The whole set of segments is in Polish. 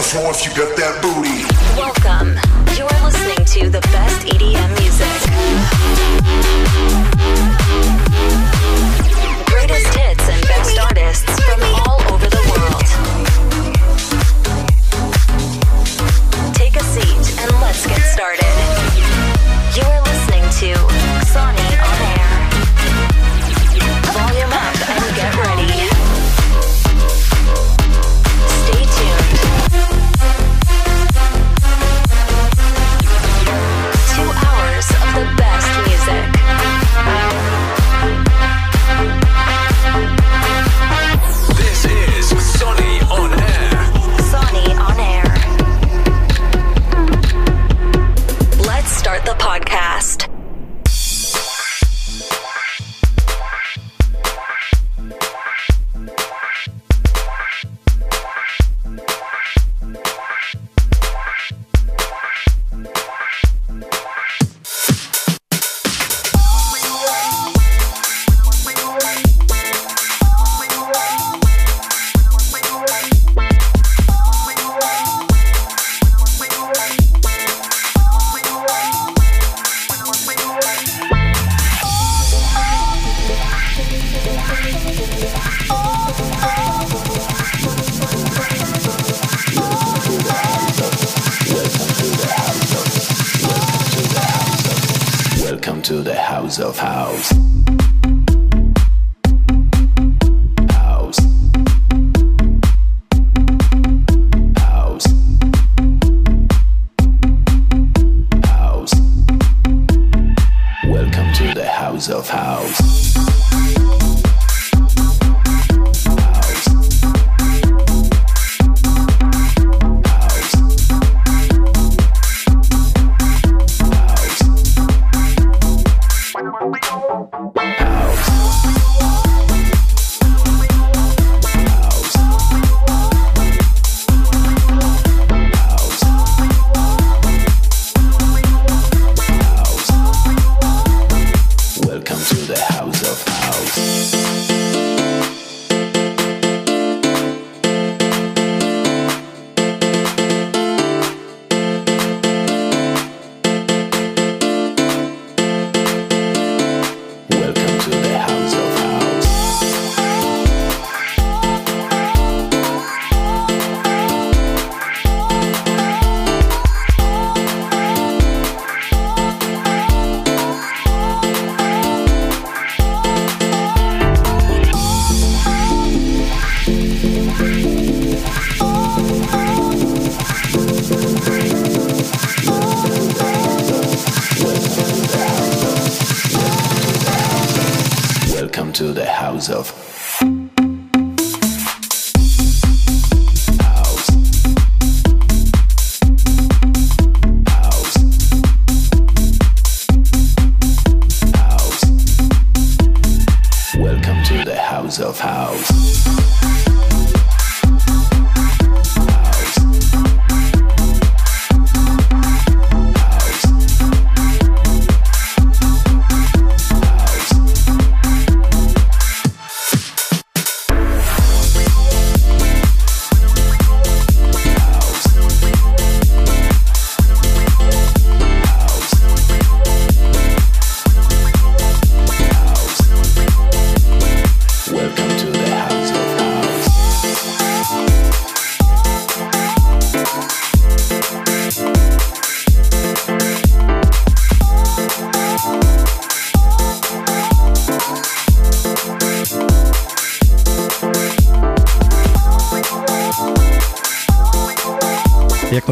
the floor if you got that booty. Welcome. You're listening to the best EDM music.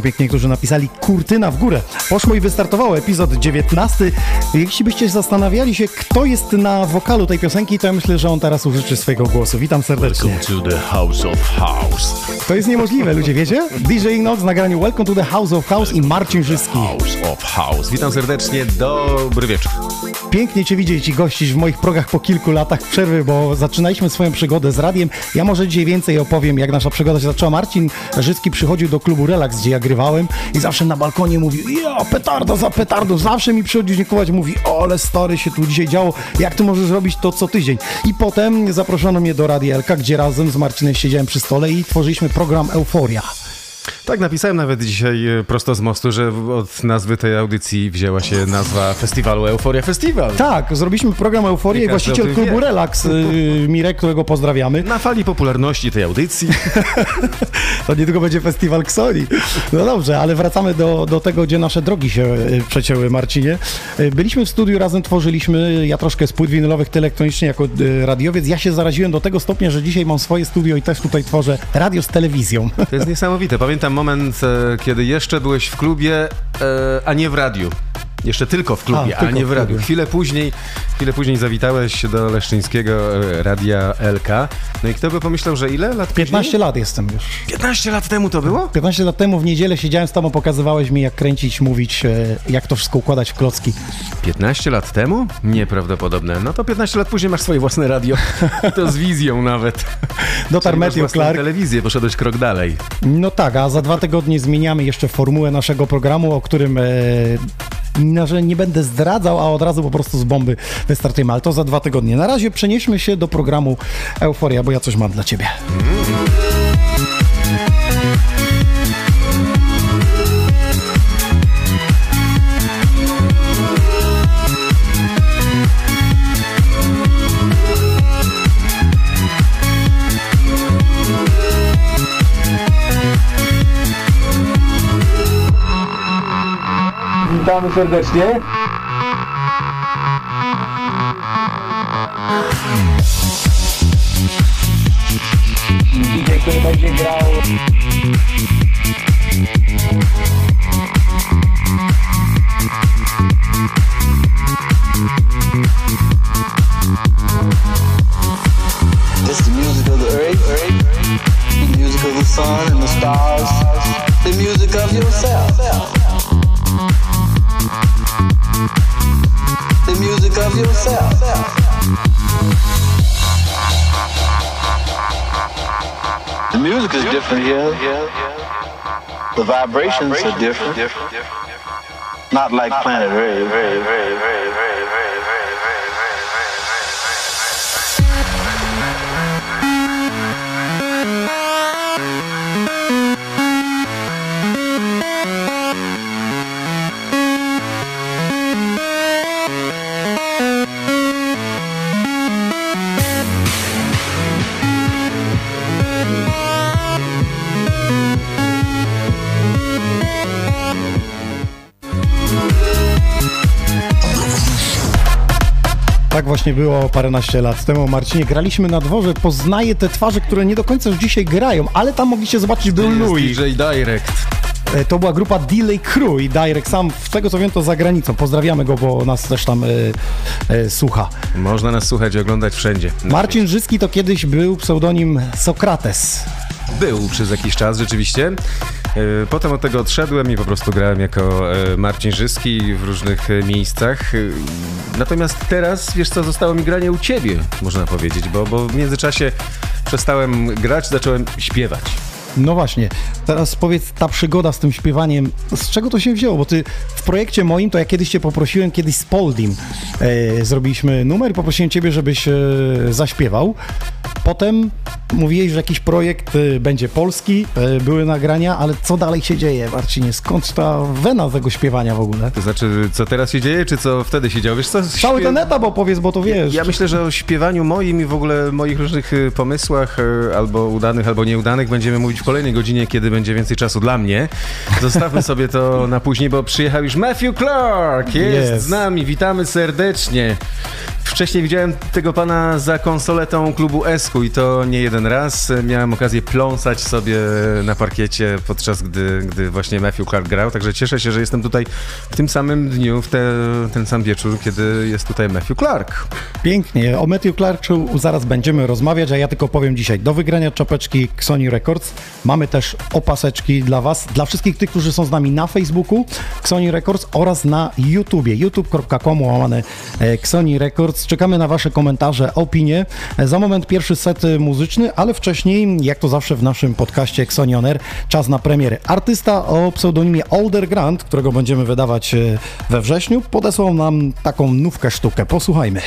Pięknie niektórzy napisali, kurtyna w górę. Poszło i wystartowało epizod 19. Jeśli byście zastanawiali się, kto jest na wokalu tej piosenki, to ja myślę, że on teraz użyczy swojego głosu. Witam serdecznie. Welcome to the house of house. To jest niemożliwe, ludzie, wiecie? DJ Nox w nagraniu Welcome to the House of House i Marcin Żyski. House of house. Witam serdecznie, dobry wieczór. Pięknie Cię widzieć i gościć w moich progach po kilku latach przerwy, bo zaczynaliśmy swoją przygodę z radiem. Ja może dzisiaj więcej opowiem, jak nasza przygoda się zaczęła. Marcin Życki przychodził do klubu Relax, gdzie ja grywałem i zawsze na balkonie mówił, ja petardo za petardo. Zawsze mi przychodził dziękować, mówi, o, ale stary się tu dzisiaj działo, jak ty możesz robić to co tydzień. I potem zaproszono mnie do Radia Elka, gdzie razem z Marcinem siedziałem przy stole i tworzyliśmy program Euforia. Tak, napisałem nawet dzisiaj e, prosto z mostu, że od nazwy tej audycji wzięła się nazwa festiwalu Euforia Festival. Tak, zrobiliśmy program Euforia i Nie właściciel klubu wie. Relax, y, Mirek, którego pozdrawiamy, Na fali popularności tej audycji. to niedługo będzie festiwal Ksoni. No dobrze, ale wracamy do, do tego, gdzie nasze drogi się y, przecięły, Marcinie. Y, Byliśmy w studiu, razem tworzyliśmy, ja troszkę z płyt winylowych, ty elektronicznie jako radiowiec. Ja się zaraziłem do tego stopnia, że dzisiaj mam swoje studio i też tutaj tworzę radio z telewizją. To jest niesamowite. Pamiętam moment, e, kiedy jeszcze byłeś w klubie, e, a nie w radiu. Jeszcze tylko w klubie, A, a, nie w radiu. klubie. Chwilę później, chwilę później zawitałeś do Leszczyńskiego e, Radia LK. No i kto by pomyślał, że ile lat 15 później? lat jestem już. 15 lat temu to było? 15 lat temu w niedzielę siedziałem z tobą, pokazywałeś mi jak kręcić, mówić, e, jak to wszystko układać w klocki. 15 lat temu? Nieprawdopodobne. No to 15 lat później masz swoje własne radio. I to z wizją nawet. Dotarł Matthew Clark. telewizję, poszedłeś krok dalej. No tak, a za dwa tygodnie zmieniamy jeszcze formułę naszego programu, o którym e, no, że nie będę zdradzał, a od razu po prostu z bomby wystartujemy, ale to za dwa tygodnie. Na razie przenieśmy się do programu Euforia, bo ja coś mam dla ciebie. Witamy serdecznie. Który będzie grał It's the music of the earth, the music of the sun and the stars, the music of yourself. Music of yourself. The music is different here. The vibrations are different. Not like planet Earth. Tak właśnie było paręnaście lat temu. Marcinie, graliśmy na dworze, poznaję te twarze, które nie do końca już dzisiaj grają, ale tam mogliście zobaczyć, był Louis. DJ Direct. E, To była grupa Delay Crew i Direct sam, z tego co wiem, to za granicą. Pozdrawiamy go, bo nas też tam e, e, słucha. Można nas słuchać i oglądać wszędzie. Marcin Żyski to kiedyś był pseudonim Sokrates. Był przez jakiś czas rzeczywiście. E, Potem od tego odszedłem i po prostu grałem jako e, Marcin Żyski w różnych e, miejscach. Natomiast teraz, wiesz co, zostało mi granie u ciebie, można powiedzieć, bo, bo w międzyczasie przestałem grać, zacząłem śpiewać. No właśnie, teraz powiedz, ta przygoda z tym śpiewaniem, z czego to się wzięło? Bo ty w projekcie moim, to ja kiedyś cię poprosiłem, kiedyś z Poldim e, zrobiliśmy numer i poprosiłem ciebie, żebyś e, zaśpiewał. Potem mówiłeś, że jakiś projekt e, będzie polski, e, były nagrania, ale co dalej się dzieje, Marcinie? Skąd ta wena tego śpiewania w ogóle? To znaczy, co teraz się dzieje, czy co wtedy się działo? Wiesz co? Cały śpie- ten etap opowiedz, bo to wiesz. Ja myślę, że o śpiewaniu moim i w ogóle moich różnych y, pomysłach, y, albo udanych, albo nieudanych, będziemy mówić w kolejnej godzinie, kiedy będzie więcej czasu dla mnie. Zostawmy sobie to na później, bo przyjechał już Matthew Clark. Jest Jest. z nami, witamy serdecznie. Wcześniej widziałem tego pana za konsoletą klubu Esku i to nie jeden raz. Miałem okazję pląsać sobie na parkiecie podczas gdy, gdy właśnie Matthew Clark grał, także cieszę się, że jestem tutaj w tym samym dniu, w te, ten sam wieczór, kiedy jest tutaj Matthew Clark. Pięknie. O Matthew Clarku zaraz będziemy rozmawiać, a ja tylko powiem dzisiaj do wygrania czapeczki Sony Records. Mamy też opaseczki dla Was, dla wszystkich tych, którzy są z nami na Facebooku Sony Records oraz na YouTubie. youtube.com łamane e, Sony Records. Czekamy na Wasze komentarze, opinie. E, Za moment pierwszy set e, ale wcześniej, jak to zawsze w naszym podcaście Xoni On Air, czas na premiery. Artysta o pseudonimie Older Grant, którego będziemy wydawać e, we wrześniu, podesłał nam taką nówkę sztukę. Posłuchajmy.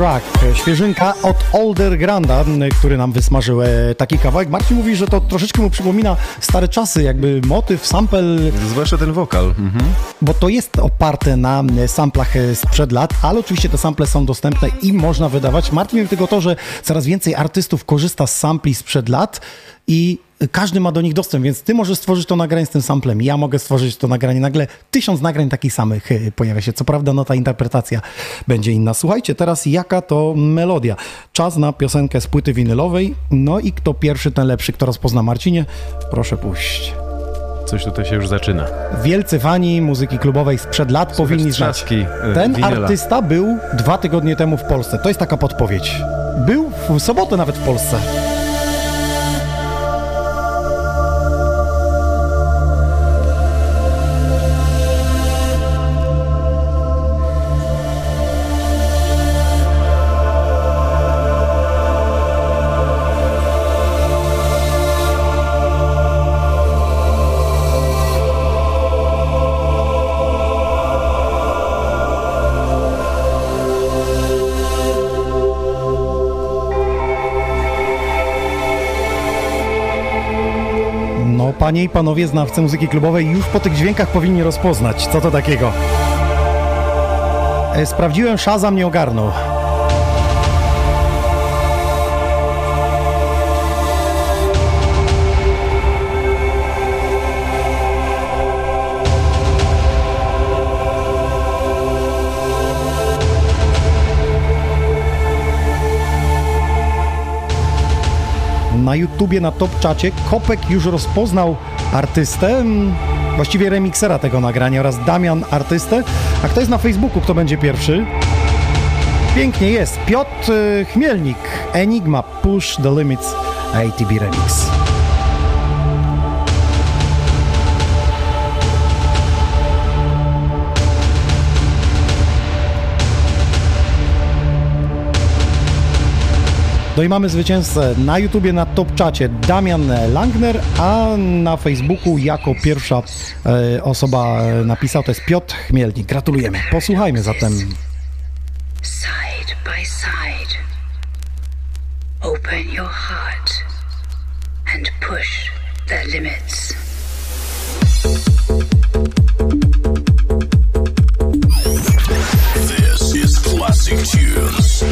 Track, świeżynka od Older Granda, który nam wysmażył e, taki kawałek. Marcin mówi, że to troszeczkę mu przypomina stare czasy, jakby motyw, sample, Zwłaszcza ten wokal. Mhm. bo to jest oparte na e, samplach e, sprzed lat, ale oczywiście te sample są dostępne i można wydawać. Martin mówi tylko to, że coraz więcej artystów korzysta z sampli sprzed lat i każdy ma do nich dostęp, więc ty możesz stworzyć to nagranie z tym samplem, ja mogę stworzyć to nagranie, nagle tysiąc nagrań takich samych e, pojawia się. Co prawda, no ta interpretacja będzie inna. Słuchajcie, teraz jaka to melodia? Czas na piosenkę z płyty winylowej, no i kto pierwszy, ten lepszy, kto rozpozna Marcinie, proszę puść. Coś tutaj się już zaczyna. Wielcy fani muzyki klubowej sprzed lat powinni znać. e, Ten winyla. artysta był dwa tygodnie temu w Polsce. To jest taka podpowiedź. Był w sobotę nawet w Polsce. Panie i panowie znawcy muzyki klubowej już po tych dźwiękach powinni rozpoznać, co to takiego. E, Sprawdziłem, Shazam nie ogarnął. YouTubie, na Top Czacie. Kopek już rozpoznał artystę, mm, właściwie remiksera tego nagrania oraz Damian artystę. A kto jest na Facebooku, kto będzie pierwszy? Pięknie jest. Piotr y, Chmielnik, Enigma, Push the Limits, ATB Remix. No i mamy zwycięzcę na YouTubie, na Top Czacie Damian Langner, a na Facebooku jako pierwsza e, osoba e, napisał, to jest Piotr Chmielnik. Gratulujemy. Posłuchajmy zatem. side by side. Open your heart and push the limits. This is Classic Tunes.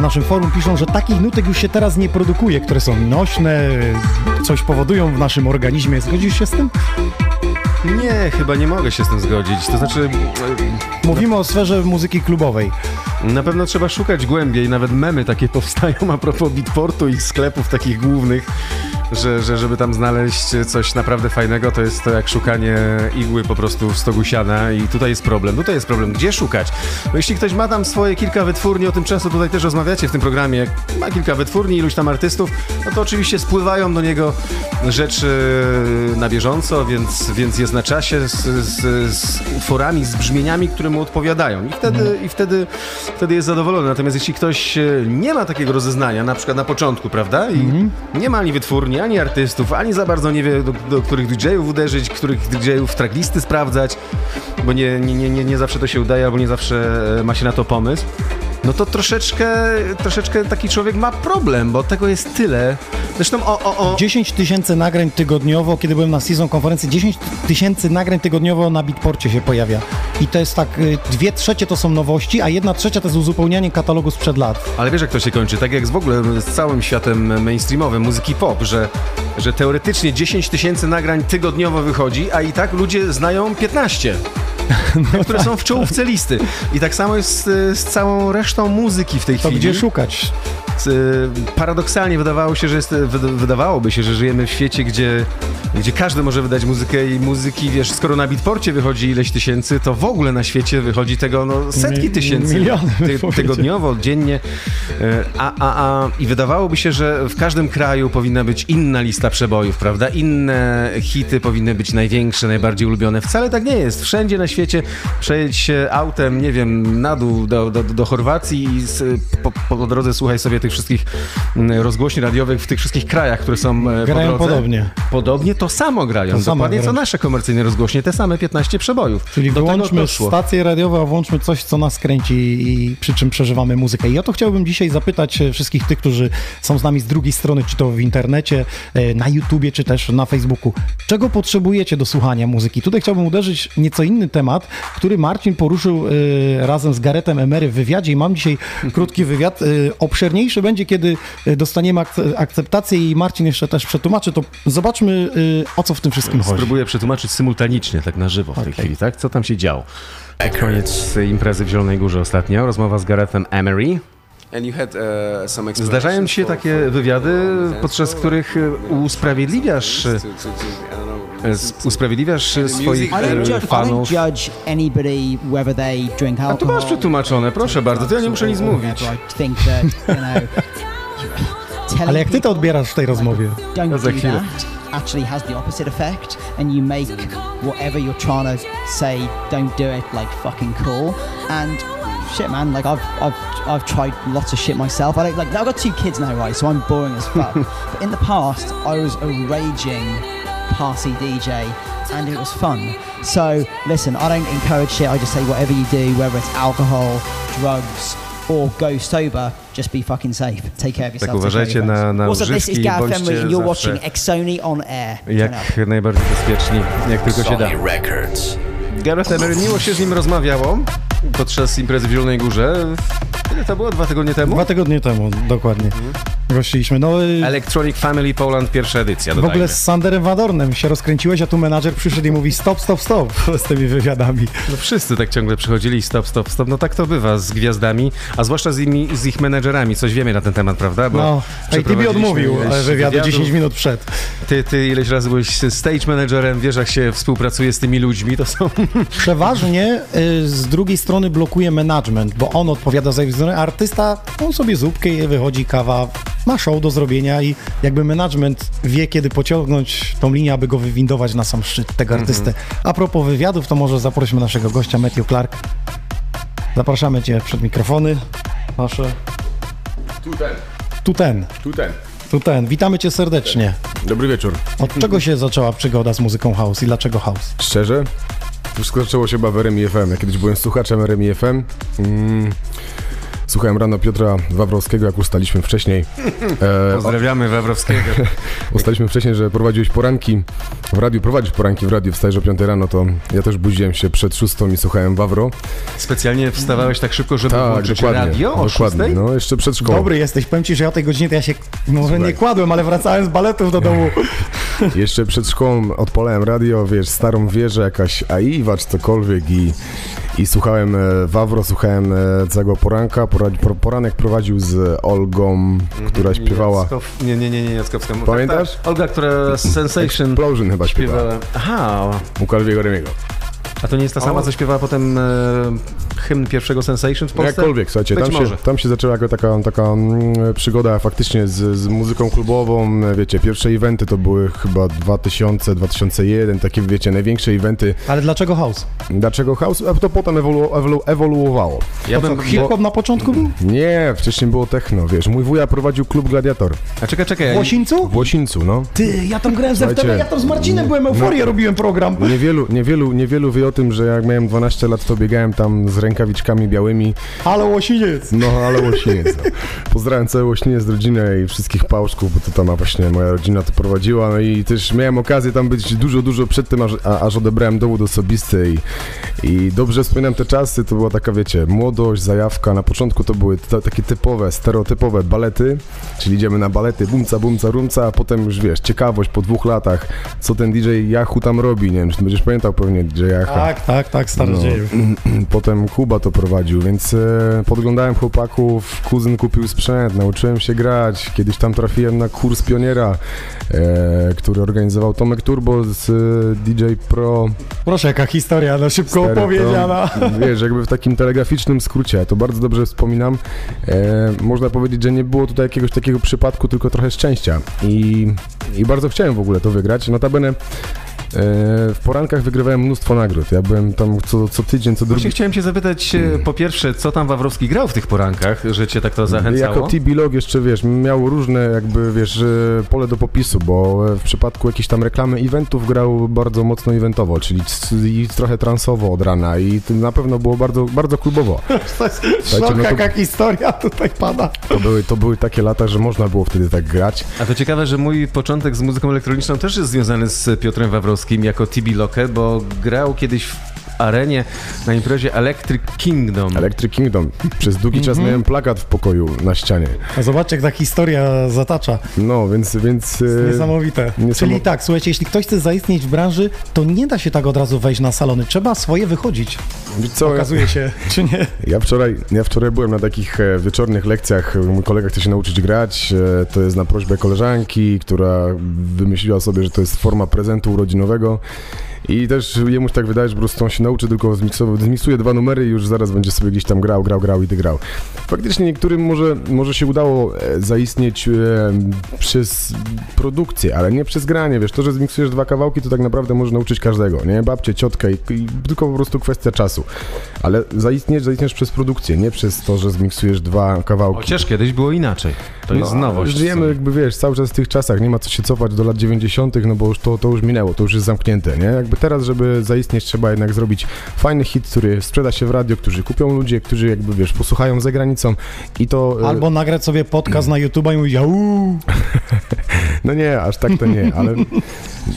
Naszym forum piszą, że takich nutek już się teraz nie produkuje, które są nośne, coś powodują w naszym organizmie. Zgodzisz się z tym? Nie, chyba nie mogę się z tym zgodzić. To znaczy, Mówimy o sferze muzyki klubowej. na pewno trzeba szukać głębiej. Nawet memy takie powstają a propos Beatportu i sklepów takich głównych, że, że żeby tam znaleźć coś naprawdę fajnego, to jest to jak szukanie igły po prostu w stogu siana i tutaj jest problem. Tutaj jest problem. Gdzie szukać? No jeśli ktoś ma tam swoje kilka wytwórni, o tym często tutaj też rozmawiacie w tym programie, jak ma kilka wytwórni, iluś tam artystów, no to oczywiście spływają do niego rzeczy na bieżąco, więc, więc jest na czasie z, z, z utworami, z brzmieniami, które mu odpowiadają. I wtedy, i wtedy, wtedy jest zadowolony. Natomiast jeśli ktoś nie ma takiego rozeznania, na przykład na początku, prawda? I nie ma ani wytwórni, ani artystów, ani za bardzo nie wie, do, do których DJ-ów uderzyć, których DJ-ów tracklisty sprawdzać, bo nie, nie, nie, nie, zawsze to się udaje, albo nie zawsze e, ma się na to pomysł. No to troszeczkę, troszeczkę taki człowiek ma problem, bo tego jest tyle. Zresztą o, o, o 10 tysięcy nagrań tygodniowo, kiedy byłem na season konferencji, 10 tysięcy nagrań tygodniowo na Beatporcie się pojawia. I to jest tak, y, dwie trzecie to są nowości, a jedna trzecia to jest uzupełnianie katalogu sprzed lat. Ale wiesz jak to się kończy? Tak jak z w ogóle z całym światem mainstreamowym, muzyki pop, że, że teoretycznie 10 tysięcy nagrań tygodniowo wychodzi, a i tak ludzie znają 15. które są w czołówce listy. I tak samo jest z, z całą resztą muzyki w tej To chwili. gdzie szukać? Y, Paradoksalnie wydawało się, że jest, wyda- wydawałoby się, że żyjemy w świecie, gdzie, gdzie każdy może wydać muzykę i muzyki, wiesz, skoro na Beatporcie wychodzi ileś tysięcy, to w ogóle na świecie wychodzi tego no, setki tysięcy. miliony, ty, tygodniowo, dziennie. A, a, a, I wydawałoby się, że w każdym kraju powinna być inna lista przebojów, prawda? Inne hity powinny być największe, najbardziej ulubione. Wcale tak nie jest. Wszędzie na świecie przejedź się autem, nie wiem, na dół do, do, do Chorwacji i z, po, po drodze słuchaj sobie tych wszystkich mm, rozgłośni radiowych w tych wszystkich krajach, które są e, Grają po podobnie. Podobnie to samo grają. To Dokładnie co nasze komercyjne rozgłośnie, te same 15 przebojów. Czyli Do wyłączmy stacje radiowe, a włączmy coś, co nas kręci i przy czym przeżywamy muzykę. I o to chciałbym dzisiaj zapytać e, wszystkich tych, którzy są z nami z drugiej strony, czy to w internecie, e, na YouTubie, czy też na Facebooku. Czego potrzebujecie do słuchania muzyki? Tutaj chciałbym uderzyć nieco inny temat, który Marcin poruszył e, razem z Garetem Emery w wywiadzie i mam dzisiaj krótki wywiad. E, Obszerniejszy będzie, kiedy e, dostaniemy akce- akceptację i Marcin jeszcze też przetłumaczy, to zobaczmy e, o co w tym wszystkim chodzi. Spróbuję przetłumaczyć symultanicznie, tak na żywo w tej chwili, tak? Co tam się działo? Koniec imprezy w Zielonej Górze ostatnio, rozmowa z Garethem Emery. Some Zdarzają ci się takie wywiady, podczas których e, usprawiedliwiasz, e, usprawiedliwiasz e, swoich I don't, e, fanów. judge anybody whether they drink alcohol. A to masz przetłumaczone, proszę bardzo, to ja nie muszę nic mówić. whatever. I think that, you know, telling Ale jak ty to odbierasz w tej rozmowie? don't za chwilę. actually has the opposite effect and you make whatever you're trying to say don't do it like fucking cool and shit man like I've I've I've tried lots of shit myself I don't like I've got two kids now right so I'm boring as fuck but in the past I was a raging party DJ and it was fun. So listen I don't encourage shit I just say whatever you do whether it's alcohol drugs or go sober just be fucking safe. Take care of yourself take care uważajcie na- na also this is używki, Gareth Emery and you're watching Exoni on air. Jak najbardziej bezpieczni, jak tylko się da. Records. Gareth Emery miło się z nim rozmawiało podczas imprezy w Zielonej Górze. Ile to było? Dwa tygodnie temu? Dwa tygodnie temu, dokładnie. Gościliśmy. No, y, Electronic Family Poland, pierwsza edycja, w ogóle dodajmy. z Sanderem Wadornem się rozkręciłeś, a tu menadżer przyszedł i mówi stop, stop, stop z tymi wywiadami. No wszyscy tak ciągle przychodzili, stop, stop, stop. No tak to bywa z gwiazdami, a zwłaszcza z, imi, z ich menedżerami. Coś wiemy na ten temat, prawda? Bo No, ATB odmówił e, wywiadu wywiadów. 10 minut przed. Ty, ty ileś razy byłeś stage managerem, wiesz jak się współpracuje z tymi ludźmi, to są... Przeważnie y, z drugiej strony blokuje management, bo on odpowiada za a artysta, on sobie zupkę je, wychodzi kawa, ma show do zrobienia i jakby management wie, kiedy pociągnąć tą linię, aby go wywindować na sam szczyt tego artystę. A propos wywiadów, to może zaprośmy naszego gościa, Matthew Clark. Zapraszamy Cię przed mikrofony. Proszę. Tu ten, Tu ten, tu ten. tu ten. Witamy Cię serdecznie. Dobry wieczór. Od czego się zaczęła przygoda z muzyką house i dlaczego house? Szczerze? Wszystko zaczęło się chyba w RMI FM. Ja kiedyś byłem słuchaczem RMI FM. Mm. Słuchałem rano Piotra Wawrowskiego, jak ustaliśmy wcześniej. E, Pozdrawiamy Wawrowskiego. Ustaliśmy wcześniej, że prowadziłeś poranki w radiu, prowadzisz poranki w radiu, wstajesz o 5 rano, to ja też budziłem się przed 6 i słuchałem Wawro. Specjalnie wstawałeś tak szybko, żeby Tak, włączyć dokładnie, radio o dokładnie. 6? No, jeszcze przed szkołą. Dobry jesteś, powiem ci, że ja o tej godzinie to ja się może Słuchaj. nie kładłem, ale wracałem z baletów do domu. Jeszcze przed szkołą odpalałem radio, wiesz, starą wieżę, jakaś AI, czy cokolwiek i, i słuchałem e, Wawro, słuchałem e, całego poranka. Poranek prowadził z Olgą, która śpiewała. Nie, nie, nie, nie, Jackowska. Pamiętasz? Tak, tak. Olga, która z Sensation Explosion chyba śpiewała. śpiewała. Aha, U Remiego. a to nie jest ta sama, O. co śpiewała potem e, hymn pierwszego Sensation w Polsce? Jakkolwiek, słuchajcie, tam się, tam się zaczęła jako taka, taka mm, przygoda faktycznie z, z muzyką klubową, wiecie, pierwsze eventy to były chyba 2000, 2001, takie wiecie, największe eventy. Ale dlaczego house? Dlaczego house? A to potem ewolu, ewolu, ewoluowało. Ja bym... co, hip-hop na początku był? Nie, wcześniej było techno, wiesz, mój wuja prowadził klub Gladiator A czekaj, czekaj. W Łosińcu? w Łosińcu, no. Ty, ja tam grałem ze FTB, ja tam z Marcinem byłem, euforię robiłem program. Niewielu, niewielu, niewielu wie o tym, że jak miałem 12 lat, to biegałem tam z rękawiczkami białymi, Ale Łosiniec. No, ale Łośnieniec. No. Pozdrawiam cały Łośnieniec, rodzinę i wszystkich pałczków, bo to tam właśnie moja rodzina to prowadziła. No i też miałem okazję tam być dużo, dużo przed tym, aż, aż odebrałem dowód osobisty i, i dobrze wspominam te czasy. To była taka, wiecie, młodość, zajawka. Na początku to były ta, takie typowe, stereotypowe balety, czyli idziemy na balety, bumca, bumca, rumca, a potem już wiesz, ciekawość po dwóch latach, co ten DJ Jachu tam robi. Nie wiem, czy będziesz pamiętał pewnie DJ Jacha. Tak, tak, tak, stary No. Potem Kuba to prowadził, więc e, podglądałem chłopaków, kuzyn kupił sprzęt, nauczyłem się grać. Kiedyś tam trafiłem na kurs pioniera, e, który organizował Tomek Turbo z e, DJ Pro. Proszę, jaka historia, no szybko Stary, opowiedziana. To, wiesz, jakby w takim telegraficznym skrócie, to bardzo dobrze wspominam. Można powiedzieć, że nie było tutaj jakiegoś takiego przypadku, tylko trochę szczęścia. I, i bardzo chciałem w ogóle to wygrać. Notabene w porankach wygrywałem mnóstwo nagród. Ja byłem tam co, co tydzień, co drugi Właśnie chciałem cię zapytać e, po pierwsze, co tam Wawrowski grał w tych porankach, że cię tak to zachęcało? Jako TB Log jeszcze, wiesz, miał różne jakby, wiesz, e, pole do popisu, bo e, w przypadku jakichś tam reklamy eventów grał bardzo mocno eventowo, czyli i trochę transowo od rana i na pewno było bardzo, bardzo klubowo. Szok, no to- jaka historia tutaj pada. To były, to były takie lata, że można było wtedy tak grać. A to ciekawe, że mój początek z muzyką elektroniczną też jest związany z Piotrem Wawrowskim jako TB Loke, bo grał kiedyś w arenie na imprezie Electric Kingdom. Electric Kingdom. Przez długi czas Mhm. miałem plakat w pokoju na ścianie. A zobaczcie, jak ta historia zatacza. No, więc... więc e, Niesamowite. niesamo- Czyli tak, słuchajcie, jeśli ktoś chce zaistnieć w branży, to nie da się tak od razu wejść na salony. Trzeba swoje wychodzić. Co, ja- Okazuje się, czy nie? Ja wczoraj, ja wczoraj byłem na takich e, wieczornych lekcjach. Mój kolega chce się nauczyć grać. E, to jest na prośbę koleżanki, która wymyśliła sobie, że to jest forma prezentu urodzinowego. I też jemu się tak wydaje, że po prostu on się nauczy tylko zmiksuje dwa numery i już zaraz będzie sobie gdzieś tam grał, grał, grał i ty grał. Faktycznie niektórym może, może się udało e, zaistnieć e, przez produkcję, ale nie przez granie, wiesz, to, że zmiksujesz dwa kawałki, to tak naprawdę może nauczyć każdego, nie? Babcie, ciotkę i, i tylko po prostu kwestia czasu. Ale zaistniesz, zaistniesz przez produkcję, nie przez to, że zmiksujesz dwa kawałki. Chociaż kiedyś było inaczej. To jest No, nowość. Żyjemy jakby, wiesz, cały czas w tych czasach, nie ma co się cofać do lat 90., no bo już to, to już minęło, to już jest zamknięte, nie? Jakby teraz, żeby zaistnieć, trzeba jednak zrobić fajny hit, który sprzeda się w radio, którzy kupią ludzie, którzy jakby, wiesz, posłuchają za granicą i to... e, Albo nagrać sobie podcast na YouTube i mówić, uuu, No nie, aż tak to nie, ale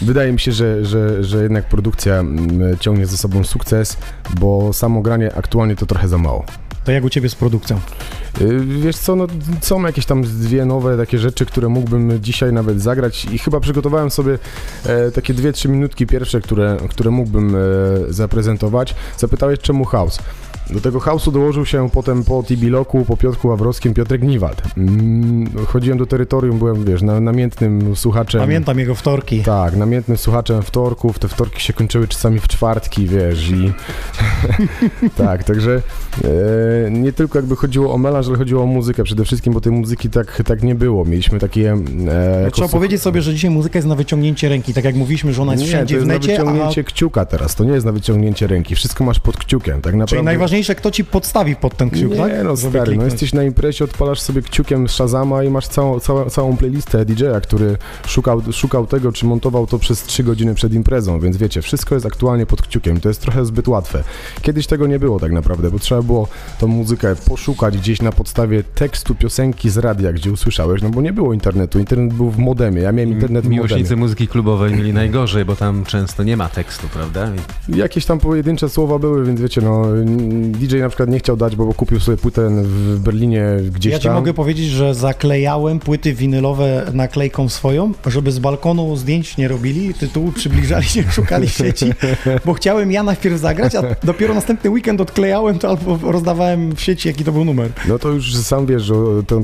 wydaje mi się, że, że, że jednak produkcja mm, ciągnie ze sobą sukces, bo samo granie aktualnie to trochę za mało. To jak u ciebie z produkcją? Y, Wiesz co, no są jakieś tam dwie nowe takie rzeczy, które mógłbym dzisiaj nawet zagrać i chyba przygotowałem sobie e, takie dwie, trzy minutki pierwsze, które, które mógłbym e, zaprezentować. Zapytałeś czemu house? Do tego house'u dołożył się potem po Tibiloku, po Piotrku Ławrowskim Piotrek Niwald. Mm, chodziłem do terytorium, byłem, wiesz, na, namiętnym słuchaczem. Pamiętam jego wtorki. Tak, namiętnym słuchaczem wtorków. Te wtorki się kończyły czasami w czwartki, wiesz, i tak, także e, nie tylko jakby chodziło o melanż, ale chodziło o muzykę przede wszystkim, bo tej muzyki tak, tak nie było. Mieliśmy takie... E, jako Trzeba powiedzieć sobie, że dzisiaj muzyka jest na wyciągnięcie ręki. Tak jak mówiliśmy, że ona jest nie, wszędzie to jest w na necie, a wyciągnięcie kciuka teraz, to nie jest na wyciągnięcie ręki, wszystko masz pod kciukiem, tak naprawdę. Czyli najważniejsze najważniejsze, kto ci podstawi pod ten kciuk, nie, tak? no Żeby stary, no jesteś na imprezie, odpalasz sobie kciukiem z Shazama i masz całą, całą, całą playlistę DJ-a, który szukał, szukał tego, czy montował to przez 3 godziny przed imprezą, więc wiecie, wszystko jest aktualnie pod kciukiem, to jest trochę zbyt łatwe. Kiedyś tego nie było tak naprawdę, bo trzeba było tą muzykę poszukać gdzieś na podstawie tekstu piosenki z radia, gdzie usłyszałeś, no bo nie było internetu, internet był w modemie, ja miałem internet w modemie. Miłośnicy muzyki klubowej mieli najgorzej, bo tam często nie ma tekstu, prawda? I Jakieś tam pojedyncze słowa były, więc wiecie, no DJ na przykład nie chciał dać, bo kupił sobie płytę w Berlinie gdzieś Ja ci tam. mogę powiedzieć, że zaklejałem płyty winylowe naklejką swoją, żeby z balkonu zdjęć nie robili, tytułu przybliżali się, szukali w sieci, bo chciałem ja najpierw zagrać, a dopiero następny weekend odklejałem to albo rozdawałem w sieci, jaki to był numer. No to już sam wiesz, że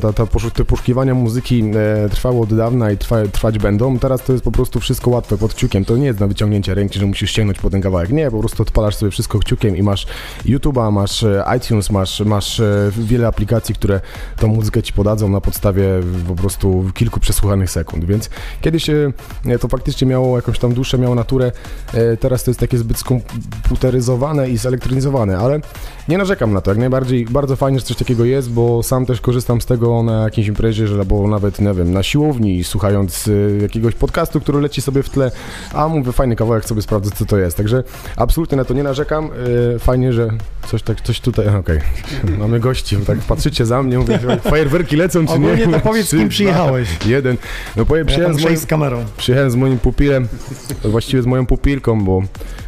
ta, te poszukiwania muzyki e, trwały od dawna i trwa, trwać będą. Teraz to jest po prostu wszystko łatwe pod kciukiem. To nie jest na wyciągnięcie ręki, że musisz sięgnąć po ten kawałek. Nie, po prostu odpalasz sobie wszystko kciukiem i masz YouTube'a, masz e, iTunes, masz, masz e, wiele aplikacji, które tą muzykę ci podadzą na podstawie po prostu kilku przesłuchanych sekund. Więc kiedyś e, to faktycznie miało jakąś tam duszę, miało naturę. Teraz to jest takie zbyt skomputeryzowane i zelektronizowane, ale nie narzekam na to. Jak najbardziej bardzo fajnie, że coś takiego jest, bo sam też korzystam z tego na jakiejś imprezie, że albo nawet, nie wiem, na siłowni, słuchając jakiegoś podcastu, który leci sobie w tle, a mówię, fajny kawałek, sobie sprawdzę, co to jest. Także absolutnie na to nie narzekam. Fajnie, że coś tak, coś tutaj, okej, mamy gości, tak patrzycie za mnie, mówię, fajerwerki lecą, czy nie? Ogólnie to powiedz, z kim Trzy, przyjechałeś. Jeden. No powiem, Ja przyjechałem z muszę moim, z kamerą. Przyjechałem z moim pupilem, właściwie z moją pupilką, bo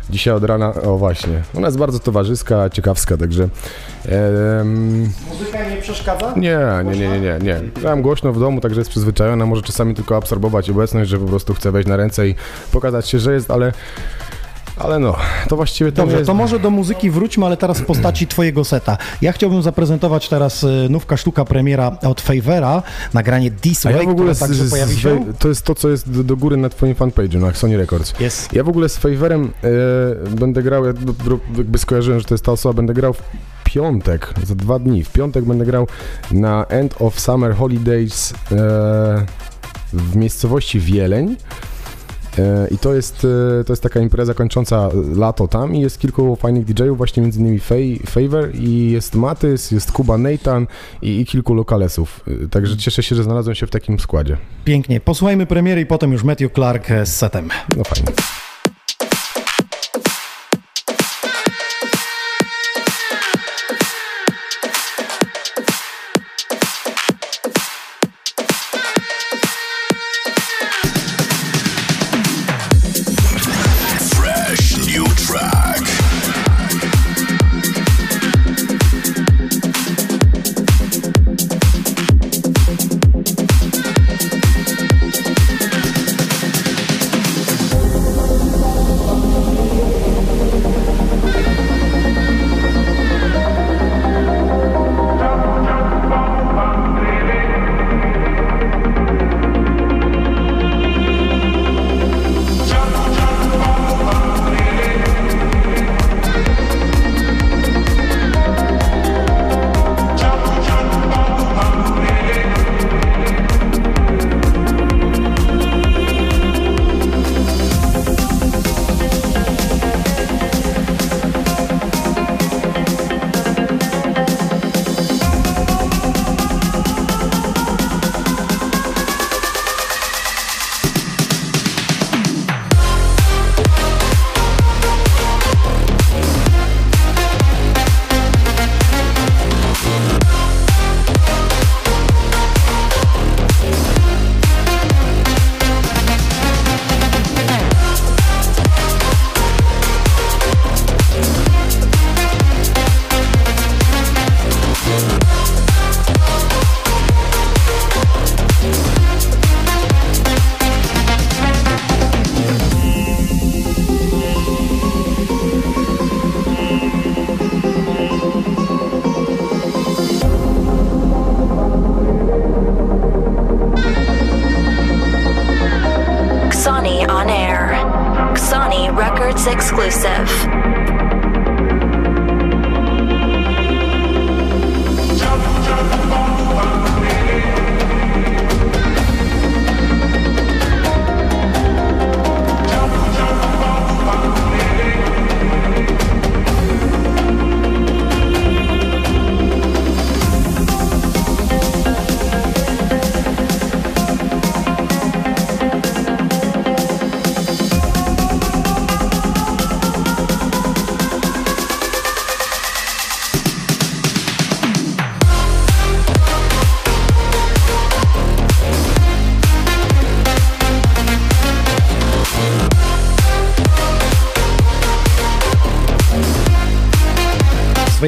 dzisiaj od rana, o właśnie, ona jest bardzo towarzyska, ciekawska, także... em, Muzyka nie przeszkadza? nie, nie, nie, nie, nie, nie. Grałem głośno w domu, także jest przyzwyczajona, może czasami tylko absorbować obecność, że po prostu chce wejść na ręce i pokazać się, że jest, ale... Ale no, to właściwie to Dobrze, jest... to może do muzyki wróćmy, ale teraz w postaci twojego seta. Ja chciałbym zaprezentować teraz y, nówka sztuka premiera od Favera, nagranie This A Way, ja w ogóle które z, pojawi się. to jest to, co jest do, do góry na twoim fanpage'u, na Sony Records. Jest. Ja w ogóle z Favorem e, będę grał, ja jakby skojarzyłem, że to jest ta osoba, będę grał w piątek, za dwa dni. W piątek będę grał na End of Summer Holidays e, w miejscowości Wieleń. E, I to jest, e, to jest taka impreza kończąca lato tam i jest kilku fajnych DJ-ów, właśnie między innymi Favor i jest Matys, jest Kuba Nathan i, i kilku lokalesów. E, Także cieszę się, że znalazłem się w takim składzie. Pięknie. Posłuchajmy premiery i potem już Matthew Clark z setem. No fajnie.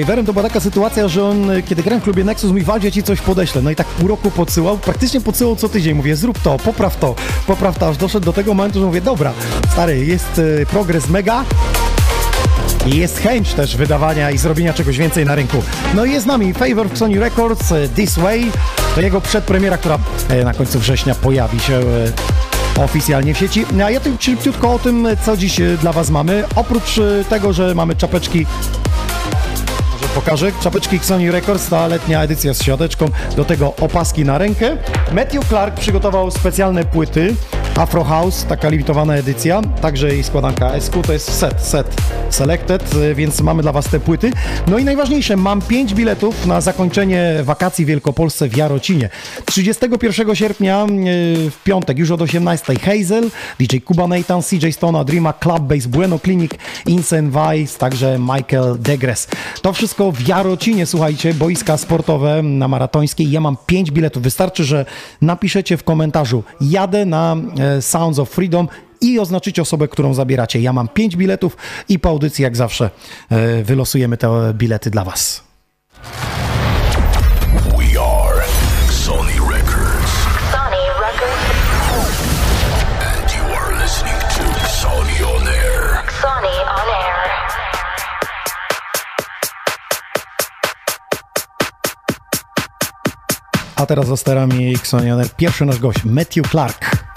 Favorem to była taka sytuacja, że on, e, kiedy grałem w klubie Nexus, mówi, Waldzie, ci coś podeślę. No i tak pół roku podsyłał, praktycznie podsyłał co tydzień. Mówię, zrób to, popraw to, popraw to, aż doszedł do tego momentu, że mówię, dobra, stary, jest e, progres mega, jest chęć też wydawania i zrobienia czegoś więcej na rynku. No i jest z nami Favor w Sony Records, e, This Way, to jego przedpremiera, która na końcu września pojawi się oficjalnie w sieci. A ja tu szybciutko o tym, co dziś dla Was mamy. Oprócz tego, że mamy czapeczki pokażę. Czapeczki Sony Records, ta letnia edycja z siateczką, do tego opaski na rękę. Matthew Clark przygotował specjalne płyty Afro House, taka limitowana edycja, także i składanka SQ, to jest set, set selected, y, więc mamy dla Was te płyty. No i najważniejsze, mam 5 biletów na zakończenie wakacji w Wielkopolsce w Jarocinie. 31 sierpnia y, w piątek, już od 18 Hazel, DJ Kuba Nathan, CJ Stone, Dreama, Club Bass, Bueno Clinic, Incen Vice, także Michael Degres. To wszystko w Jarocinie, słuchajcie, boiska sportowe na maratońskiej. Ja mam 5 biletów. Wystarczy, że napiszecie w komentarzu jadę na e, Sounds of Freedom i oznaczycie osobę, którą zabieracie. Ja mam 5 biletów i po audycji, jak zawsze, e, wylosujemy te bilety dla Was. We are Sony Records. Sony Records. And you are listening to Sony On Air. Sony on air. A teraz za sterami Xonioner pierwszy nasz gość, Matthew Clark.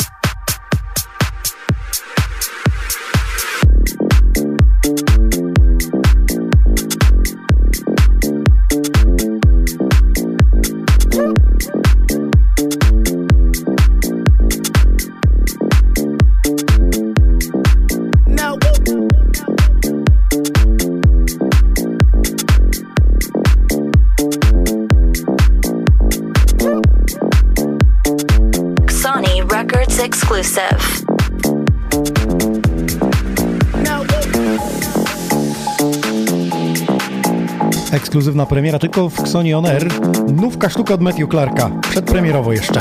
Ekskluzywna premiera tylko w Sony On Air. Nówka sztuka od Matthew Clarka. Przedpremierowo jeszcze.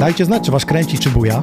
Dajcie znać, czy was kręci, czy buja.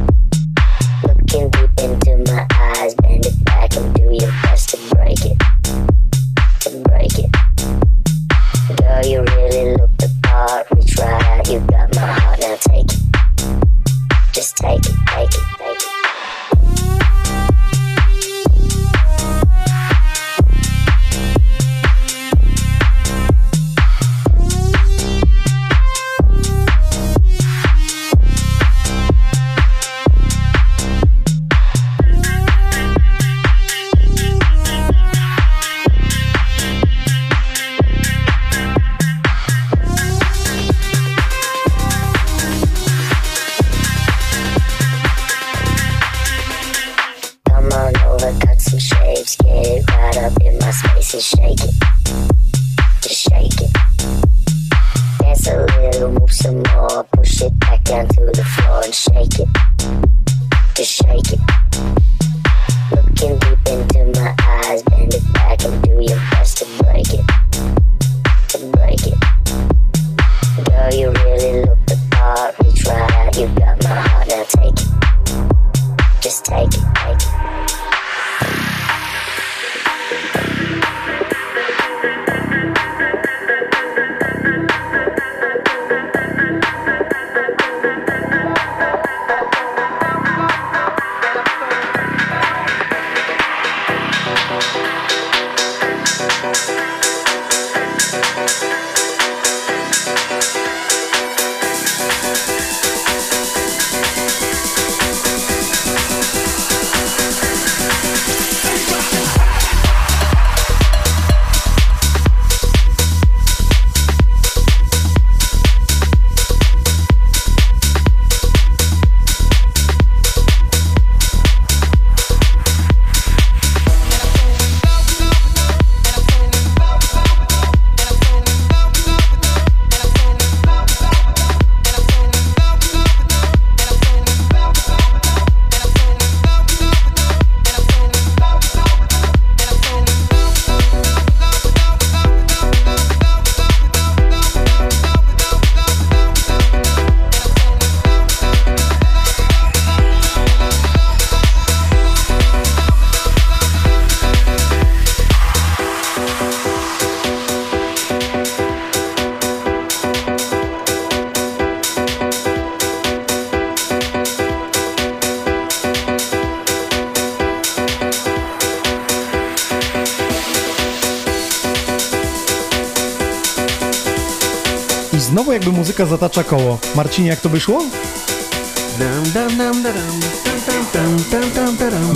zatacza koło. Marcinie, jak to wyszło?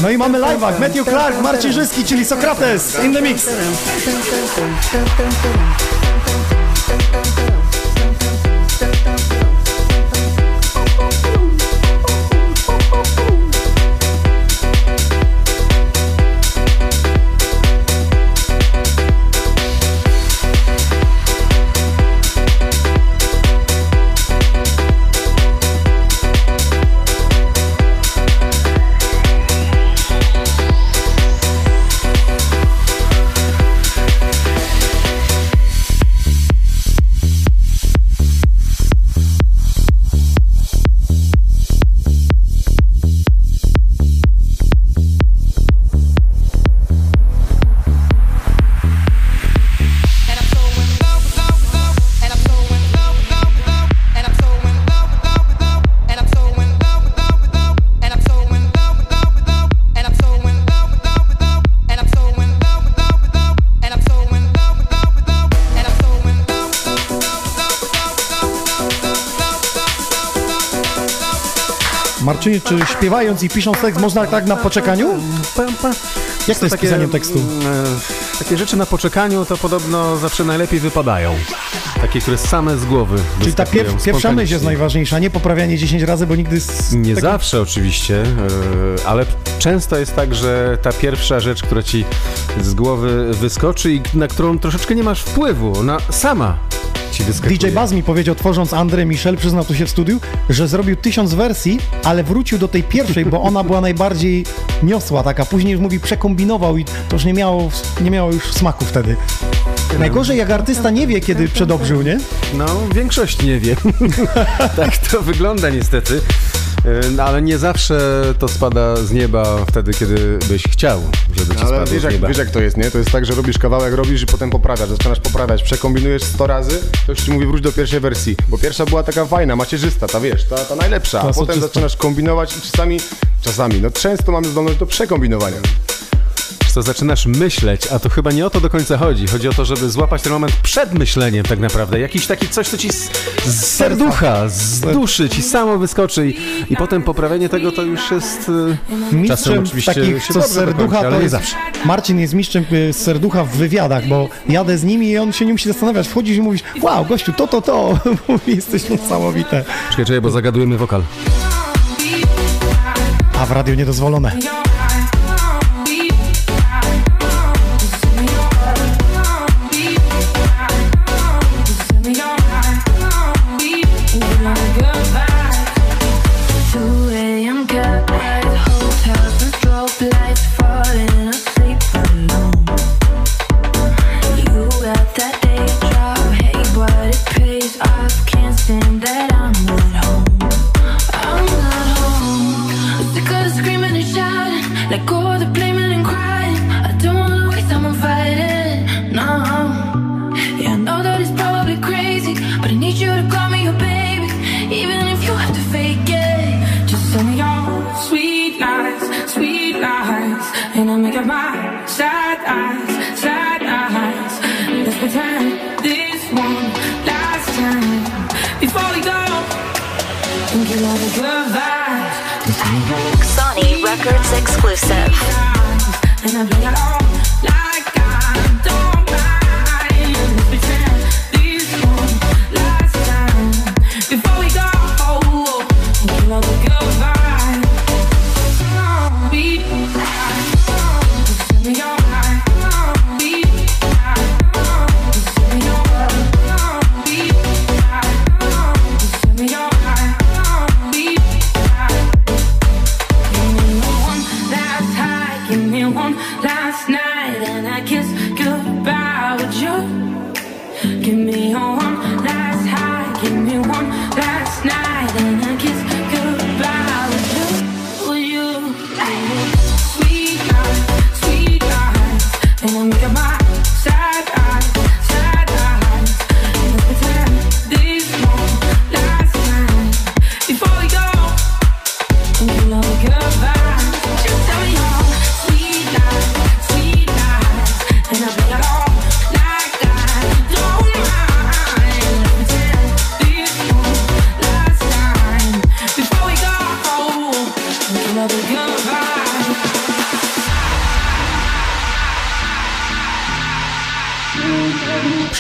No i mamy live'ach. Matthew Clark, Marcin Żyski, czyli Sokrates in the mix. Marcinie, czy śpiewając i pisząc tekst można tak na poczekaniu? Jak to jest pisaniem tekstu? Takie rzeczy na poczekaniu to podobno zawsze najlepiej wypadają. Takie, które same z głowy Czyli ta pierwsza myśl jest najważniejsza, nie poprawianie 10 razy, bo nigdy... Nie tego- zawsze oczywiście, e, ale często jest tak, że ta pierwsza rzecz, która ci z głowy wyskoczy i na którą troszeczkę nie masz wpływu, ona sama. DJ Baz mi powiedział, tworząc André Michel, przyznał tu się w studiu, że zrobił tysiąc wersji, ale wrócił do tej pierwszej, bo ona była najbardziej niosła taka. Później już mówi, przekombinował i to już nie miało, nie miało już smaku wtedy. Najgorzej jak artysta nie wie, kiedy przedobrzył, nie? No, większość nie wie. tak to wygląda niestety. No, Ale nie zawsze to spada z nieba wtedy, kiedy byś chciał, żeby ci Ale spadło wiesz z jak, nieba. wiesz jak to jest, nie? To jest tak, że robisz kawałek, robisz i potem poprawiasz, zaczynasz poprawiać, przekombinujesz 100 razy, to już ci mówi wróć do pierwszej wersji, bo pierwsza była taka fajna, macierzysta, ta wiesz, ta, ta najlepsza, a potem soczysta. zaczynasz kombinować i czasami, czasami, no często mamy zdolność do przekombinowania. To zaczynasz myśleć, a to chyba nie o to do końca chodzi. Chodzi o to, żeby złapać ten moment przed myśleniem tak naprawdę. Jakiś taki coś, co ci z, z serducha, z duszy ci samo wyskoczy i, i potem poprawienie tego to już jest y, czasem Mistrzem oczywiście takich, co z serducha, to nie jest... zawsze. Marcin jest mistrzem y, z serducha w wywiadach, bo jadę z nimi i on się nie musi zastanawiać. Wchodzisz i mówisz, wow, gościu, to, to, to. Mówi, jesteś niesamowite. Czekaj, czekaj, bo zagadujemy wokal. A w radiu niedozwolone. Sony Records exclusive.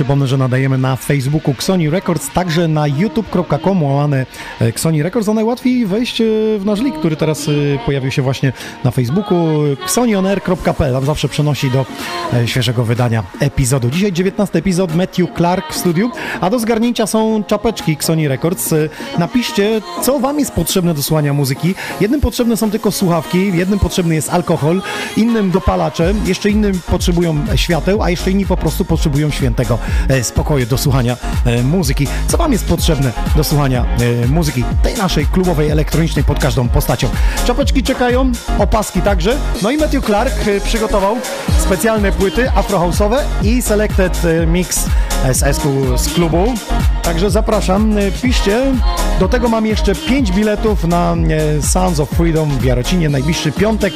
Przypomnę, że nadajemy na Facebooku Xoni Records, także na youtube.com łamane e, Xoni Records, a najłatwiej wejść e, w nasz link, który teraz e, pojawił się właśnie na Facebooku xonionair.pl, tam zawsze przenosi do świeżego wydania epizodu. Dzisiaj 19 epizod, Matthew Clark w studiu, a do zgarnięcia są czapeczki Xoni Records. Napiszcie, co wam jest potrzebne do słuchania muzyki. Jednym potrzebne są tylko słuchawki, jednym potrzebny jest alkohol, innym dopalacze, jeszcze innym potrzebują świateł, a jeszcze inni po prostu potrzebują świętego spokoju do słuchania e, muzyki. Co Wam jest potrzebne do słuchania e, muzyki tej naszej klubowej, elektronicznej pod każdą postacią? Czapeczki czekają, opaski także. No i Matthew Clark e, przygotował specjalne płyty afrohouse'owe i selected e, mix SS-ku z klubu. Także zapraszam, e, piszcie. Do tego mam jeszcze 5 biletów na e, Sounds of Freedom w Jarocinie, najbliższy piątek.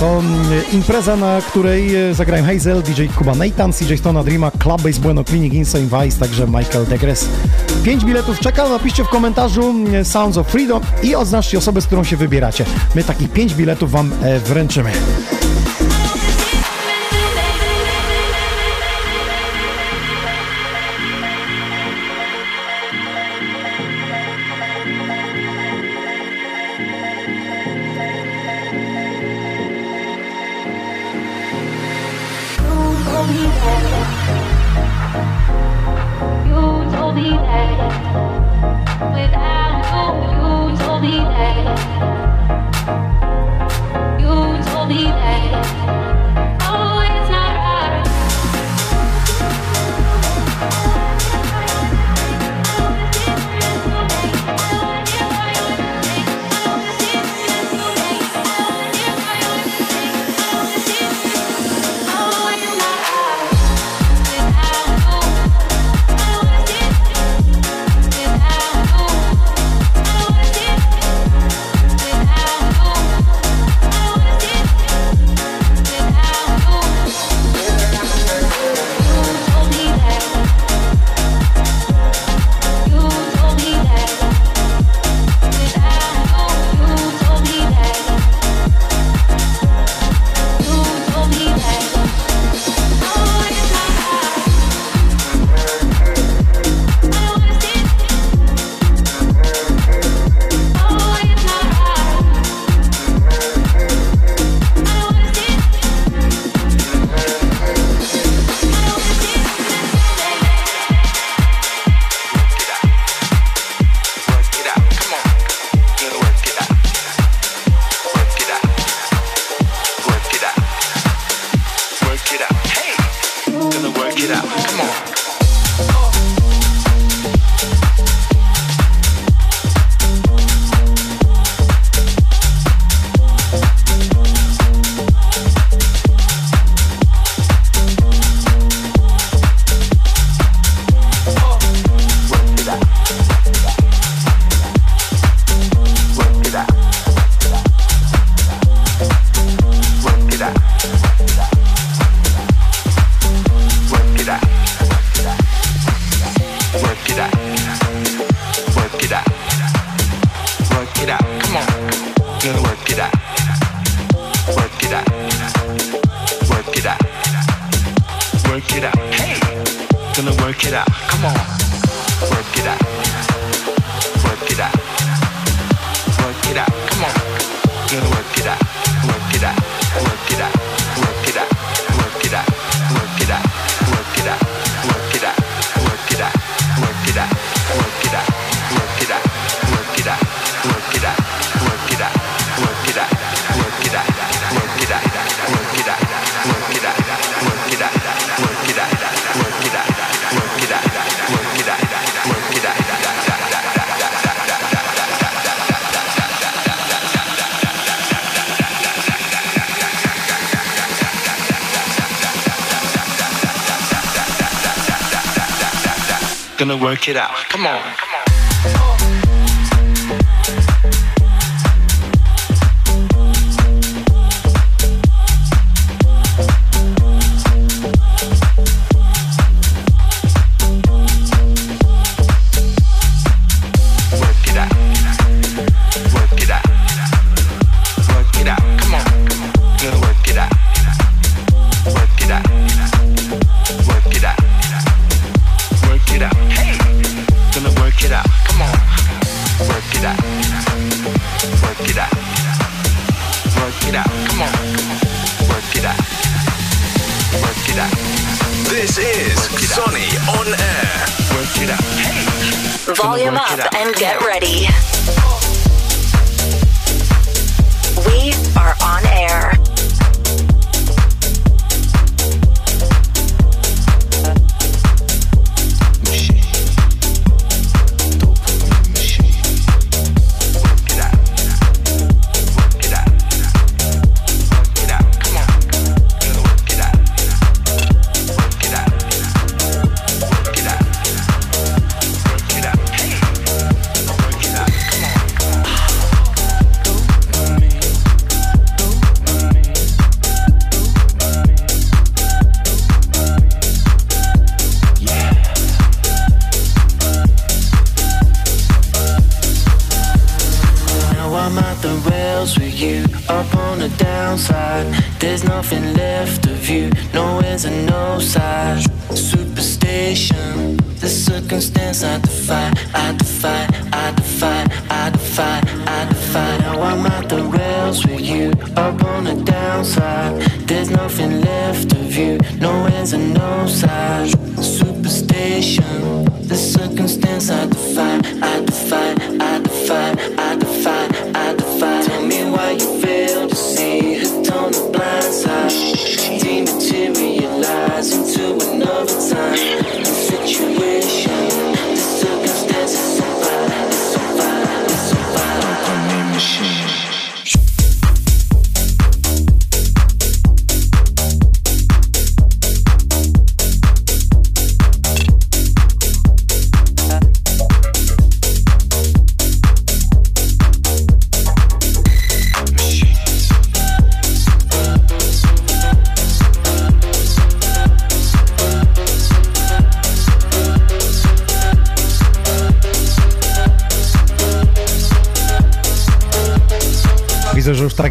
To mm, impreza, na której e, zagrają Hazel, DJ Kuba Nathan, CJ Stone, Dreama, Club Base Bueno, Clinic, Insane Vice, także Michael Degres. Pięć biletów czeka, napiszcie w komentarzu mm, Sounds of Freedom i oznaczcie osobę, z którą się wybieracie. My takich pięć biletów Wam e, wręczymy.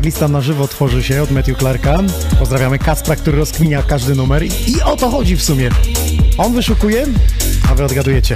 lista na żywo tworzy się od Matthew Clarka. Pozdrawiamy Kaspra, który rozkminia każdy numer i o to chodzi w sumie. On wyszukuje, a wy odgadujecie.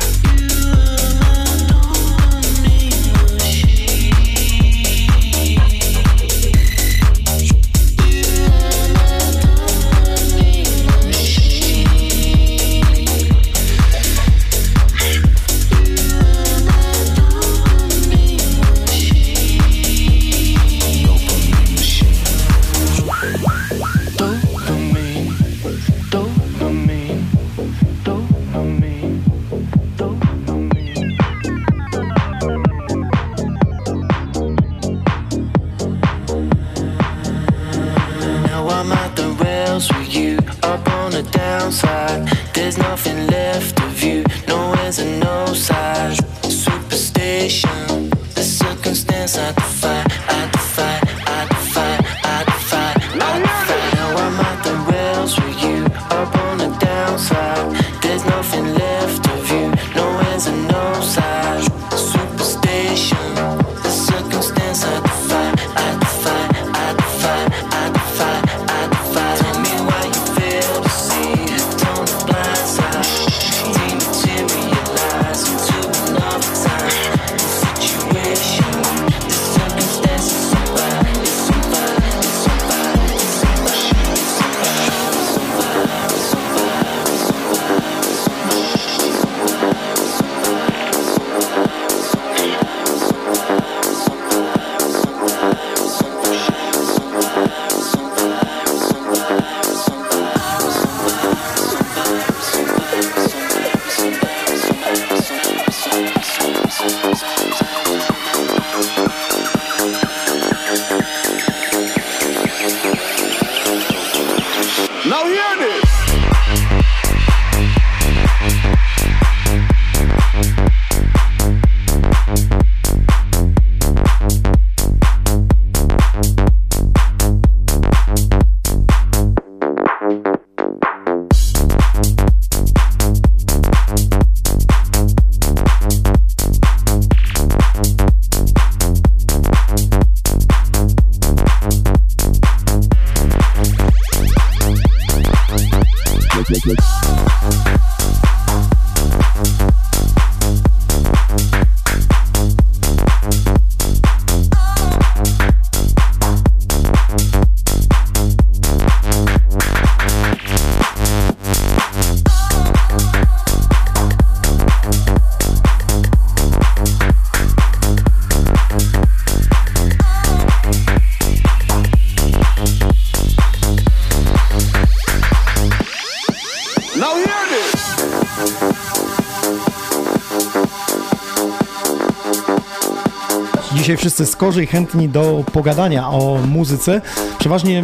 Dzisiaj wszyscy skorzy i chętni do pogadania o muzyce. Przeważnie e,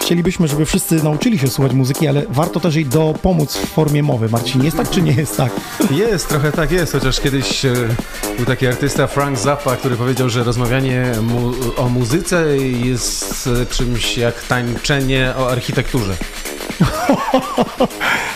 chcielibyśmy, żeby wszyscy nauczyli się słuchać muzyki, ale warto też jej dopomóc w formie mowy. Marcin, jest tak czy nie jest tak? Jest, trochę tak jest, chociaż kiedyś e, był taki artysta Frank Zappa, który powiedział, że rozmawianie mu o muzyce jest e, czymś jak tańczenie o architekturze.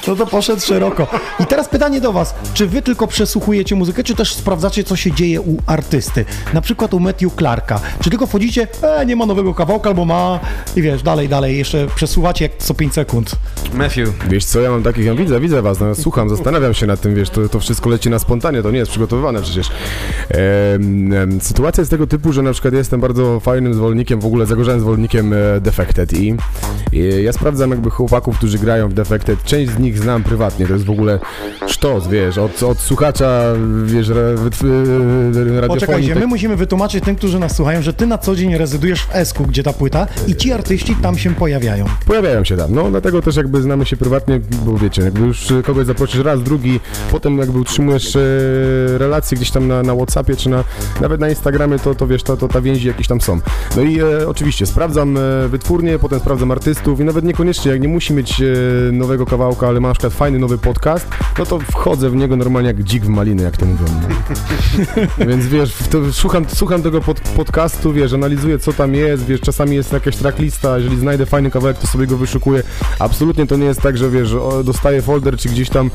No to poszedł szeroko. I teraz pytanie do Was. Czy Wy tylko przesłuchujecie muzykę, czy też sprawdzacie, co się dzieje u artysty? Na przykład u Matthew Clarka. Czy tylko wchodzicie, e, nie ma nowego kawałka, albo ma i wiesz, dalej, dalej, jeszcze przesuwacie jak co 5 sekund. Matthew. Wiesz co, ja mam takich, ja widzę, widzę was, no, słucham, zastanawiam się nad tym, wiesz, to, to wszystko leci na spontanie, to nie jest przygotowywane przecież. Em, sytuacja jest tego typu, że na przykład jestem bardzo fajnym zwolennikiem, w ogóle zagorzałym zwolennikiem e, Defected i, i ja sprawdzam jakby chłopaków, którzy grają w Defected, część z nich znam prywatnie, to jest w ogóle sztos, wiesz, od, od słuchacza, wiesz, radiofonii, Poczekajcie, tak- my musimy wytłumaczyć tym, którzy nas słuchają, że Ty na co dzień rezydujesz w Esku, gdzie ta płyta i ci artyści tam się pojawiają. Pojawiają się tam, no dlatego też jakby znamy się prywatnie, bo wiecie, jakby już kogoś zaprosisz raz, drugi, potem jakby utrzymujesz e, relacje gdzieś tam na, na Whatsappie, czy na, nawet na Instagramie, to, to wiesz, to, to ta więzi jakieś tam są. No i e, oczywiście sprawdzam e, wytwórnie, potem sprawdzam artystów i nawet niekoniecznie, jak nie musi mieć e, nowego kawałka, ale ma na przykład fajny nowy podcast, no to wchodzę w niego normalnie jak dzik w maliny, jak to mówią. Więc wiesz, słucham, słucham tego pod, podcastu, wiesz, analizuję co tam jest, wiesz, czasami jest jakaś tracklista, jeżeli znajdę fajny kawałek, to sobie go wyszukuję. Absolutnie to nie jest tak, że wiesz, dostaję folder, czy gdzieś tam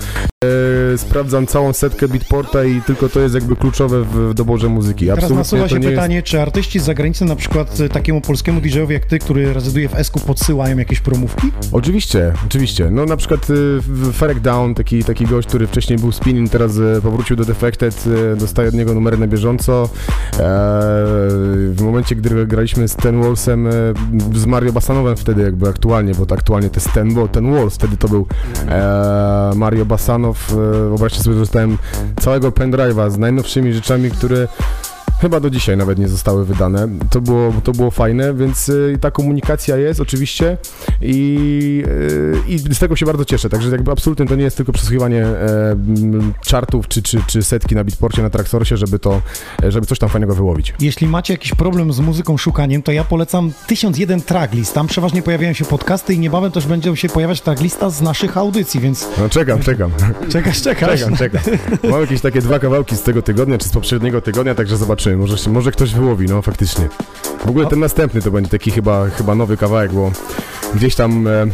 e, sprawdzam całą setkę beatporta i tylko to jest jakby kluczowe w, w doborze muzyki. Teraz Absolutnie nasuwa to się nie pytanie, czy artyści z zagranicy, na przykład e, takiemu polskiemu DJ-owi jak Ty, który rezyduje w Esku, podsyłają jakieś promówki? Oczywiście, oczywiście. No na przykład y, Ferek Down, taki, taki gość, który wcześniej był spinning, teraz y, powrócił do Defected, y, dostaje od niego numery na bieżąco. E, w momencie, gdy graliśmy z Ten Wallsem, y, z Mario Basanowem wtedy jakby aktualnie, bo to aktualnie to jest Ten, Wall- ten Walls, wtedy to był e, Mario Basanow. E, wyobraźcie sobie, że dostałem całego pendrive'a z najnowszymi rzeczami, które Chyba do dzisiaj nawet nie zostały wydane. To było, to było fajne, więc y, ta komunikacja jest oczywiście i, y, i z tego się bardzo cieszę. Także jakby absolutnie to nie jest tylko przesłuchiwanie e, chartów czy, czy, czy setki na Beatporcie, na Traxorsie, żeby to, e, żeby coś tam fajnego wyłowić. Jeśli macie jakiś problem z muzyką, szukaniem, to ja polecam 1001 tracklist. Tam przeważnie pojawiają się podcasty i niebawem też będzie się pojawiać tracklista z naszych audycji, więc No czekam, czekam. czekasz, czekasz. Czekam, czekam. Mam jakieś takie dwa kawałki z tego tygodnia, czy z poprzedniego tygodnia, także zobaczymy. Może, się, może ktoś wyłowi, no faktycznie. W ogóle ten następny to będzie taki chyba, chyba nowy kawałek, bo gdzieś tam... E,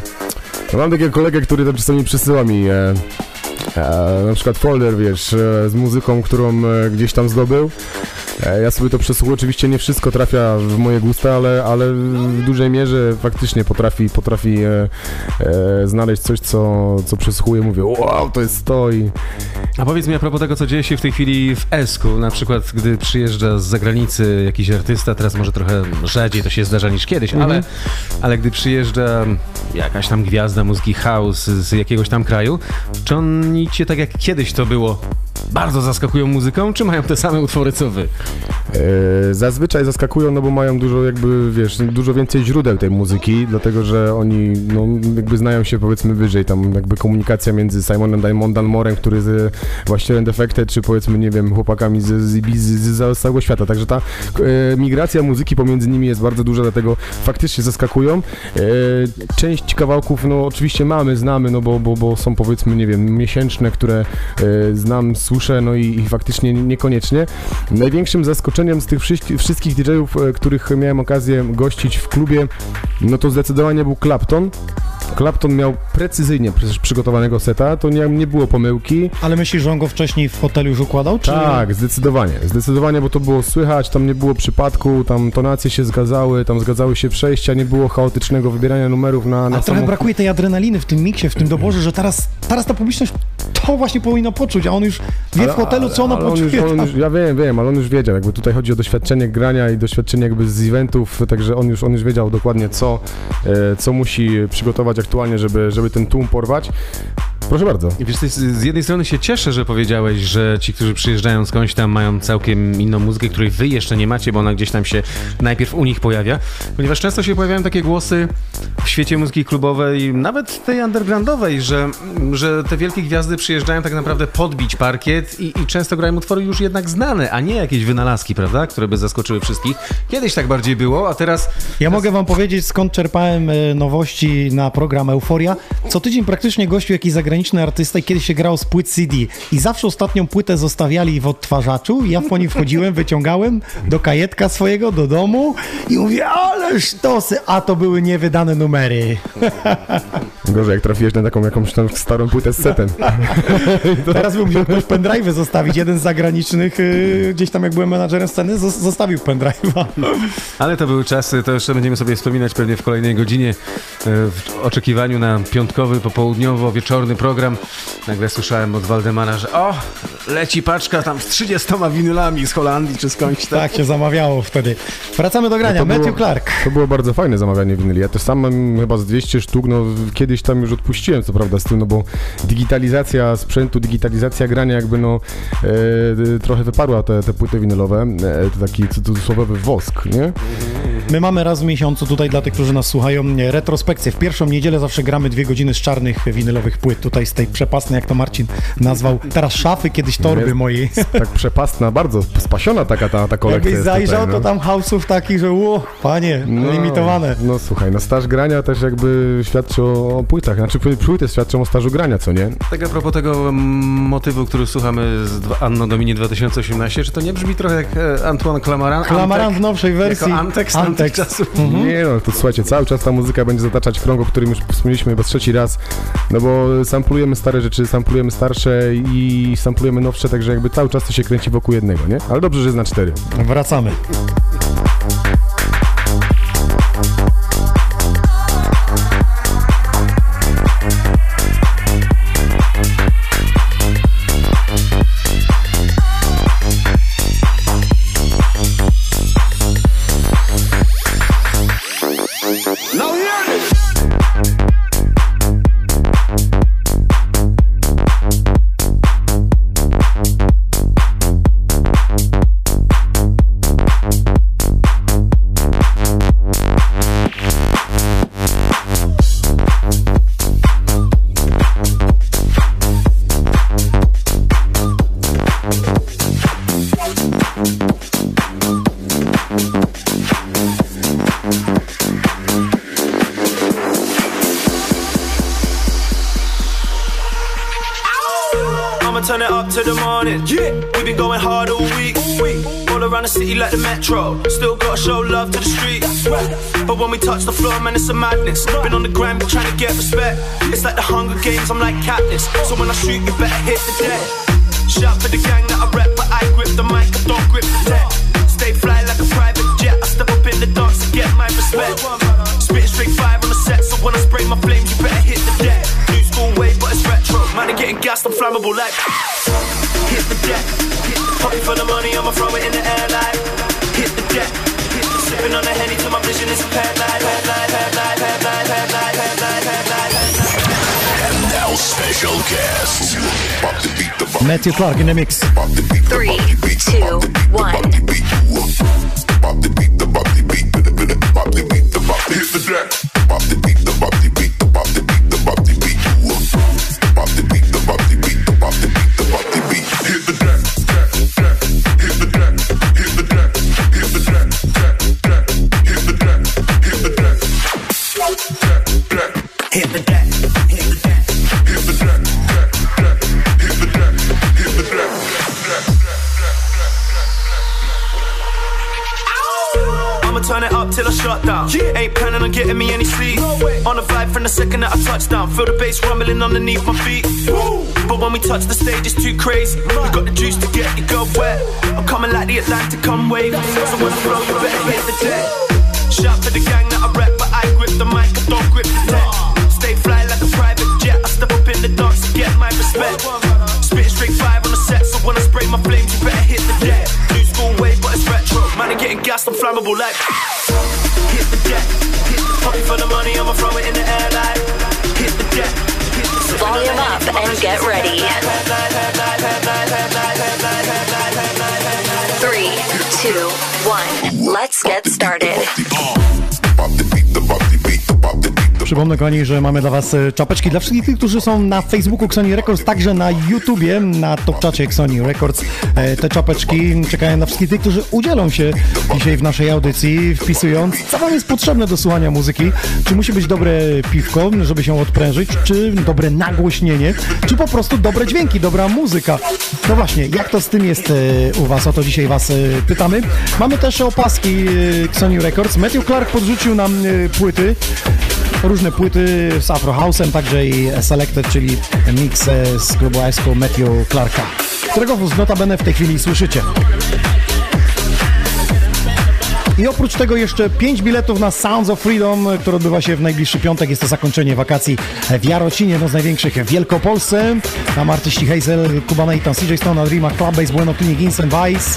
no mam takiego kolegę, który tam czasami przysyła mi e, na przykład folder, wiesz, e, z muzyką, którą e, gdzieś tam zdobył. E, Ja sobie to przesłuchuję, oczywiście nie wszystko trafia w moje gusta, ale, ale w dużej mierze faktycznie potrafi, potrafi e, e, znaleźć coś, co, co przesłuchuję, mówię, wow, to jest to i A powiedz mi a propos tego, co dzieje się w tej chwili w Esku, na przykład gdy przyjeżdża z zagranicy jakiś artysta, teraz może trochę rzadziej to się zdarza niż kiedyś, Mhm. ale, ale gdy przyjeżdża jakaś tam gwiazda muzyki house z jakiegoś tam kraju, czy oni cię tak jak kiedyś to było bardzo zaskakują muzyką, czy mają te same utwory co wy? E, Zazwyczaj zaskakują, no bo mają dużo jakby, wiesz, dużo więcej źródeł tej muzyki, dlatego że oni, no jakby znają się powiedzmy wyżej, tam jakby komunikacja między Simonem Diamond Dalmorem, który e, właścicielem Defected, czy powiedzmy, nie wiem, chłopakami z, z, Ibizy, z, z całego świata, także ta e, migracja muzyki pomiędzy nimi jest bardzo duża, dlatego faktycznie zaskakują. E, część kawałków, no oczywiście mamy, znamy, no bo, bo, bo są powiedzmy, nie wiem, miesięczne, które znam, słyszę, no i, i faktycznie niekoniecznie. Największym zaskoczeniem z tych wszystkich, DJ-ów, e, których miałem okazję gościć w klubie, no to zdecydowanie był Clapton. Clapton miał precyzyjnie przygotowanego seta, to nie, nie było pomyłki. Ale myślisz, że on go wcześniej w hotelu już układał? Czy... Tak, zdecydowanie. Zdecydowanie, bo to było słychać, tam nie było przypadku, tam tonacje się zgadzały, tam zgadzały się przejścia, nie było chaotycznego wybierania numerów na, na A trochę brakuje tej adrenaliny w tym miksie, w tym doborze, że teraz, teraz ta publiczność to właśnie powinno poczuć, a on już wie w Ale- hotelu, co ono poczuje. on już, Ja wiem, wiem, ale on już wiedział, jakby tutaj chodzi o doświadczenie grania i doświadczenie jakby z eventów, także on już, on już wiedział dokładnie co, e, co musi przygotować aktualnie, żeby, żeby ten tłum porwać. Proszę bardzo. Wiesz, z jednej strony się cieszę, że powiedziałeś, że ci, którzy przyjeżdżają skądś tam mają całkiem inną muzykę, której wy jeszcze nie macie, bo ona gdzieś tam się najpierw u nich pojawia, ponieważ często się pojawiają takie głosy w świecie muzyki klubowej, nawet tej undergroundowej, że, że te wielkie gwiazdy przyjeżdżają tak naprawdę podbić parkiet i, i często grają utwory już jednak znane, a nie jakieś wynalazki, prawda, które by zaskoczyły wszystkich. Kiedyś tak bardziej było, a teraz... Ja mogę wam powiedzieć, skąd czerpałem e, nowości na program Euforia. Co tydzień praktycznie gościł jakiś zagraniczny artysta i kiedyś się grało z płyt CD. I zawsze ostatnią płytę zostawiali w odtwarzaczu i ja po nim wchodziłem, wyciągałem do kajetka swojego, do domu i mówię, ale sztosy, a to były niewydane numery. Gorzej, jak trafiłeś na taką jakąś tam starą płytę z setem. Teraz bym musiał ktoś pendrive'y zostawić. Jeden z zagranicznych, y, gdzieś tam jak byłem menadżerem sceny, zos- zostawił pendrive'a. Ale to były czasy, to jeszcze będziemy sobie wspominać pewnie w kolejnej godzinie e, w oczekiwaniu na piątkowy, popołudniowo-wieczorny program. Nagle słyszałem od Waldemara, że o, leci paczka tam z 30 winylami z Holandii czy skądś tam. Tak się zamawiało wtedy. Wracamy do grania. No Matthew było- Clark. To było bardzo fajne zamawianie winyli. Ja też sam mam chyba z 200 sztuk, no kiedyś tam już odpuściłem co prawda z tym, no bo digitalizacja sprzętu, digitalizacja grania jakby no e, trochę wyparła te, te płyty winylowe. E, to taki cudzysłowiowy wosk, nie? My mamy raz w miesiącu tutaj dla tych, którzy nas słuchają, nie, retrospekcję. W pierwszą niedzielę zawsze gramy dwie godziny z czarnych winylowych płyt. Tutaj z tej przepasnej, jak to Marcin nazwał, teraz szafy, kiedyś torby Jest mojej. Tak przepastna, bardzo spasiona taka ta, ta kolekcja Jakbyś zajrzał, tutaj, to no. tam house'ów takich, że ło, panie, limitowane. No słuchaj, no staż grania też jakby świadczy o, płytach, znaczy pły- płyty świadczą o stażu grania, co nie? Tak a propos tego mm, motywu, który słuchamy z Anno Domini 2018, czy to nie brzmi trochę jak e, Antoine Clamaran? Klamaran Antek? w nowszej wersji. Jako Antek z Antek. czasów. Nie no, to słuchajcie, cały czas ta muzyka będzie zataczać krąg, o którym już wspomnieliśmy chyba trzeci raz, no bo samplujemy stare rzeczy, samplujemy starsze i samplujemy nowsze, także jakby cały czas to się kręci wokół jednego, nie? Ale dobrze, że jest na cztery. Wracamy. When we touch the floor, man, it's a madness. Been on the grind, been trying to get respect. It's like the Hunger Games, I'm like Katniss. So when I shoot, you better hit the deck. Shout for the gang that I rep, but I grip the mic, I don't grip the tech. Stay fly like a private jet. I step up in the dance to get my respect. Spit straight fire on the set, so when I spray my flames, you better hit the deck. New school way, but it's retro. Man, I'm getting gassed, I'm flammable like. Hit the deck. Pocket for the money, I'ma throw it in the air like. Hit the deck. Sipping on the henny till my vision is impaired like. Head like, head like, head like, head like, head like, head like, head like. And now special guests. Pop the beat Matthew Clark in the mix. Three, two, one. I'ma shut down. Ain't planning on getting me any sleep. On the vibe from the second that I touch down. Feel the bass rumbling underneath my feet. But when we touch the stage, it's too crazy. We got the juice to get you go wet. I'm coming like the Atlantic, come wave. So when I flow, you better hit the deck. Shout for the gang that I rep, but I grip the mic, I don't grip the tech. Stay fly like a private jet. I step up in the dark to get my respect. Spit straight five on the set, so when I spray my flames, you better getting gassed, I'm flammable like. Hit the deck. Hit the poppy for the money, I'ma throw it in the air like. Hit the deck. Hit the Volume up and get ready. Three, two, one. Let's get started. Przypomnę kochani, że mamy dla Was e, czapeczki dla wszystkich tych, którzy są na Facebooku Xoni Records, także na YouTubie, na topczacie Xoni Records. E, Te czapeczki czekają na wszystkich tych, którzy udzielą się dzisiaj w naszej audycji, wpisując, co Wam jest potrzebne do słuchania muzyki. Czy musi być dobre piwko, żeby się odprężyć, czy dobre nagłośnienie, czy po prostu dobre dźwięki, dobra muzyka. No właśnie, jak to z tym jest e, u Was? O to dzisiaj Was pytamy. Mamy też opaski Xoni Records. Matthew Clark podrzucił nam płyty różne płyty z Afro House'em, także i Selected, czyli mix e, z klubu Esco Matthew Clarka, którego z notabene w tej chwili słyszycie. I oprócz tego jeszcze 5 biletów na Sounds of Freedom, które odbywa się w najbliższy piątek. Jest to zakończenie wakacji w Jarocinie, no z największych w Wielkopolsce. Tam artyści Hazel, Kuba Nathan, CJ Stone, Adrima, Club Base, Bueno Clinic, Incent Vice.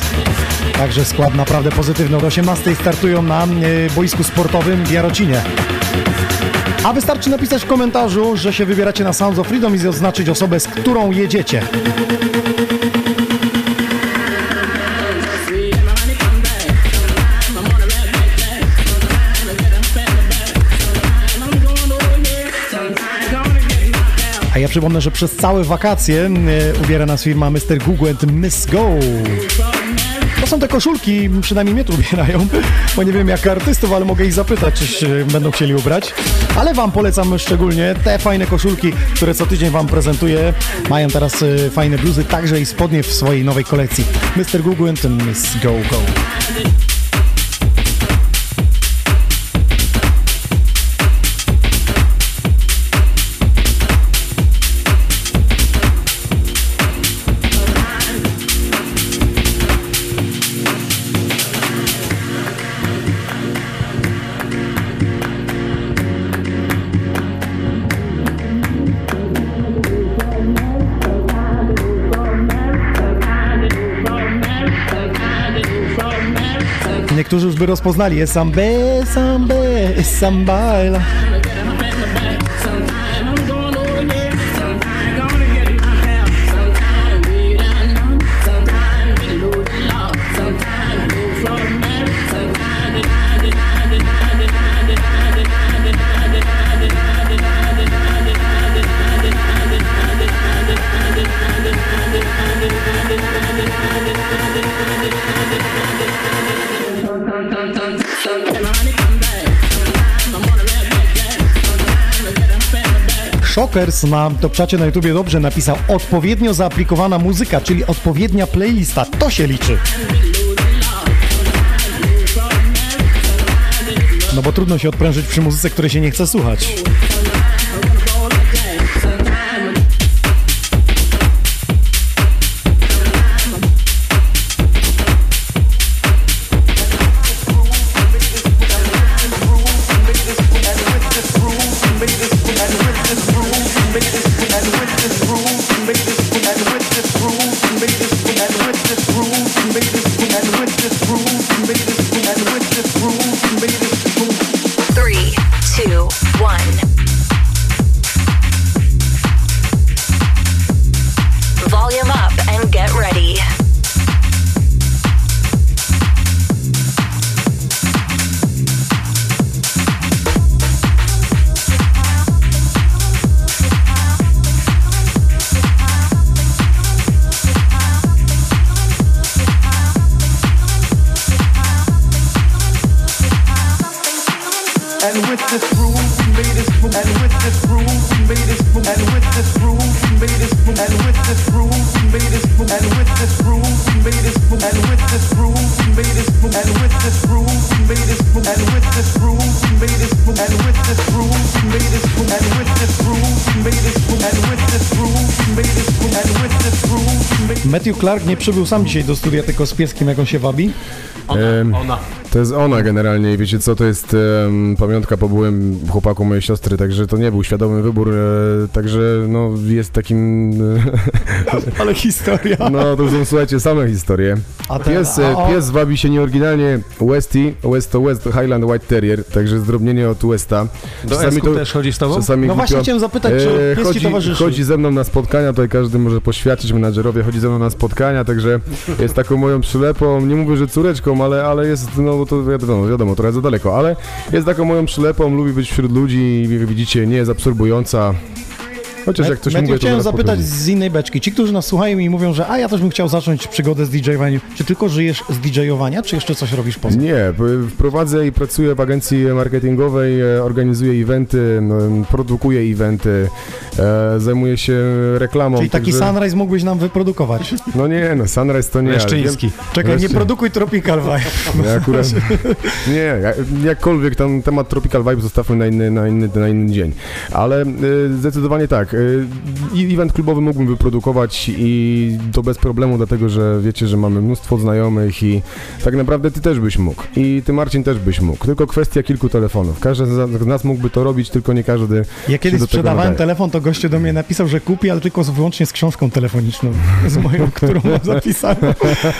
Także skład naprawdę pozytywny. Od 18 startują na e, boisku sportowym w Jarocinie. A wystarczy napisać w komentarzu, że się wybieracie na Sounds of Freedom i zaznaczyć osobę, z którą jedziecie. A ja przypomnę, że przez całe wakacje e, ubiera nas firma Mr. Google and Miss Go. To są te koszulki, przynajmniej mnie tu ubierają, bo nie wiem jak artystów, ale mogę ich zapytać, czy będą chcieli ubrać. Ale Wam polecam szczególnie te fajne koszulki, które co tydzień Wam prezentuję. Mają teraz e, fajne bluzy, także i spodnie w swojej nowej kolekcji. Mr. Google and Miss Go Go. Niektórzy już by rozpoznali. Sambe, sambe, sambaila. Shockers na topczacie na YouTubie dobrze napisał odpowiednio zaaplikowana muzyka, czyli odpowiednia playlista. To się liczy. No bo trudno się odprężyć przy muzyce, której się nie chce słuchać. Clark nie przybył sam dzisiaj do studia, tylko z pieskiem, jak on się wabi. Em, Ona. To jest ona generalnie i wiecie co, to jest em, pamiątka po byłym chłopaku mojej siostry, także to nie był świadomy wybór, e, także no jest takim... E, Ale historia. no to są słuchajcie same historie. A te- Pies, a- e, o- pies wabi się nieoryginalnie Westie, West to West Highland White Terrier, także zdrobnienie od Westa. Do Esku też chodzi z tobą? Czasami No właśnie chciałem zapytać, czy pies ci chodzi, towarzyszy? chodzi ze mną na spotkania, tutaj każdy może poświadczyć, menadżerowie chodzi ze mną na spotkania, także jest taką moją przylepą, nie mówię, że córeczką, ale, ale jest, no bo to wiadomo, wiadomo, trochę za daleko, ale jest taką moją przylepą, lubi być wśród ludzi jak widzicie, nie jest absorbująca. Chociaż jak mówię, to chciałem zapytać powiem. z innej beczki. Ci, którzy nas słuchają i mówią, że a ja też bym chciał zacząć przygodę z DJ-owaniem, czy tylko żyjesz z DJ-owania, czy jeszcze coś robisz poza? Nie, p- wprowadzę i pracuję w agencji marketingowej, e, organizuję eventy, produkuję eventy, e, zajmuję się reklamą. Czyli taki także- Sunrise mógłbyś nam wyprodukować. No nie, no Sunrise to nie. ale Leszczyński. wiem- Czekaj, nie produkuj Tropical Vibe. Ja akurat, nie, ja- jakkolwiek tam temat Tropical Vibe zostawmy na inny, na inny, na inny dzień. Ale y, zdecydowanie tak. Y, i event klubowy mógłbym wyprodukować i to bez problemu, dlatego że wiecie, że mamy mnóstwo znajomych i tak naprawdę ty też byś mógł. I ty Marcin też byś mógł. Tylko kwestia kilku telefonów. Każdy z nas mógłby to robić, tylko nie każdy. Ja się kiedyś sprzedawałem telefon, to gościu do mnie napisał, że kupi, ale tylko z, wyłącznie z książką telefoniczną. Z moją, którą mam zapisaną.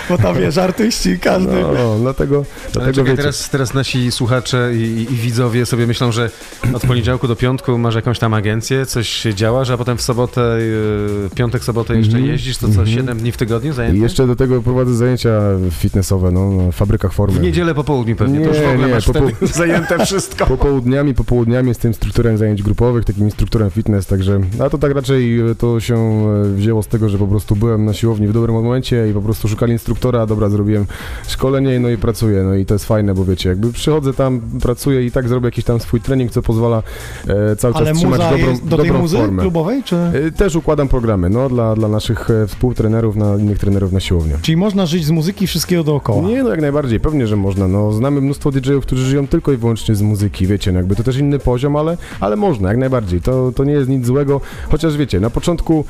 Bo tam wiesz, artyści, każdy. No, dlatego, Ale dlatego czekaj, wiecie. teraz, teraz nasi słuchacze i, i, i widzowie sobie myślą, że od poniedziałku do piątku masz jakąś tam agencję, coś się działa, że a potem w sobotę, y, piątek, sobotę jeszcze Mhm. jeździsz, to co, Mhm. 7 dni w tygodniu I zajęte? jeszcze do tego prowadzę zajęcia fitnessowe, no, na fabrykach formy. W niedzielę po południu pewnie, Nie, to już w ogóle nie, masz po- wtedy po- zajęte wszystko. Popołudniami, popołudniami jestem instruktorem zajęć grupowych, takim instruktorem fitness, także, a to tak raczej e, to się e, wzięło z tego, że po prostu byłem na siłowni w dobrym momencie i po prostu szukali instruktora, dobra, zrobiłem szkolenie, no i pracuję, no i to jest fajne, bo wiecie, jakby przychodzę tam, pracuję i tak zrobię jakiś tam swój trening, co pozwala e, cały czas Ale trzymać dobrą, do dobrą muzy formę. Klubowej, czy... E, Też układam programy, no, dla, dla naszych e, współtrenerów, na innych trenerów na siłownię. Czyli można żyć z muzyki i wszystkiego dookoła. Nie, no jak najbardziej, pewnie, że można. No, znamy mnóstwo DJ-ów, którzy żyją tylko i wyłącznie z muzyki, wiecie, no jakby to też inny poziom, ale, ale można, jak najbardziej. To, to nie jest nic złego, chociaż wiecie, na początku.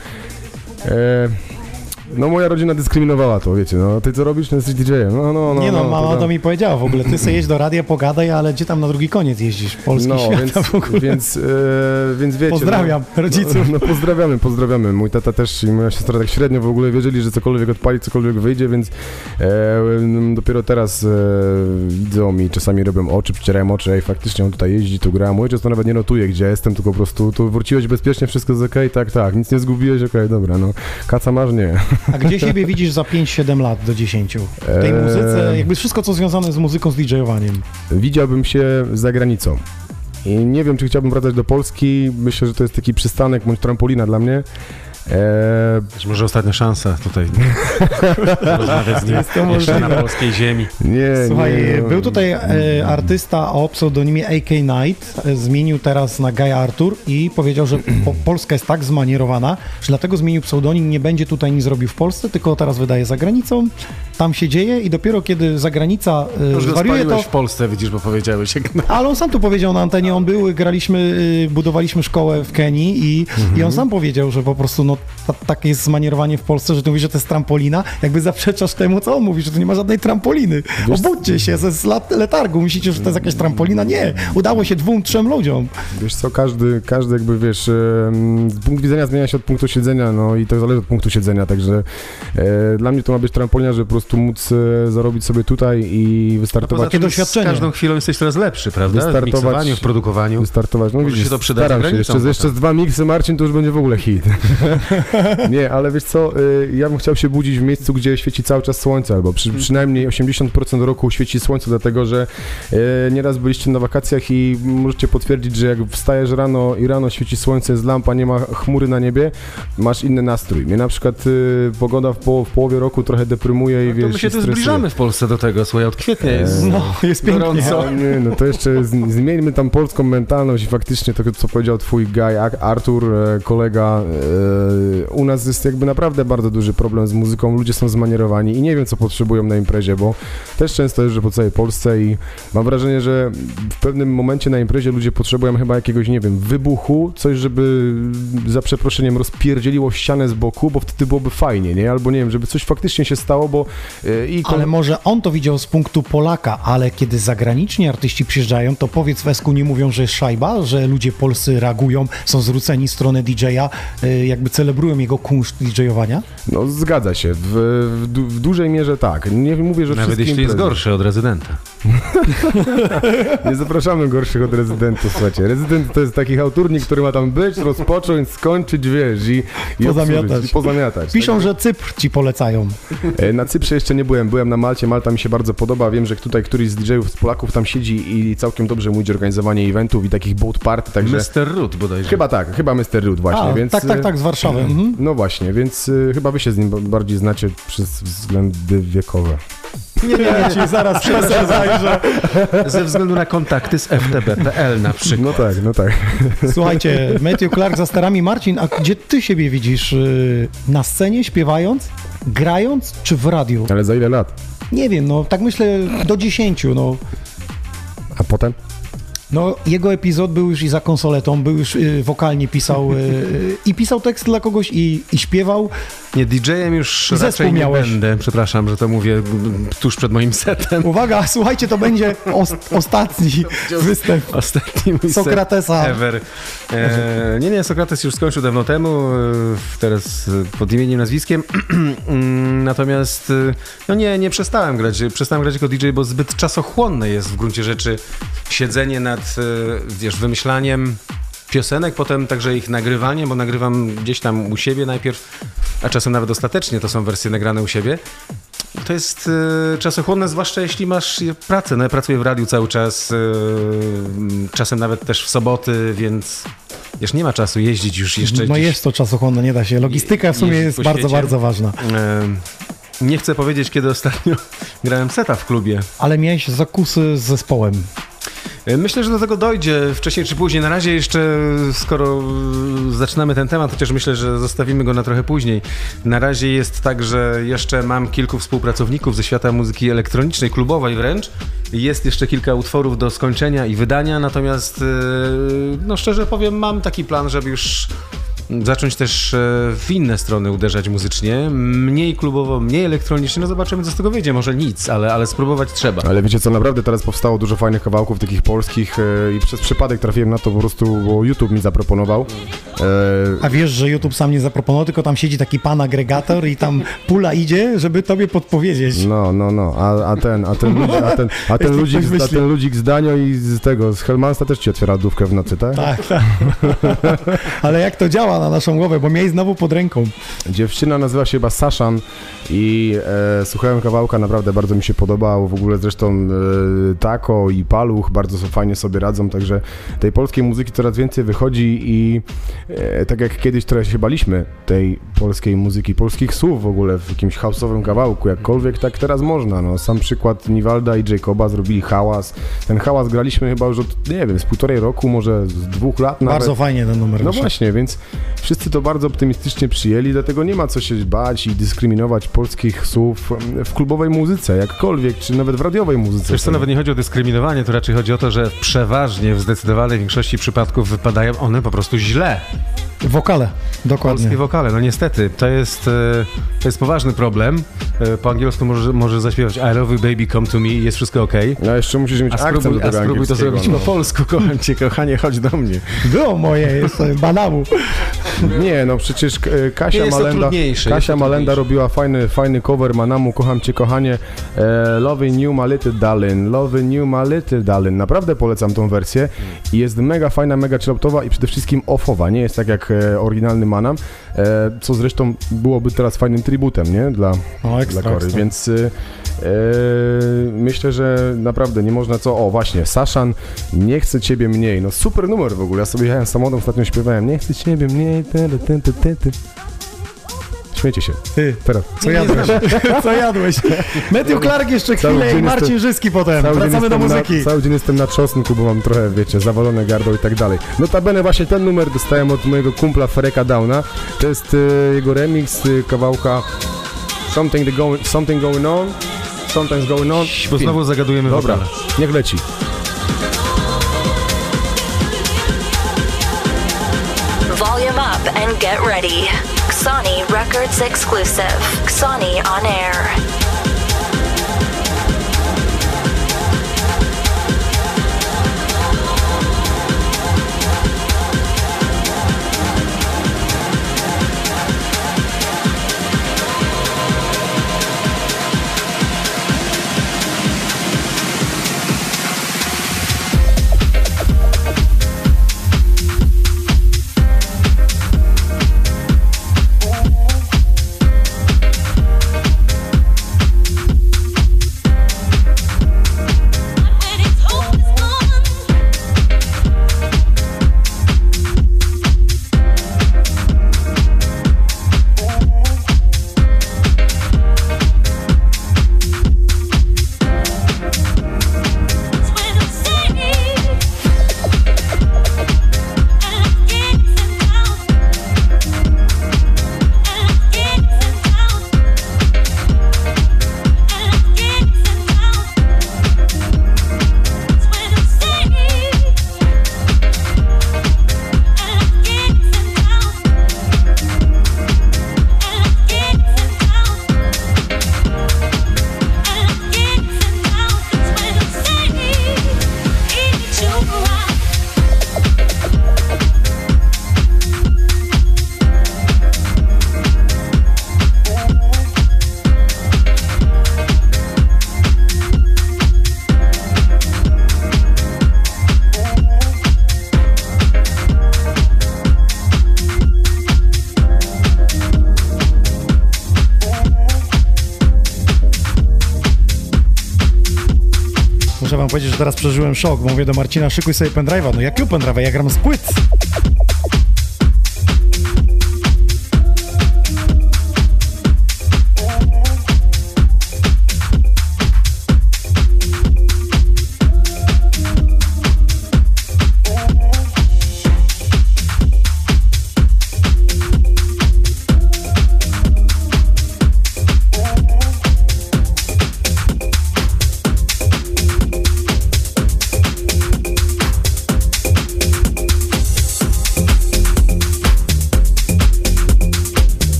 E, no moja rodzina dyskryminowała to, wiecie, no ty co robisz, no jesteś DJ-em, no, no, no. nie no, to mama tam- to mi powiedziała w ogóle, ty sobie jedź do radia, pogadaj, ale gdzie tam na drugi koniec jeździsz? Polski No, świata więc, w ogóle. więc, e, więc wiecie. Pozdrawiam no, rodziców. No, no pozdrawiamy, pozdrawiamy. Mój tata też i moja siostra tak średnio w ogóle wierzyli, że cokolwiek odpali, cokolwiek wyjdzie, więc e, dopiero teraz e, widzą mi, czasami robią oczy, przycierają oczy, ej, faktycznie on tutaj jeździ, tu gra. Mój to nawet nie notuje, gdzie jestem, tylko po prostu tu wróciłeś bezpiecznie, wszystko jest okej, tak, tak, nic nie zgubiłeś, okej, dobra, no. Kaca masz, nie. A gdzie siebie widzisz za 5-7 lat do 10? W tej muzyce, jakby wszystko co związane z muzyką, z DJ-owaniem. Widziałbym się za granicą. I nie wiem, czy chciałbym wracać do Polski. Myślę, że to jest taki przystanek bądź trampolina dla mnie. Eee, Być może ostatnia szansa tutaj rozmawiać z nim Jest to jeszcze na możliwe. polskiej ziemi. nie, Słuchaj, nie, no. był tutaj e, artysta o pseudonimie AK Knight, e, zmienił teraz na Gaja Artur i powiedział, że po, Polska jest tak zmanierowana, że dlatego zmienił pseudonim, nie będzie tutaj nic robił w Polsce, tylko teraz wydaje za granicą, tam się dzieje i dopiero kiedy zagranica e, Już zwariuje, to... w Polsce, widzisz, bo powiedziałeś. Jak na... Ale on sam tu powiedział na antenie, on był, graliśmy, y, budowaliśmy szkołę w Kenii i, i on sam powiedział, że po prostu no, ta, takie jest zmanierowanie w Polsce, że ty mówisz, że to jest trampolina, jakby zaprzeczasz temu, co on mówi, że tu nie ma żadnej trampoliny. Obudźcie się ze letargu, myślicie, że to jest jakaś trampolina? Nie, udało się dwóm, trzem ludziom. Wiesz co, każdy, każdy jakby, wiesz, punkt widzenia zmienia się od punktu siedzenia, no i to zależy od punktu siedzenia, także e, dla mnie to ma być trampolina, żeby po prostu móc e, zarobić sobie tutaj i Poza wystartować. tym doświadczenie. z każdą chwilą jesteś coraz lepszy, prawda? W Wystartować- miksowaniu, w produkowaniu. Wystartować. No Może widzisz, się to przyda za staram się. Jeszcze, jeszcze z dwa miksy, Marcin, to już będzie w ogóle hit. Nie, ale wiesz co, y, ja bym chciał się budzić w miejscu, gdzie świeci cały czas słońce, albo przy, przynajmniej 80% roku świeci słońce, dlatego że y, nieraz byliście na wakacjach i możecie potwierdzić, że jak wstajesz rano i rano świeci słońce, jest lampa, nie ma chmury na niebie, masz inny nastrój. Mnie na przykład y, pogoda w, po, w połowie roku trochę deprymuje i To wiesz, my się tu zbliżamy w Polsce do tego, słuchaj, od kwietnia jest, No, jest pięknie. gorąco. No, nie, no to jeszcze zmieńmy tam polską mentalność i faktycznie to, co powiedział twój guy Ar- Artur, e, kolega, e, u nas jest jakby naprawdę bardzo duży problem z muzyką, ludzie są zmanierowani i nie wiem, co potrzebują na imprezie, bo też często jeżdżę po całej Polsce i mam wrażenie, że w pewnym momencie na imprezie ludzie potrzebują chyba jakiegoś, nie wiem, wybuchu, coś, żeby za przeproszeniem rozpierdzieliło ścianę z boku, bo wtedy byłoby fajnie, nie? Albo nie wiem, żeby coś faktycznie się stało, bo e, i Ale może on to widział z punktu Polaka, ale kiedy zagraniczni artyści przyjeżdżają, to powiedz w Esku nie mówią, że jest szajba, że ludzie polscy reagują, są zwróceni w stronę DJ-a, y, jakby celebrują jego kunszt DJ-owania? No zgadza się, w, w, du- w dużej mierze tak. Nie mówię, że Nawet jeśli jest gorszy od rezydenta. Nie zapraszamy gorszych od rezydentów, słuchajcie. Rezydent to jest taki autornik, który ma tam być, rozpocząć, skończyć, wiesz, i, i Pozamiatać. obsłużyć, I pozamiatać. Piszą, że Cypr ci polecają. E, Na Cyprze jeszcze nie byłem, byłem na Malcie, Malta mi się bardzo podoba, wiem, że tutaj któryś z DJ-ów z Polaków tam siedzi i całkiem dobrze mu idzie organizowanie eventów i takich boat party, także... Mr. Root bodajże. Chyba tak, chyba Mr. Root właśnie, A, więc... tak, tak, e, tak, z Warszawy. Mhm. No właśnie, więc y, chyba wy się z nim ba- bardziej znacie przez względy wiekowe. Nie, nie, nie, ci zaraz PESEL zajrzę. Ze względu na kontakty z FTB.pl na przykład. No tak, no tak. Słuchajcie, Matthew Clark za starami. Marcin, a gdzie ty siebie widzisz? y, Na scenie, śpiewając, grając, czy w radiu? Ale za ile lat? Nie wiem, no tak myślę do 10, no. A potem? No, jego epizod był już i za konsoletą, był już y, wokalnie pisał y, y, i pisał tekst dla kogoś i, i śpiewał. Nie, DJ-em już zespół raczej nie miałeś. będę. Przepraszam, że to mówię tuż przed moim setem. Uwaga, słuchajcie, to będzie os- ostatni występ Ostatni mój Sokratesa. Ever. E, nie, nie, Sokrates już skończył dawno temu, e, teraz pod imieniem, nazwiskiem. Mm, Natomiast e, no nie, nie przestałem grać. Przestałem grać jako DJ, bo zbyt czasochłonne jest w gruncie rzeczy siedzenie nad, e, wiesz, wymyślaniem piosenek, potem także ich nagrywanie, bo nagrywam gdzieś tam u siebie najpierw, a czasem nawet ostatecznie to są wersje nagrane u siebie. To jest e, czasochłonne, zwłaszcza jeśli masz pracę. No ja pracuję w radiu cały czas, e, czasem nawet też w soboty, więc wiesz, nie ma czasu jeździć już jeszcze No gdzieś, jest to czasochłonne, nie da się. Logistyka w sumie jest bardzo, bardzo ważna. E, nie chcę powiedzieć, kiedy ostatnio grałem seta w klubie. Ale miałeś zakusy z zespołem. E, Myślę, że do tego dojdzie wcześniej czy później. Na razie jeszcze, skoro e, zaczynamy ten temat, chociaż myślę, że zostawimy go na trochę później. Na razie jest tak, że jeszcze mam kilku współpracowników ze świata muzyki elektronicznej, klubowej wręcz. Jest jeszcze kilka utworów do skończenia i wydania, natomiast e, no szczerze powiem, mam taki plan, żeby już zacząć też e, w inne strony uderzać muzycznie. Mniej klubowo, mniej elektronicznie. No zobaczymy, co z tego wyjdzie. Może nic, ale, ale spróbować trzeba. Ale wiecie co, naprawdę teraz powstało dużo fajnych kawałków takich polskich e, i przez przypadek trafiłem na to po prostu, bo YouTube mi zaproponował. E, A wiesz, że YouTube sam nie zaproponował, tylko tam siedzi taki pan agregator i tam pula idzie, żeby tobie podpowiedzieć. no, no, no, a, a ten, a ten, ludzi- a ten, a ten, ludzik, ktoś z- a ten ludzik z Danio i z tego, z Helmansta też ci otwiera dówkę w nocy, tak? Tak, tak. Ale jak to działa na naszą głowę, bo miałeś znowu pod ręką. Dziewczyna nazywa się chyba Saszan i e, słuchałem kawałka, naprawdę bardzo mi się podobał. W ogóle zresztą e, Tako i Paluch bardzo fajnie sobie radzą, także tej polskiej muzyki coraz więcej wychodzi i e, tak jak kiedyś trochę się baliśmy tej polskiej muzyki, polskich słów w ogóle w jakimś house'owym kawałku, jakkolwiek tak teraz można. No, sam przykład Niwalda i Jacoba zrobili hałas. Ten hałas graliśmy chyba już od, nie wiem, z półtorej roku, może z dwóch lat nawet. Bardzo fajnie ten numer No wyszedł. właśnie, więc wszyscy to bardzo optymistycznie przyjęli, dlatego nie ma co się bać i dyskryminować polskich słów w klubowej muzyce, jakkolwiek, czy nawet w radiowej muzyce. Wiesz co, nawet nie chodzi o dyskryminowanie, to raczej chodzi o to, że przeważnie w zdecydowanej większości przypadków wypadają one po prostu źle. Wokale, dokładnie. Polskie wokale, no niestety, to jest, e, to jest poważny problem. e, po angielsku może, może zaśpiewać I love you baby, come to me jest wszystko okej. No jeszcze musisz mieć A akcent spróbuj, do a spróbuj to zrobić no. po polsku, kocham cię, kochanie, chodź do mnie. Było moje, jest to banamu. Nie, no przecież e, Kasia Malenda, Kasia Malenda robiła fajny, fajny cover Manamu, kocham cię kochanie, e, my little darling, loving you my little darling. Naprawdę polecam tą wersję. I jest mega fajna, mega chilloutowa i przede wszystkim offowa, nie jest tak jak e, oryginalny Manam, e, co zresztą byłoby teraz fajnym tributem, nie, dla, No, ekstra, dla Kory, ekstra. więc e, myślę, że naprawdę nie można co, o właśnie, Saszan, nie chcę ciebie mniej, no super numer w ogóle, ja sobie jechałem samochodem, ostatnio śpiewałem, nie chcę ciebie mniej, ty, ty, ty, ty, ty. Śmiejcie się. Ty, Teraz. co jadłeś? Co jadłeś? Matthew Clark jeszcze chwilę i Marcin jestem- Żyski potem. Wracamy do muzyki. Na, cały dzień jestem na czosnku, bo mam trochę, wiecie, zawalone gardło i tak dalej. Notabene właśnie ten numer dostałem od mojego kumpla Fereka Downa. To jest e, jego remix e, kawałka Something, the going, something Going On, Sometimes Going On. Bo znowu zagadujemy Dobra, wokale. niech leci. Volume up and get ready. Sony Records exclusive. Sony on air. Teraz przeżyłem szok. Mówię do Marcina, szykuj sobie pendrive'a. No jakiego pendrive'a? Ja gram z płyt.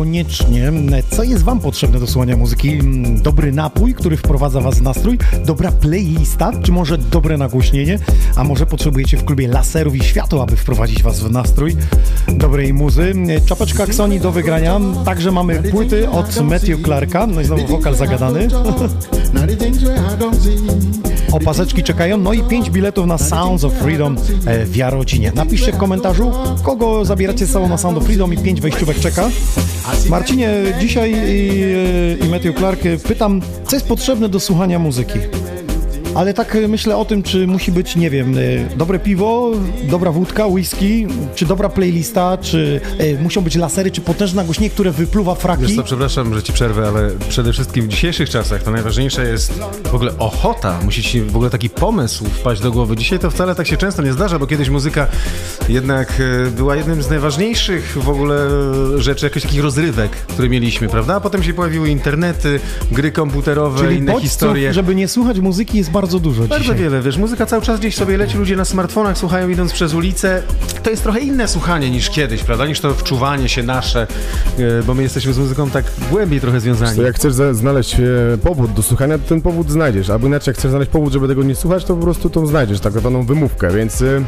Koniecznie, co jest Wam potrzebne do słuchania muzyki. Mm, Dobry napój, który wprowadza Was w nastrój, dobra playlista, czy może dobre nagłośnienie, a może potrzebujecie w klubie laserów i światła, aby wprowadzić Was w nastrój dobrej muzy. Czapeczka Xoni do wygrania. Także mamy płyty od Matthew Clarka, no i znowu wokal zagadany. Opaseczki czekają, no i pięć biletów na Sounds of Freedom e, w Jarocinie. Napiszcie w komentarzu, kogo zabieracie z sobą na Sound of Freedom i pięć wejściówek czeka. Marcinie, dzisiaj i, i Matthew Clark pytam, co jest potrzebne do słuchania muzyki? Ale tak e, myślę o tym, czy musi być, nie wiem, e, dobre piwo, dobra wódka, whisky, czy dobra playlista, czy e, muszą być lasery, czy potężne nagłośnienie, które wypluwa fraki. Wiesz co, przepraszam, że ci przerwę, ale przede wszystkim w dzisiejszych czasach to najważniejsze jest w ogóle ochota. Musi ci w ogóle taki pomysł wpaść do głowy. Dzisiaj to wcale tak się często nie zdarza, bo kiedyś muzyka jednak była jednym z najważniejszych w ogóle rzeczy, jakichś takich rozrywek, które mieliśmy, prawda? A potem się pojawiły internety, gry komputerowe, Czyli inne bodźców, historie. żeby nie słuchać muzyki jest bardzo dużo Bardzo dzisiaj. wiele, wiesz, muzyka cały czas gdzieś sobie leci, ludzie na smartfonach słuchają idąc przez ulicę. To jest trochę inne słuchanie niż kiedyś, prawda? Niż to wczuwanie się nasze, e, bo my jesteśmy z muzyką tak głębiej trochę związani. To jak chcesz znaleźć e, powód do słuchania, to ten powód znajdziesz. Albo inaczej, jak chcesz znaleźć powód, żeby tego nie słuchać, to po prostu to znajdziesz, tak zwaną wymówkę. Więc e,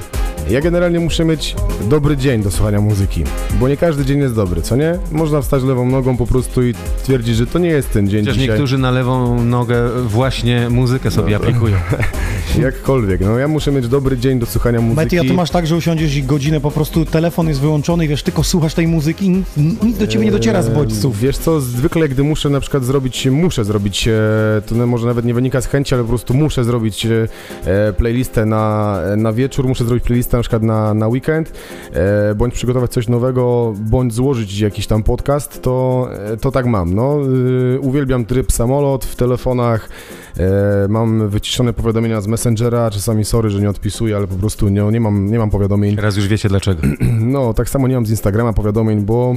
ja generalnie muszę mieć dobry dzień do słuchania muzyki, bo nie każdy dzień jest dobry, co nie? Można wstać lewą nogą po prostu i twierdzić, że to nie jest ten dzień Chociaż dzisiaj. niektórzy na lewą nogę właśnie muzykę sobie No. aplikują. Jakkolwiek, no ja muszę mieć dobry dzień do słuchania muzyki. Meti, a ty masz tak, że usiądziesz i godzinę po prostu telefon jest wyłączony i wiesz, tylko słuchasz tej muzyki i nic, do ciebie nie dociera z bodźców. Eee, Wiesz co, zwykle gdy muszę na przykład zrobić, muszę zrobić, e, to na- może nawet nie wynika z chęci, ale po prostu muszę zrobić e, e, playlistę na, na wieczór, muszę zrobić playlistę na przykład na, na weekend, bądź przygotować coś nowego, bądź złożyć jakiś tam podcast, to, to tak mam, no. Y, Uwielbiam tryb samolot w telefonach, mam wyciszone powiadomienia z Messengera, czasami sorry, że nie odpisuję, ale po prostu nie, nie, mam, nie mam powiadomień. Teraz już wiecie dlaczego. No, tak samo nie mam z Instagrama powiadomień, bo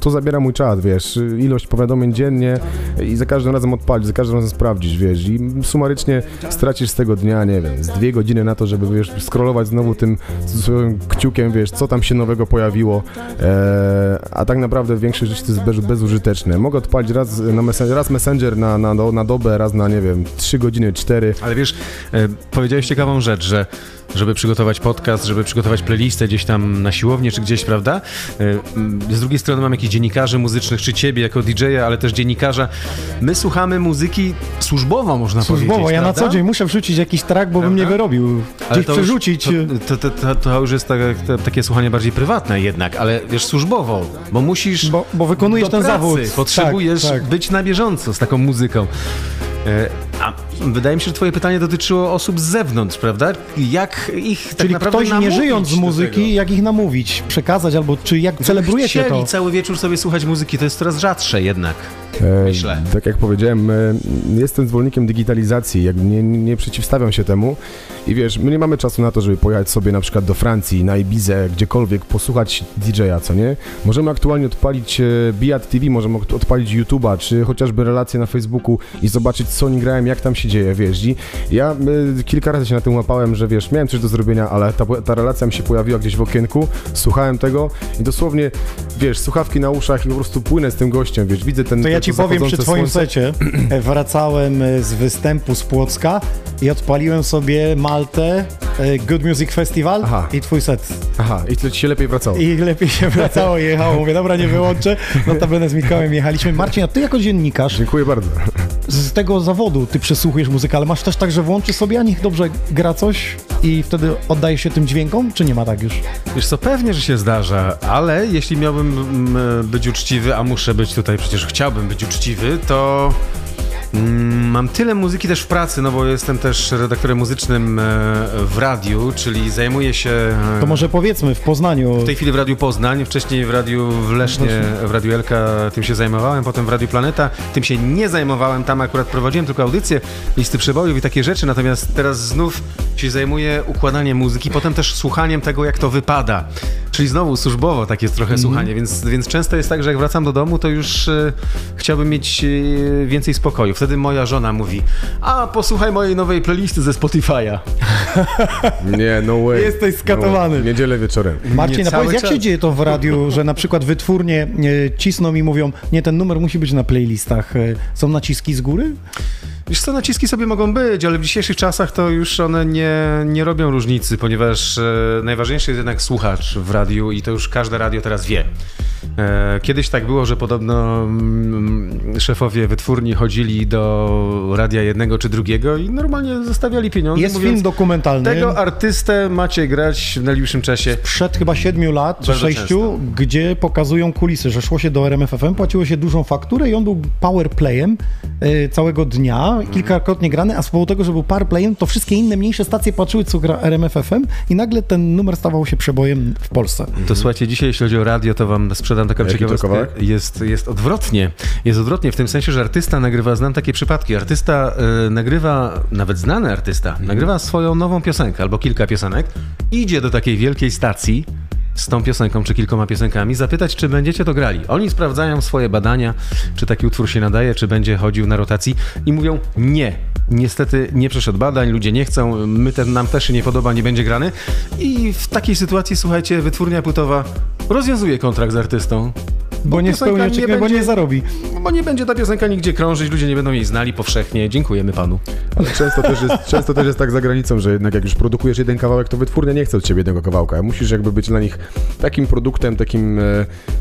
to zabiera mój czas, wiesz, ilość powiadomień dziennie i za każdym razem odpalić, za każdym razem sprawdzić, wiesz, i sumarycznie stracisz z tego dnia, nie wiem, z dwie godziny na to, żeby, wiesz, scrollować znowu tym swoim kciukiem, wiesz, co tam się nowego pojawiło, e, a tak naprawdę większość rzeczy to jest bez, bezużyteczne. Mogę odpalić raz, na messenger, raz Messenger na, na, na dobę, raz na, nie wiem, trzy godziny, cztery. Ale wiesz, e, powiedziałeś ciekawą rzecz, że żeby przygotować podcast, żeby przygotować playlistę gdzieś tam na siłowni czy gdzieś, prawda? E, Z drugiej strony mam jakichś dziennikarzy muzycznych, czy ciebie jako DJ-a, ale też dziennikarza. My słuchamy muzyki służbowo, można Służbowo, powiedzieć, ja na prawda? co dzień muszę wrzucić jakiś track, bo bym nie wyrobił. Ale Gdzieś to już- przerzucić. To, to, to, to już jest tak, to, takie słuchanie bardziej prywatne jednak, ale wiesz, służbowo, bo musisz... Bo, bo wykonujesz ten pracy. zawód. Potrzebujesz Tak, tak. być na bieżąco z taką muzyką. E, A wydaje mi się, że twoje pytanie dotyczyło osób z zewnątrz, prawda? Jak ich tak Czyli naprawdę ktoś nie żyjąc z muzyki, jak ich namówić, przekazać, albo czy jak celebrujecie to. cały wieczór sobie słuchać muzyki, to jest coraz rzadsze jednak. E, Myślę. Tak jak powiedziałem, e, jestem zwolennikiem digitalizacji, jakby nie, nie przeciwstawiam się temu i wiesz, my nie mamy czasu na to, żeby pojechać sobie na przykład do Francji, na Ibizę, gdziekolwiek, posłuchać DJ-a, co nie? Możemy aktualnie odpalić e, Biat TV, możemy od- odpalić YouTube'a, czy chociażby relacje na Facebooku i zobaczyć, co oni grają, jak tam się dzieje, wiesz, i ja e, kilka razy się na tym łapałem, że wiesz, miałem coś do zrobienia, ale ta, ta relacja mi się pojawiła gdzieś w okienku, słuchałem tego i dosłownie, wiesz, słuchawki na uszach i po prostu płynę z tym gościem, wiesz, widzę ten To ja ci powiem, przy twoim słońce. secie wracałem e, z występu z Płocka i odpaliłem sobie Maltę, e, Good Music Festival i twój set. Aha, i to ci się lepiej wracało. I lepiej się wracało, jechało. Mówię, dobra, nie wyłączę. Notabene z Mikołem jechaliśmy. Marcin, a ty jako dziennikarz Dziękuję bardzo. z tego zawodu ty przesłuchujesz muzykę, ale masz też tak, że włączysz sobie, a niech dobrze gra coś i wtedy oddajesz się tym dźwiękom, czy nie ma tak już? Wiesz co, pewnie, że się zdarza, ale jeśli miałbym mm, być uczciwy, a muszę być tutaj, przecież chciałbym być uczciwy, to mam tyle muzyki też w pracy, no bo jestem też redaktorem muzycznym e, w radiu, czyli zajmuję się... e, To może powiedzmy w Poznaniu. W tej chwili w Radiu Poznań, wcześniej w Radiu w Lesznie, w Radiu Elka tym się zajmowałem, potem w Radiu Planeta tym się nie zajmowałem, tam akurat prowadziłem tylko audycje, listy przebojów i takie rzeczy, natomiast teraz znów się zajmuję układaniem muzyki, potem też słuchaniem tego, jak to wypada. Czyli znowu służbowo takie jest trochę Mhm. słuchanie, więc, więc często jest tak, że jak wracam do domu, to już e, chciałbym mieć więcej spokoju. Wtedy wtedy moja żona mówi, a posłuchaj mojej nowej playlisty ze Spotify'a. Nie, no way. Jesteś skatowany. No, niedzielę wieczorem. Marcin, cały powiedz, jak czas. się dzieje to w radiu, że na przykład wytwórnie e, cisną i mówią, nie, ten numer musi być na playlistach. E, Są naciski z góry? Wiesz co, naciski sobie mogą być, ale w dzisiejszych czasach to już one nie, nie robią różnicy, ponieważ e, najważniejszy jest jednak słuchacz w radiu i to już każde radio teraz wie. E, kiedyś tak było, że podobno mm, szefowie wytwórni chodzili do radia jednego czy drugiego i normalnie zostawiali pieniądze. Jest mówiąc, film dokumentalny. Tego artystę macie grać w najbliższym czasie. Przed chyba siedmiu lat, czy sześciu, gdzie pokazują kulisy, że szło się do RMFFM, płaciło się dużą fakturę i on był powerplayem e, całego dnia, kilkakrotnie grany, a z powodu tego, że był powerplayem, to wszystkie inne mniejsze stacje patrzyły, co gra RMFFM i nagle ten numer stawał się przebojem w Polsce. To słuchajcie, dzisiaj jeśli chodzi o radio, to wam sprzedam taką ciekawostkę. Jest, jest odwrotnie. Jest odwrotnie w tym sensie, że artysta nagrywa, znam takie przypadki, artysta e, nagrywa, nawet znany artysta, nagrywa swoją nową piosenkę albo kilka piosenek, idzie do takiej wielkiej stacji z tą piosenką czy kilkoma piosenkami, zapytać, czy będziecie to grali. Oni sprawdzają swoje badania, czy taki utwór się nadaje, czy będzie chodził na rotacji i mówią nie. Niestety nie przeszedł badań, ludzie nie chcą, my ten, nam też się nie podoba, nie będzie grany. I w takiej sytuacji, słuchajcie, wytwórnia płytowa rozwiązuje kontrakt z artystą. Bo nie piosenka spełnia oczekiwań, bo nie zarobi. Bo nie będzie ta piosenka nigdzie krążyć, ludzie nie będą jej znali powszechnie. Dziękujemy panu. Ale często też, jest, często też jest tak za granicą, że jednak jak już produkujesz jeden kawałek, to wytwórnia nie chce od ciebie jednego kawałka. Musisz jakby być dla nich takim produktem, takim e,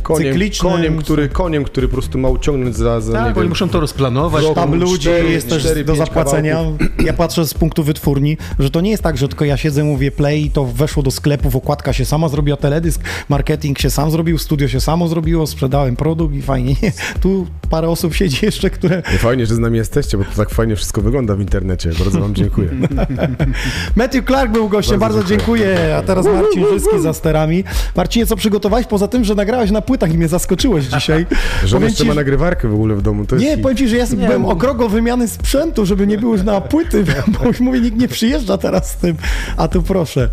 koniem, Cyklicznym. koniem, który, koniem, który po prostu ma uciągnąć za, za Tak, nie bo oni wiem, muszą to rozplanować. rok, Tam ludzi cztery- jest też do zapłacenia. kawałków. Ja patrzę z punktu wytwórni, że to nie jest tak, że tylko ja siedzę, mówię play i to weszło do sklepów, okładka się sama zrobiła, teledysk, marketing się sam zrobił, studio się samo zrobiło, sprzedałem produkt i fajnie. Nie, tu parę osób siedzi jeszcze, które... Nie, Fajnie, że z nami jesteście, bo to tak fajnie wszystko wygląda w internecie. Bardzo wam dziękuję. Matthew Clark był gościem, bardzo, Bardzo dziękuję. A teraz Marcin Żyski za sterami. Marcinie, co przygotowałeś? Poza tym, że nagrałeś na płytach i mnie zaskoczyłeś dzisiaj. Powiem jeszcze ci, ma że- nagrywarkę w ogóle w domu. To jest Nie, hit. powiem ci, że ja byłem bo- okrogą wymiany sprzętu, żeby nie było już na płyty, bo już mówię, nikt nie przyjeżdża teraz z tym, a tu proszę.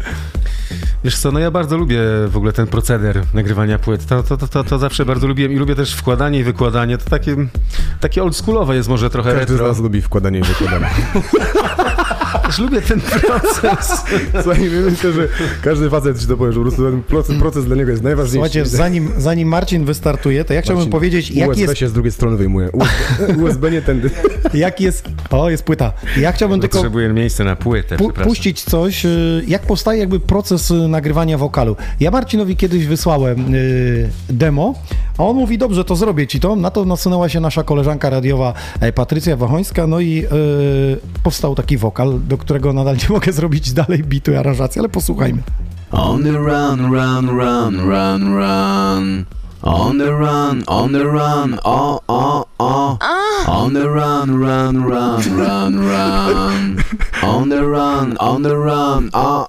Wiesz co, no ja bardzo lubię w ogóle ten proceder nagrywania płyt. To, to, to, to, to zawsze bardzo lubiłem i lubię też wkładanie i wykładanie. To takie, takie oldschoolowe jest może trochę Każdy z retro. nas lubi wkładanie i wykładanie. Też lubię ten proces. Słuchaj, myślę, że każdy facet ci to powie, że po prostu ten proces, proces dla niego jest najważniejszy. Słuchajcie, zanim, zanim Marcin wystartuje, to ja chciałbym Marcin, powiedzieć, jaki USB jest, się z drugiej strony wyjmuje. USB, USB nie tędy. jaki jest... O, jest płyta. Ja chciałbym tylko Potrzebuję miejsca na płytę, pu- puścić coś, y, jak powstaje jakby proces y, nagrywania wokalu. Ja Marcinowi kiedyś wysłałem y, demo, a on mówi, dobrze, to zrobię ci to. Na to nasunęła się nasza koleżanka radiowa e, Patrycja Wachońska, no i y, powstał taki wokal, do którego nadal nie mogę zrobić dalej bitu i aranżacji, ale posłuchajmy. On the run, run, run, run, run. On the run, on the run, oh, oh, oh. On the run, run, run, run, run. On the run, on the run, oh,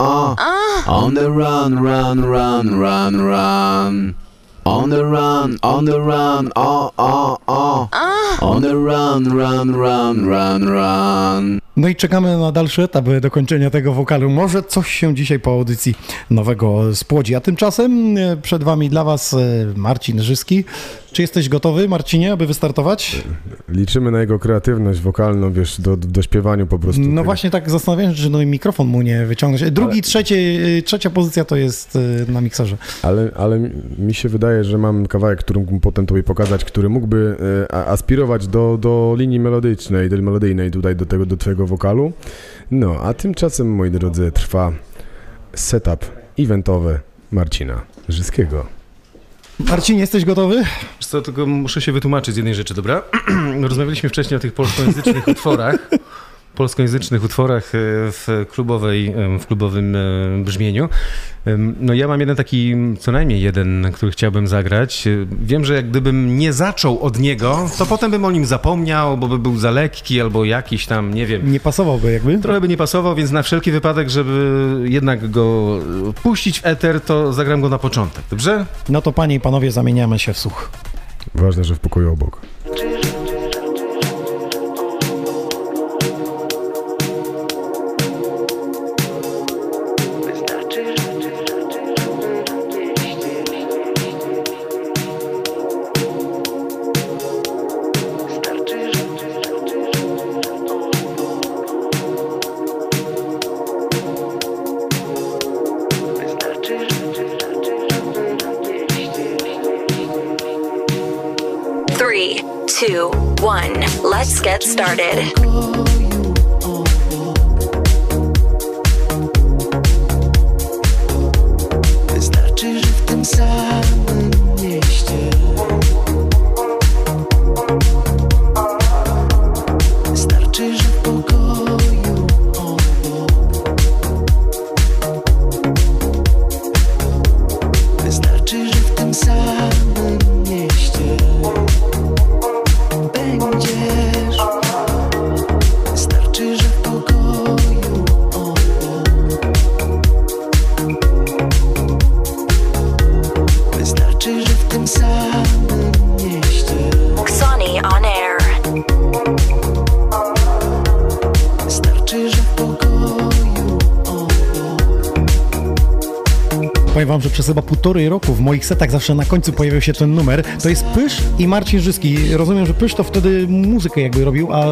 oh, oh. On the run, run, run, run, run. On the run, on the run, oh, oh, oh. On the run, run, run, run, run. No i czekamy na dalszy etap dokończenia tego wokalu. Może coś się dzisiaj po audycji nowego spłodzi. A tymczasem e, przed wami dla was e, Marcin Żyski. Czy jesteś gotowy, Marcinie, aby wystartować? Liczymy na jego kreatywność wokalną, wiesz, do, do śpiewaniu po prostu. No właśnie tak zastanawiam się, czy no i mikrofon mu nie wyciągnąć. Drugi, trzecie, e, trzecia pozycja to jest e, na mikserze. Ale, ale mi- się wydaje, że mam kawałek, który mógłbym potem tobie pokazać, który mógłby e, aspirować do, do linii melodycznej, do melodyjnej tutaj, do tego, do twojego wokalu. No, a tymczasem, moi drodzy, trwa setup eventowy Marcina Żyskiego. Marcin, jesteś gotowy? Wiesz Co, tylko muszę się wytłumaczyć z jednej rzeczy, dobra? Rozmawialiśmy wcześniej o tych polskojęzycznych utworach. Polskojęzycznych utworach e, w klubowej, e, w klubowym e, brzmieniu. No ja mam jeden taki, co najmniej jeden, który chciałbym zagrać. Wiem, że jak gdybym nie zaczął od niego, to potem bym o nim zapomniał, bo by był za lekki albo jakiś tam, nie wiem. Nie pasowałby jakby? Trochę by nie pasował, więc na wszelki wypadek, żeby jednak go puścić w eter, to zagram go na początek, dobrze? No to panie i panowie, zamieniamy się w słuch. Ważne, że w pokoju obok. Started. Przez chyba półtorej roku w moich setach zawsze na końcu pojawiał się ten numer. To jest Pysz i Marcin Żyski. Rozumiem, że Pysz to wtedy muzykę jakby robił, a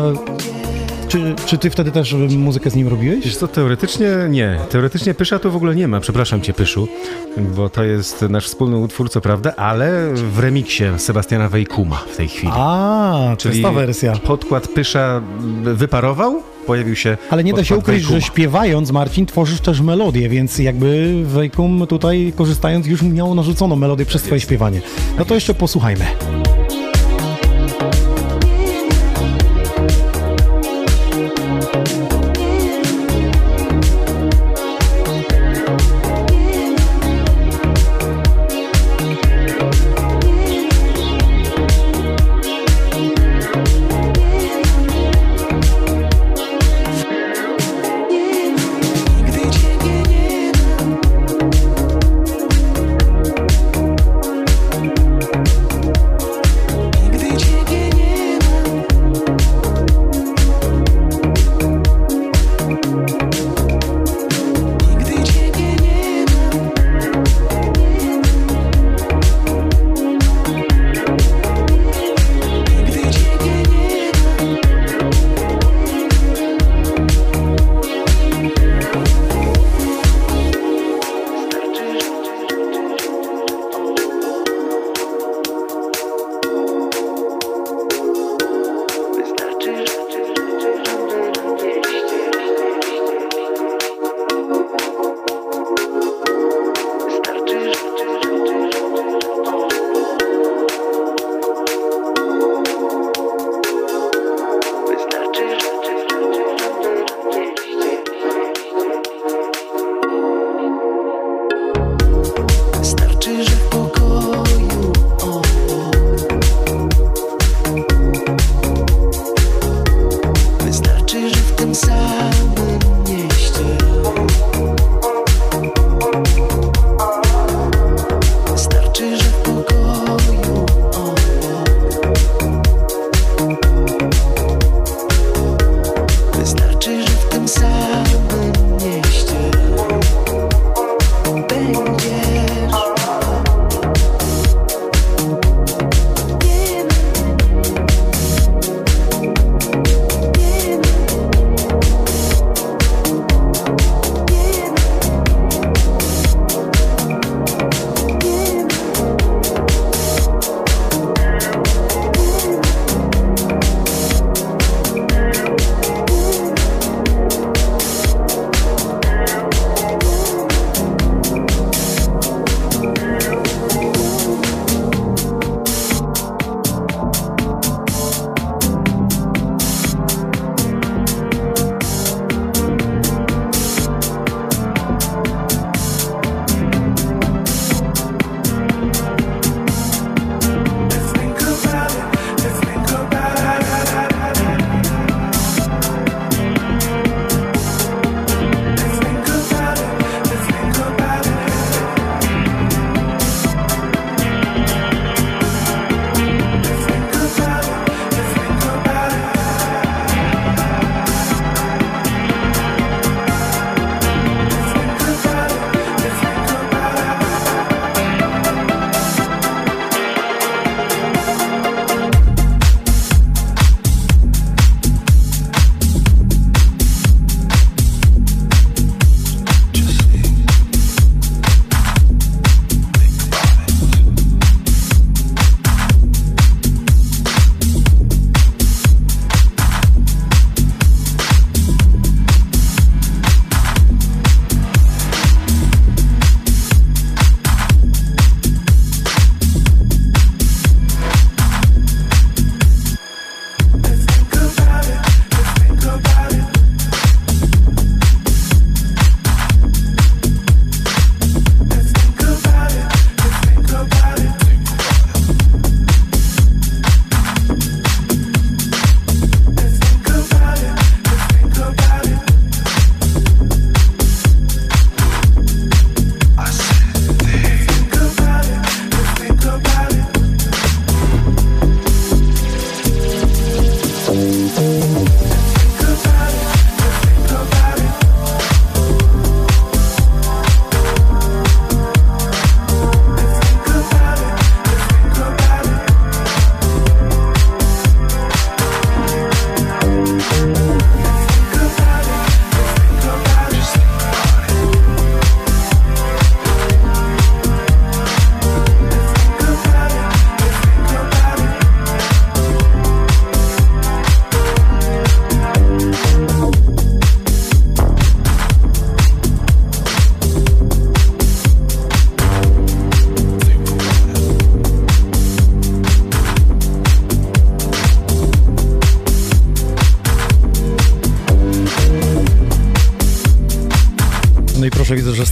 czy, czy ty wtedy też muzykę z nim robiłeś? Wiesz co, teoretycznie nie. Teoretycznie Pysza to w ogóle nie ma. Przepraszam cię, Pyszu, bo to jest nasz wspólny utwór, co prawda, ale w remiksie Sebastiana Wejkuma w tej chwili. A, jest ta wersja. podkład Pysza wyparował, pojawił się Ale nie da się ukryć, że Wejkuma. śpiewając, Marcin, tworzysz też melodię, więc jakby Wejkum tutaj korzystając już miał narzuconą melodię przez twoje śpiewanie. No to jeszcze posłuchajmy.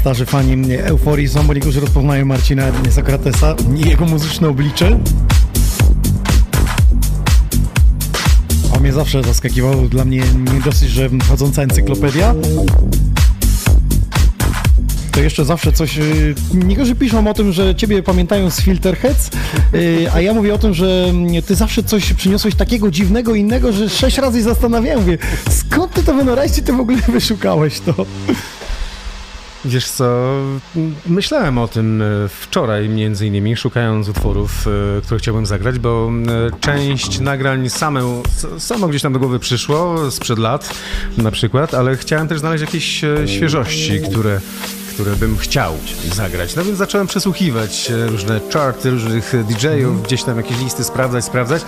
Starzy fani euforii są, bo niektórzy rozpoznają Marcina Sokratesa i jego muzyczne oblicze. On mnie zawsze zaskakiwał, dla mnie nie dosyć, że chodząca encyklopedia. To jeszcze zawsze coś. y, Niektórzy piszą o tym, że ciebie pamiętają z Filterheads, y, a ja mówię o tym, że mm, ty zawsze coś przyniosłeś takiego dziwnego, innego, że sześć razy zastanawiałem, mówię, skąd ty to wynalazłeś, ty w ogóle wyszukałeś to? Wiesz co, myślałem o tym e, wczoraj między innymi, szukając utworów, e, które chciałbym zagrać, bo e, część nagrań same, samo gdzieś tam do głowy przyszło, sprzed lat na przykład, ale chciałem też znaleźć jakieś świeżości, które które bym chciał zagrać. No więc zacząłem przesłuchiwać różne charty, różnych DJ-ów, gdzieś tam jakieś listy sprawdzać, sprawdzać.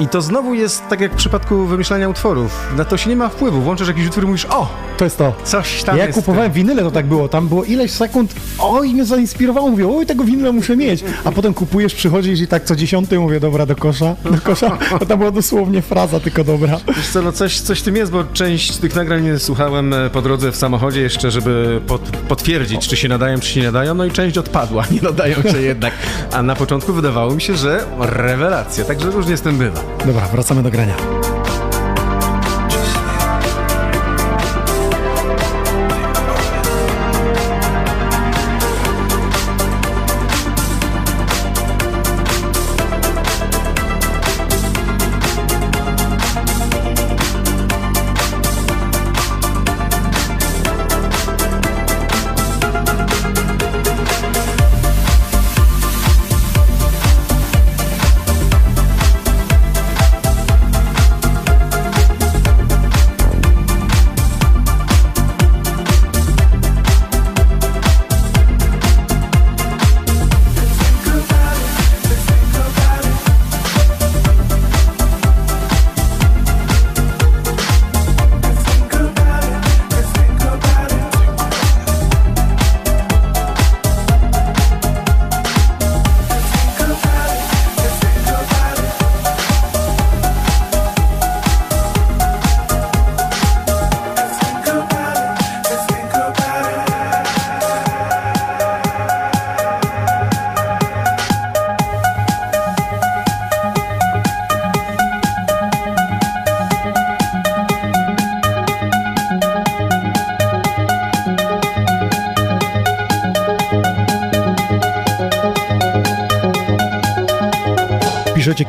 I to znowu jest tak jak w przypadku wymyślania utworów. Na to się nie ma wpływu. Włączasz jakiś utwór i mówisz, o, To jest to. coś tam Ja jest. kupowałem winyle, to tak było. Tam było ileś sekund, oj, mnie zainspirowało, mówię, oj, tego winyla muszę mieć. A potem kupujesz, przychodzisz i tak co dziesiąty mówię, dobra, do kosza, do kosza. To tam była dosłownie fraza, tylko dobra. Wiesz co, no coś, coś tym jest, bo część tych nagrań słuchałem e, po drodze w samochodzie jeszcze, żeby pod, potwierdzić, czy się nadają, czy się nie nadają, no i część odpadła, nie nadają się jednak. A na początku wydawało mi się, że rewelacja, także różnie z tym bywa. Dobra, wracamy do grania.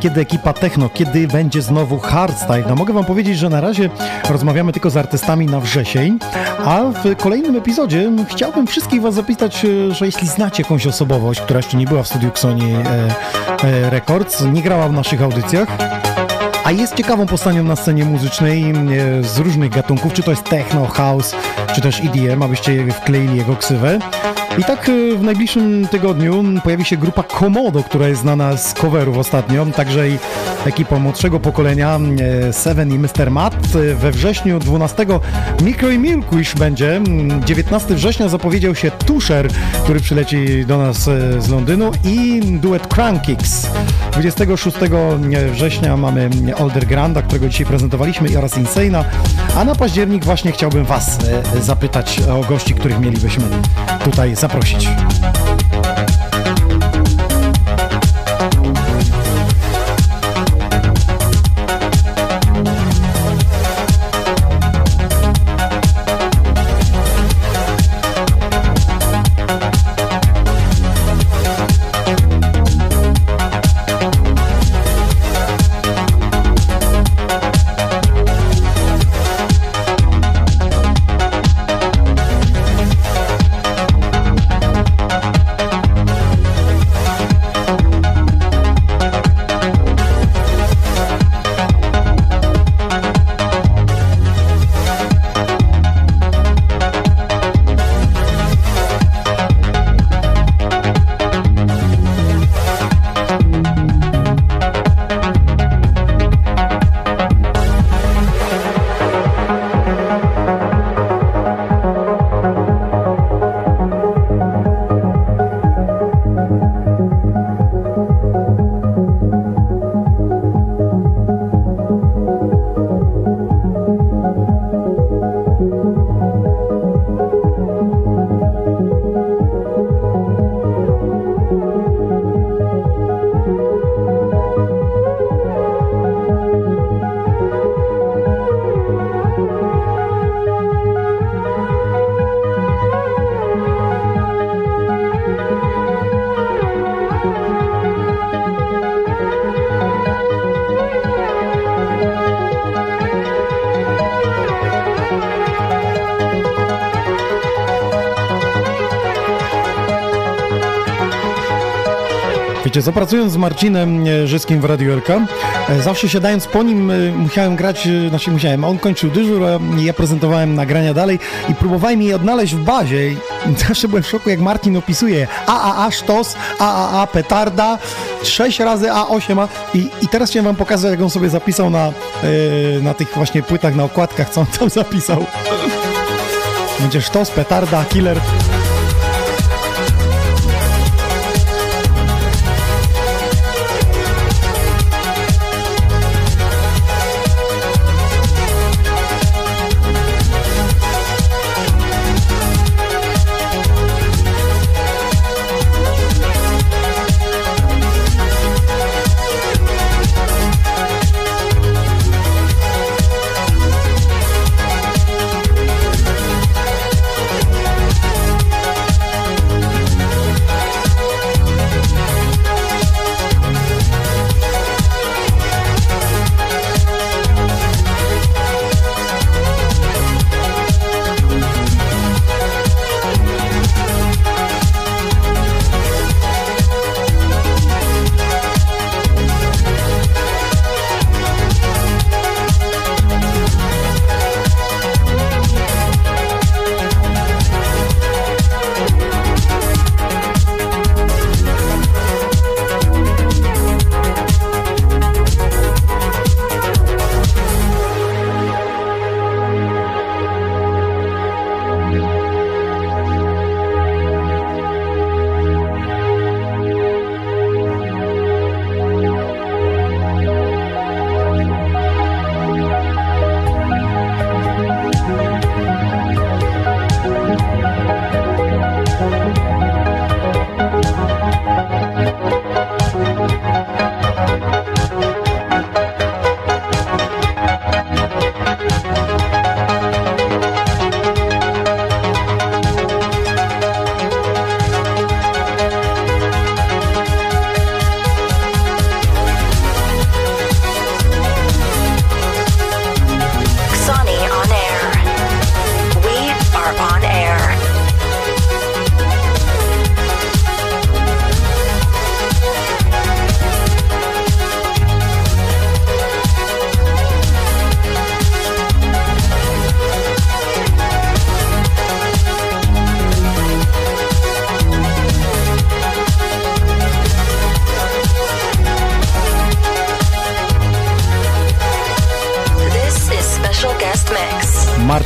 Kiedy ekipa techno, kiedy będzie znowu hardstyle. No mogę wam powiedzieć, że na razie rozmawiamy tylko z artystami na wrzesień, a w kolejnym epizodzie chciałbym wszystkich was zapytać, e, że jeśli znacie jakąś osobowość, która jeszcze nie była w studiu Sony e, e, Records, nie grała w naszych audycjach, a jest ciekawą postacią na scenie muzycznej z różnych gatunków, czy to jest techno, house, czy też EDM, abyście wkleili jego ksywę. I tak e, w najbliższym tygodniu pojawi się grupa Komodo, która jest znana z coverów ostatnio, także i ekipa młodszego pokolenia e, Seven i Mr. Matt. We wrześniu 12 Mikro i Milkuish będzie. 19 września zapowiedział się Tusher, który przyleci do nas e, z Londynu i duet Crankix. 26 września mamy Older Granda, którego dzisiaj prezentowaliśmy oraz Insana, a na październik właśnie chciałbym Was zapytać o gości, których mielibyśmy tutaj zaprosić. Słuchajcie, zapracując z Marcinem e, Żyskim w Radiu LK, e, zawsze siadając po nim e, musiałem grać, znaczy musiałem, on kończył dyżur, ja prezentowałem nagrania dalej i próbowałem je odnaleźć w bazie i zawsze byłem w szoku, jak Marcin opisuje AAA sztos, AAA petarda, 6 razy A8, a i, i teraz chciałem wam pokazać, jak on sobie zapisał na, na tych właśnie płytach, na okładkach, co on tam zapisał. Będzie sztos, petarda, killer.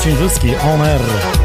Marcin Żyski, on air.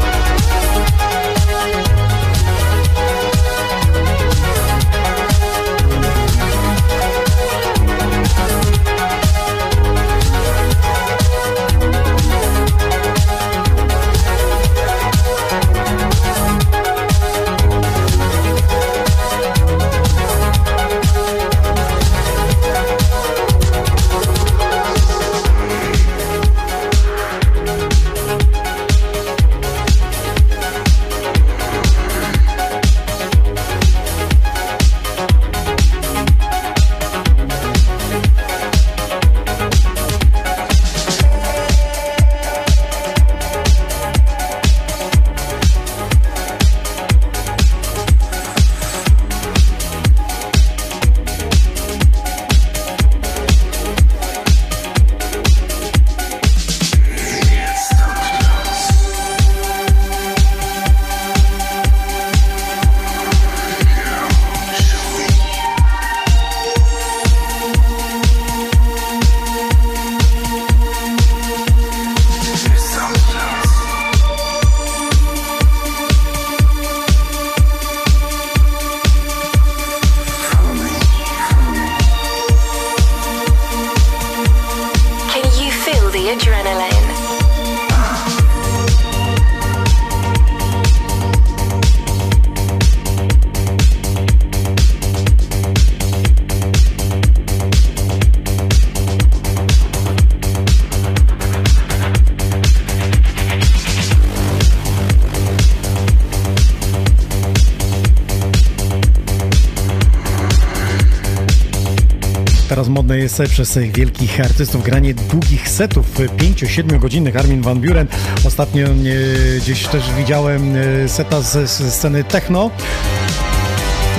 Jest przez wielkich artystów granie długich setów, 5-7 godzinnych. Armin van Buren. Ostatnio e, gdzieś też widziałem e, seta ze sceny techno.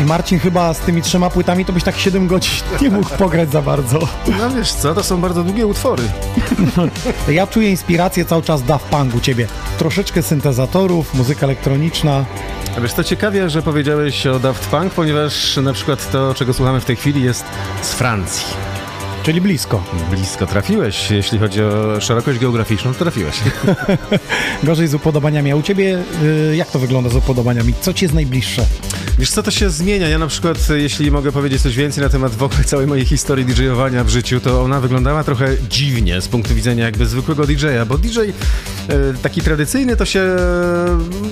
I Marcin chyba z tymi trzema płytami to byś tak 7 godzin nie mógł pograć za bardzo. No wiesz co, to są bardzo długie utwory. Ja czuję inspirację cały czas Daft Punk u ciebie. Troszeczkę syntezatorów, muzyka elektroniczna. A wiesz, to ciekawie, że powiedziałeś o Daft Punk, ponieważ na przykład to, czego słuchamy w tej chwili jest z Francji. Czyli blisko. Blisko trafiłeś, jeśli chodzi o szerokość geograficzną, trafiłeś. Gorzej z upodobaniami. A u ciebie y, jak to wygląda z upodobaniami? Co ci jest najbliższe? Wiesz co, to się zmienia. Ja na przykład, jeśli mogę powiedzieć coś więcej na temat w ogóle całej mojej historii DJ-owania w życiu, to ona wyglądała trochę dziwnie z punktu widzenia jakby zwykłego DJ-a, bo DJ taki tradycyjny to się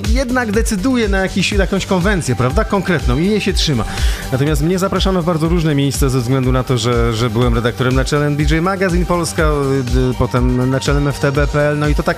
jednak decyduje na jakiś, jakąś konwencję, prawda? Konkretną i jej się trzyma. Natomiast mnie zapraszano w bardzo różne miejsca ze względu na to, że, że byłem redaktorem naczelnym DJ Magazine Polska, y, potem naczelnym FTB.pl, no i to tak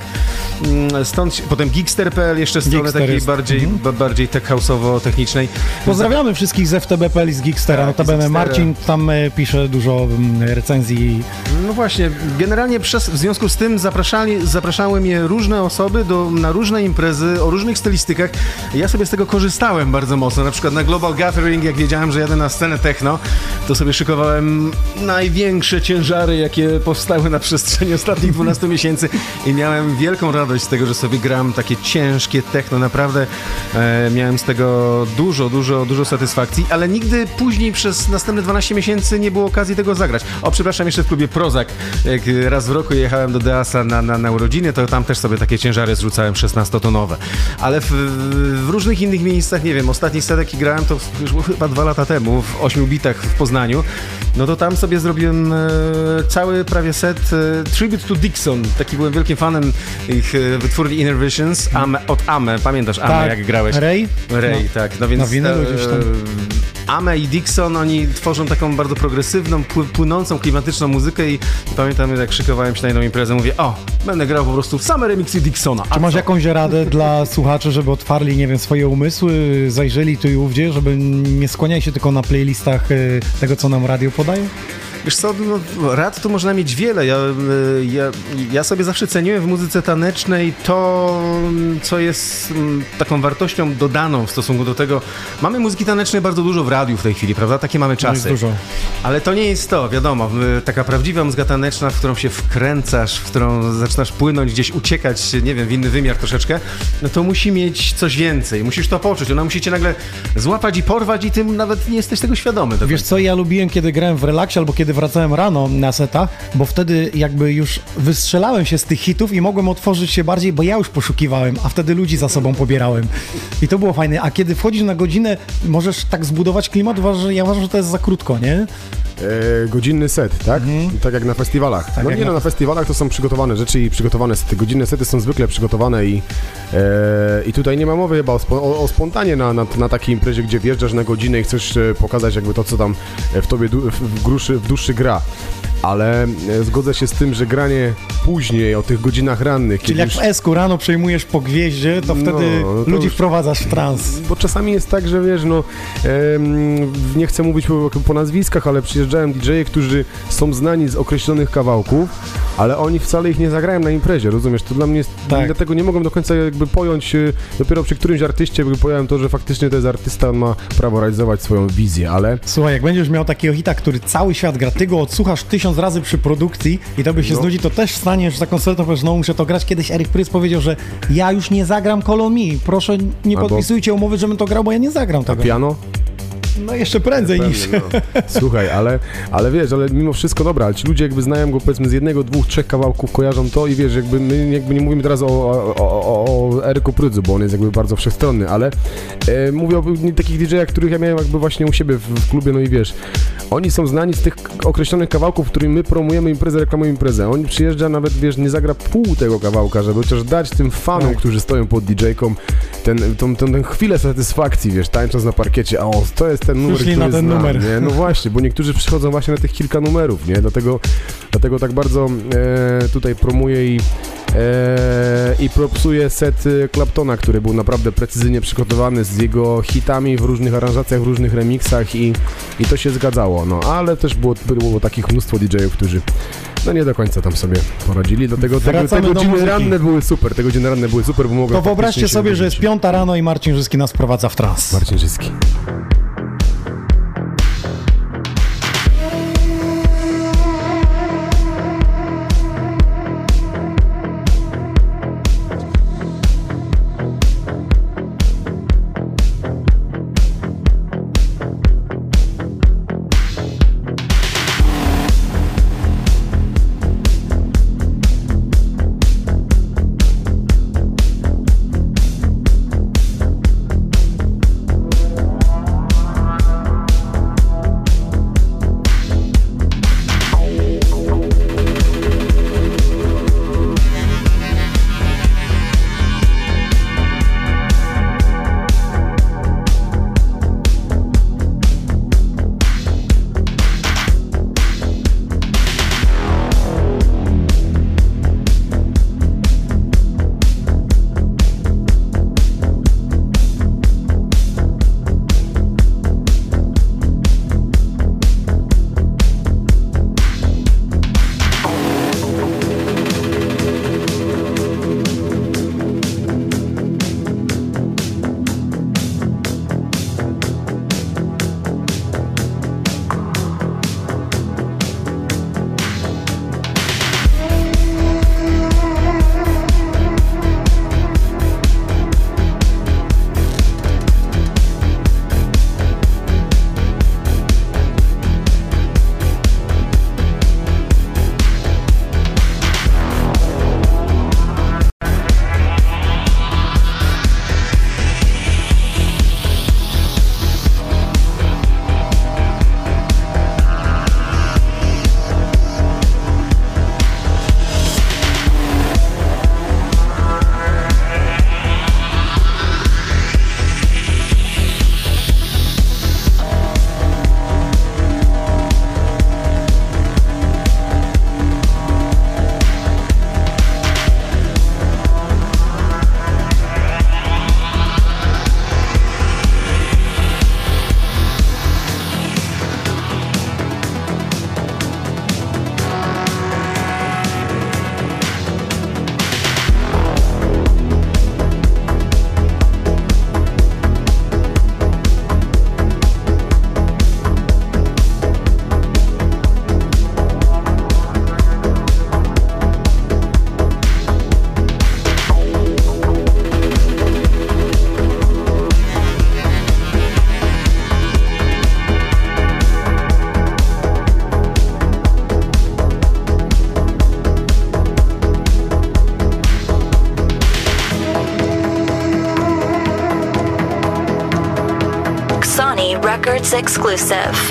mm, stąd, potem Geekster.pl, jeszcze strony Geekster takiej jest. bardziej, Mhm. ba- bardziej tech houseowo-technicznej. Pozdrawiamy wszystkich z FTB.pl i z Geekstera. Tak, Notabene. Marcin tam e, pisze dużo mm, recenzji. No właśnie, generalnie przez, w związku z tym zapraszali, zapraszały mnie różne osoby do, na różne imprezy o różnych stylistykach. Ja sobie z tego korzystałem bardzo mocno. Na przykład na Global Gathering, jak wiedziałem, że jadę na scenę techno, to sobie szykowałem największe ciężary, jakie powstały na przestrzeni ostatnich 12 miesięcy i miałem wielką radość z tego, że sobie gram takie ciężkie techno. Naprawdę e, miałem z tego dużo, dużo, dużo satysfakcji, ale nigdy później przez następne 12 miesięcy nie było okazji tego zagrać. O, przepraszam, jeszcze w klubie Prozak, jak raz w roku jechałem do Deasa na, na, na urodziny, to tam też sobie takie ciężary zrzucałem 16-tonowe. Ale w, w różnych innych miejscach, nie wiem, ostatni set jaki grałem to już chyba dwa lata temu, w 8 bitach w Poznaniu, no to tam sobie zrobiłem e, cały prawie set e, Tribute to Dixon. Taki byłem wielkim fanem ich e, wytwórni Inner Visions, Ame, od Ame, pamiętasz Ame, Tak, jak grałeś? Ray? Ray, No. tak. No więc Na winylu gdzieś tam. Ame i Dixon, oni tworzą taką bardzo progresywną, pły- płynącą, klimatyczną muzykę i, pamiętam, jak szykowałem się na jedną imprezę, mówię, o, będę grał po prostu w same remixy Dixona. Czy masz jakąś radę dla słuchaczy, żeby otwarli, nie wiem, swoje umysły, zajrzeli tu i ówdzie, żeby nie skłaniali się tylko na playlistach y, tego, co nam radio podaje? Wiesz co, no, rad tu można mieć wiele. Ja, y, ja, ja sobie zawsze ceniłem w muzyce tanecznej to, co jest mm, taką wartością dodaną w stosunku do tego. Mamy muzyki tanecznej bardzo dużo w radiu w tej chwili, prawda? Takie mamy No czasy. dużo. Ale to nie jest to, wiadomo. y, Taka prawdziwa muzyka taneczna, w którą się wkręcasz, w którą zaczynasz płynąć, gdzieś uciekać, nie wiem, w inny wymiar troszeczkę, no to musi mieć coś więcej. Musisz to poczuć. Ona musi cię nagle złapać i porwać i ty nawet nie jesteś tego świadomy. do Wiesz co, ja lubiłem, kiedy grałem w relaksie albo kiedy wracałem rano na setach, bo wtedy jakby już wystrzelałem się z tych hitów i mogłem otworzyć się bardziej, bo ja już poszukiwałem, a wtedy ludzi za sobą pobierałem. I to było fajne. A kiedy wchodzisz na godzinę, możesz tak zbudować klimat, że ja uważam, że to jest za krótko, nie? E, godzinny set, tak? Tak jak na festiwalach. no Mhm. jak nie na- no, na festiwalach to są przygotowane rzeczy i przygotowane sety. Godzinne sety są zwykle przygotowane i, e, i tutaj nie ma mowy chyba o, o, o spontanie na, na, na takiej imprezie, gdzie wjeżdżasz na godzinę i chcesz e, pokazać jakby to, co tam w tobie w, gruszy, w duszy gra. Ale e, zgodzę się z tym, że granie później, o tych godzinach rannych, Czyli jak w Esku rano przejmujesz po gwieździe, to No, wtedy no to ludzi już- wprowadzasz w trans. Bo czasami jest tak, że wiesz, no em, nie chcę mówić po, po nazwiskach, ale przyjeżdżają DJ-e, którzy są znani z określonych kawałków, ale oni wcale ich nie zagrają na imprezie, rozumiesz? To dla mnie jest, Tak. dlatego nie mogłem do końca jakby pojąć, e, dopiero przy którymś artyście jakby pojąłem to, że faktycznie to jest artysta, on ma prawo realizować swoją wizję, ale Słuchaj, jak będziesz miał takiego hita, który cały świat gra, ty go odsłuchasz tysiąc razy przy produkcji i tobie się No. znudzi, to też staniesz za koncertą, powiesz, no muszę to grać. Kiedyś Eric Prys powiedział, że ja już nie zagram Call on Me. Proszę, nie Albo- podpisujcie umowy, żebym to grał, bo ja nie zagram a tego. piano? No jeszcze prędzej niż... No. Słuchaj, ale, ale wiesz, ale mimo wszystko dobra, ale ci ludzie jakby znają go powiedzmy z jednego, dwóch, trzech kawałków, kojarzą to i wiesz, jakby my jakby nie mówimy teraz o, o, o, o Eryku Prydzu, bo on jest jakby bardzo wszechstronny, ale e, mówię o takich DJ-ach, których ja miałem jakby właśnie u siebie w, w klubie, no i wiesz, oni są znani z tych określonych kawałków, którymi my promujemy imprezę, reklamujemy imprezę. On przyjeżdża nawet, wiesz, nie zagra pół tego kawałka, żeby chociaż dać tym fanom, Tak. którzy stoją pod DJ-ką, ten, tą, tą, tą chwilę satysfakcji, wiesz, tańcząc na parkiecie, a o, to jest ten numer, na ten znam, numer. Nie? No właśnie, bo niektórzy przychodzą właśnie na tych kilka numerów, nie? Dlatego, dlatego tak bardzo e, tutaj promuję i, e, i propsuję set e, Claptona, który był naprawdę precyzyjnie przygotowany z jego hitami w różnych aranżacjach, w różnych remixach i, i to się zgadzało, no ale też było, było takich mnóstwo DJ-ów, którzy no nie do końca tam sobie poradzili, dlatego te, te godziny ranne były super, te godziny ranne były super, bo mogłem To wyobraźcie sobie, że jest piąta rano i Marcin Żyski nas wprowadza w trans. Marcin Żyski. Exclusive.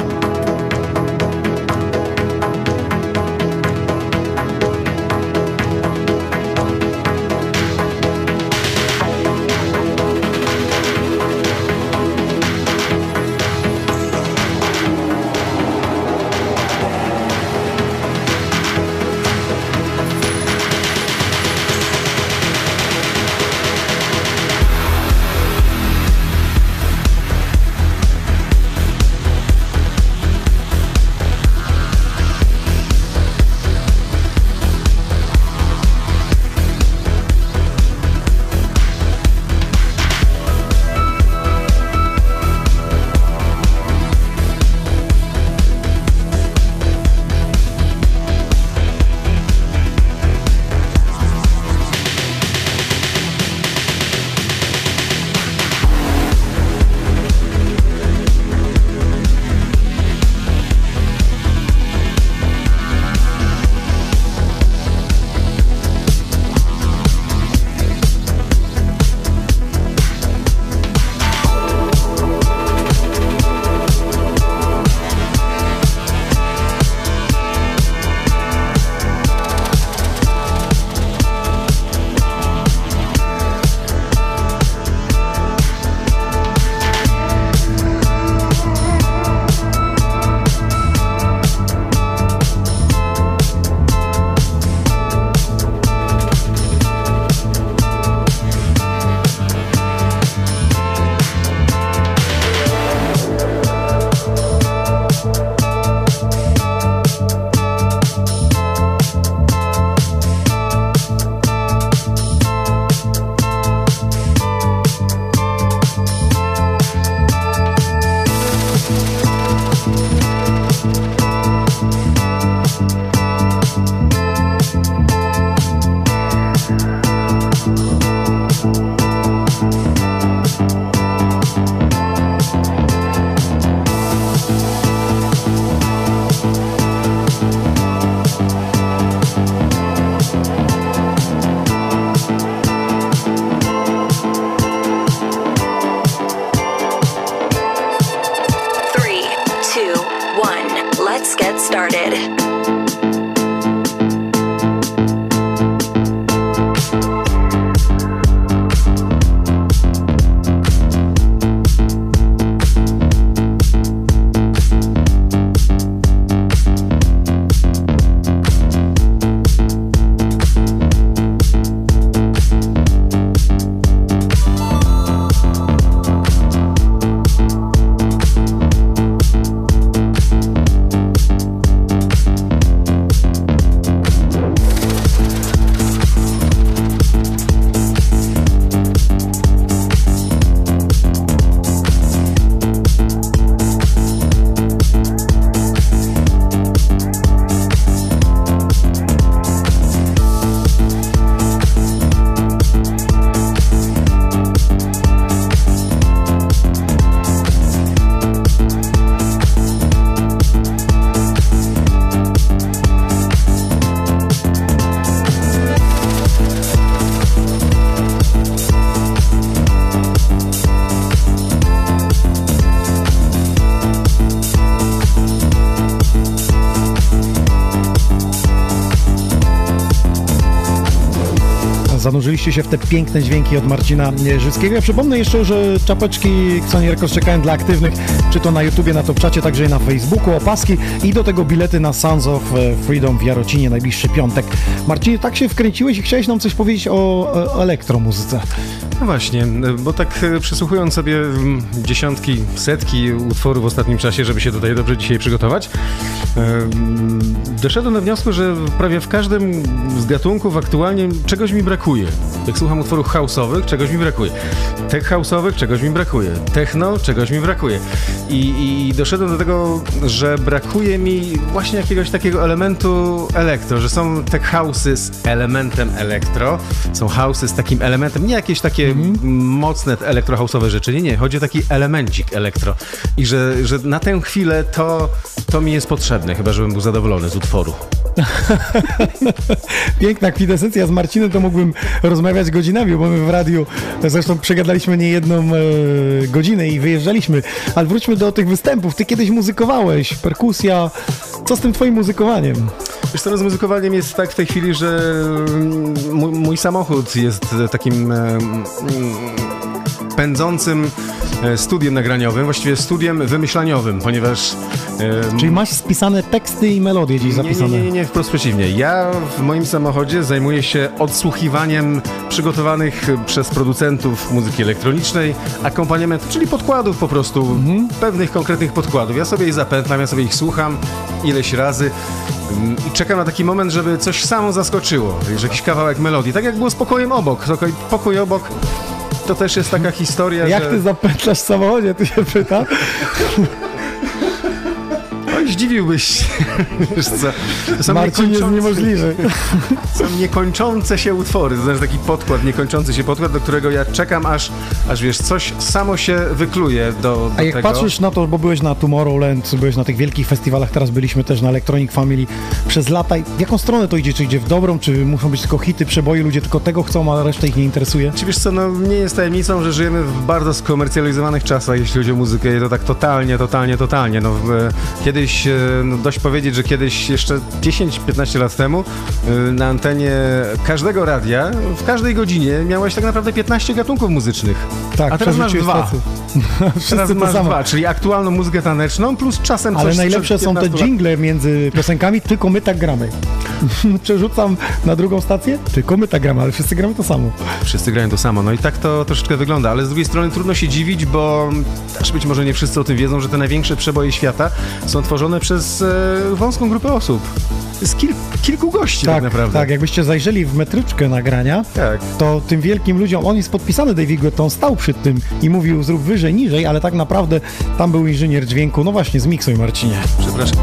Zanurzyliście się w te piękne dźwięki od Marcina Życkiego. Ja przypomnę jeszcze, że czapeczki Records czekają dla aktywnych, czy to na YouTubie, na Topczacie, także i na Facebooku, opaski i do tego bilety na Sons of Freedom w Jarocinie najbliższy piątek. Marcinie, tak się wkręciłeś i chciałeś nam coś powiedzieć o, o elektromuzyce. No właśnie, bo tak e, przesłuchując sobie mm, dziesiątki, setki utworów w ostatnim czasie, żeby się tutaj dobrze dzisiaj przygotować, doszedłem do wniosku, że prawie w każdym z gatunków aktualnie czegoś mi brakuje. Jak słucham utworów house'owych, czegoś mi brakuje. Tech house'owych, czegoś mi brakuje. Techno, czegoś mi brakuje. I, I doszedłem do tego, że brakuje mi właśnie jakiegoś takiego elementu elektro, że są tech house'y z elementem elektro, są house'y z takim elementem, nie jakieś takie mocne elektrohouse'owe rzeczy, nie, nie, chodzi o taki elemencik elektro. I że, że na tę chwilę to, to mi jest potrzebne, chyba żebym był zadowolony z utworu. Piękna kwintesencja z Marcinem, to mógłbym rozmawiać godzinami, bo my w radiu zresztą przegadaliśmy nie jedną e, godzinę i wyjeżdżaliśmy. Ale wróćmy do tych występów. Ty kiedyś muzykowałeś, perkusja. Co z tym twoim muzykowaniem? Wiesz co, no z muzykowaniem jest tak w tej chwili, że mm, mój, mój samochód jest takim e, pędzącym studiem nagraniowym, właściwie studiem wymyślaniowym, ponieważ... e, Czyli masz spisane teksty i melodie gdzieś nie, nie, zapisane. nie, nie, nie, wprost przeciwnie. Ja w moim samochodzie zajmuję się odsłuchiwaniem przygotowanych przez producentów muzyki elektronicznej akompaniament, czyli podkładów po prostu, Mhm. pewnych konkretnych podkładów. Ja sobie ich zapętlam, ja sobie ich słucham ileś razy mm, i czekam na taki moment, żeby coś samo zaskoczyło, że jakiś kawałek melodii. Tak jak było z pokojem obok. Pokój obok to też jest taka historia, Jak że... ty zapętlasz w samochodzie, tu się pyta. Zdziwiłbyś się. Wiesz co, to są Marcin jest niemożliwy. Są niekończące się utwory, to znaczy taki podkład, niekończący się podkład, do którego ja czekam, aż, aż wiesz, coś samo się wykluje do, do A jak tego. patrzysz na to, bo byłeś na Tomorrowland, byłeś na tych wielkich festiwalach, teraz byliśmy też na Electronic Family przez lata. W jaką stronę to idzie? Czy idzie w dobrą, czy muszą być tylko hity, przeboje, ludzie tylko tego chcą, a reszta ich nie interesuje? Czy wiesz co, no nie jest tajemnicą, że żyjemy w bardzo skomercjalizowanych czasach, jeśli chodzi o muzykę i to tak totalnie, totalnie, totalnie. No, w, kiedyś, e, no, dość powiedzieć, że kiedyś jeszcze 10-15 lat temu e, na antenie każdego radia, w każdej godzinie miałeś tak naprawdę 15 gatunków muzycznych. Tak, a teraz masz dwa. Teraz to masz samo. dwa, czyli aktualną muzykę taneczną plus czasem Ale coś najlepsze sprzed są te 15 lat. jingle między piosenkami, tylko my tak gramy. Przerzucam na drugą stację, tylko my tak gramy, ale wszyscy gramy to samo. Wszyscy grają to samo. No i tak to troszeczkę wygląda, ale z drugiej strony trudno się dziwić, bo też być może nie wszyscy o tym wiedzą, że te największe przeboje świata są tworzone przez e, wąską grupę osób. Z kil, kilku gości tak, naprawdę. Tak, jakbyście zajrzeli w metryczkę nagrania, Tak. to tym wielkim ludziom, on jest podpisany, David Guetta, on stał przy tym i mówił zrób wyżej, niżej, ale tak naprawdę tam był inżynier dźwięku. No właśnie, zmiksuj Marcinie. Przepraszam.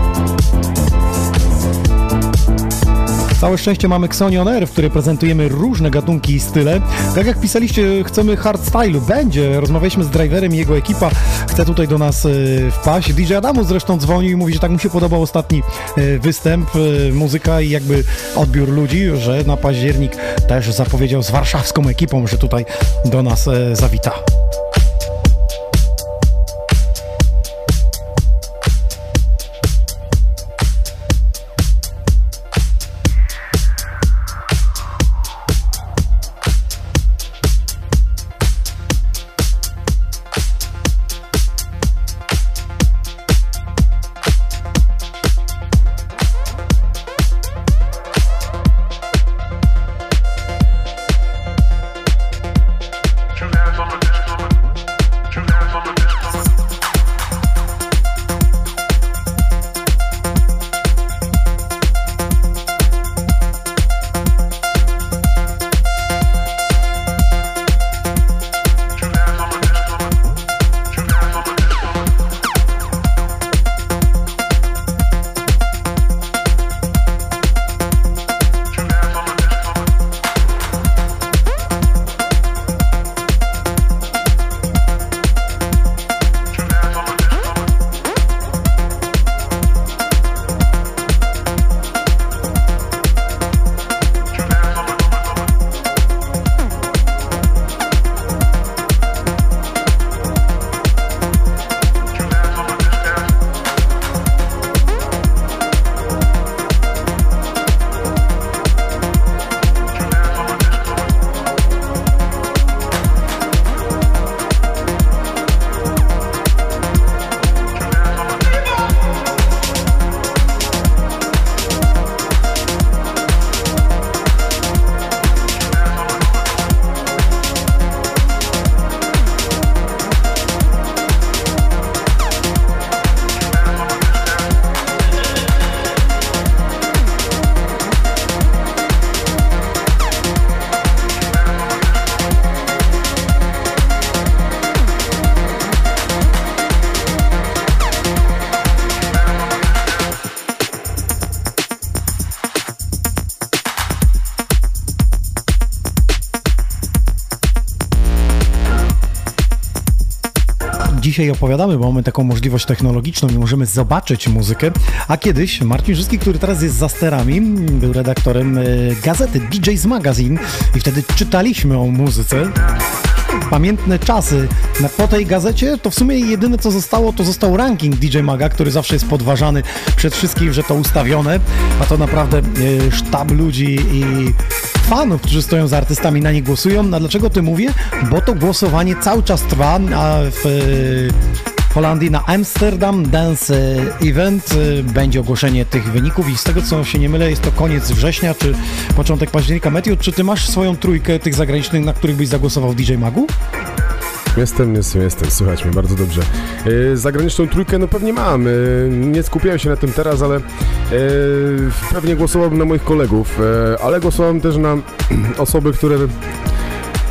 Całe szczęście mamy Xonion Air, w której prezentujemy różne gatunki i style. Tak jak pisaliście, chcemy hardstylu. Będzie. Rozmawialiśmy z driverem i jego ekipa chce tutaj do nas e, wpaść. DJ Adamu zresztą dzwonił i mówi, że tak mu się podobał ostatni e, występ, e, muzyka i jakby odbiór ludzi, że na październik też zapowiedział z warszawską ekipą, że tutaj do nas zawita. Dzisiaj opowiadamy, bo mamy taką możliwość technologiczną i możemy zobaczyć muzykę. A kiedyś Marcin Żyski, który teraz jest za sterami, był redaktorem e, gazety DJ's Magazine i wtedy czytaliśmy o muzyce. Pamiętne czasy. Po tej gazecie to w sumie jedyne co zostało, to został ranking DJ Maga, który zawsze jest podważany przed wszystkim, że to ustawione, a to naprawdę e, sztab ludzi i fanów, którzy stoją za artystami, na nie głosują. A dlaczego to mówię? Bo to głosowanie cały czas trwa, a w e, Holandii na Amsterdam Dance Event e, będzie ogłoszenie tych wyników i z tego co się nie mylę jest to koniec września czy początek października. Matthew, czy ty masz swoją trójkę tych zagranicznych, na których byś zagłosował DJ Magu? Jestem, jestem, jestem, słychać mnie bardzo dobrze. Yy, zagraniczną trójkę, no pewnie mam. Yy, nie skupiałem się na tym teraz, ale yy, pewnie głosowałbym na moich kolegów, ale głosowałem też na osoby, które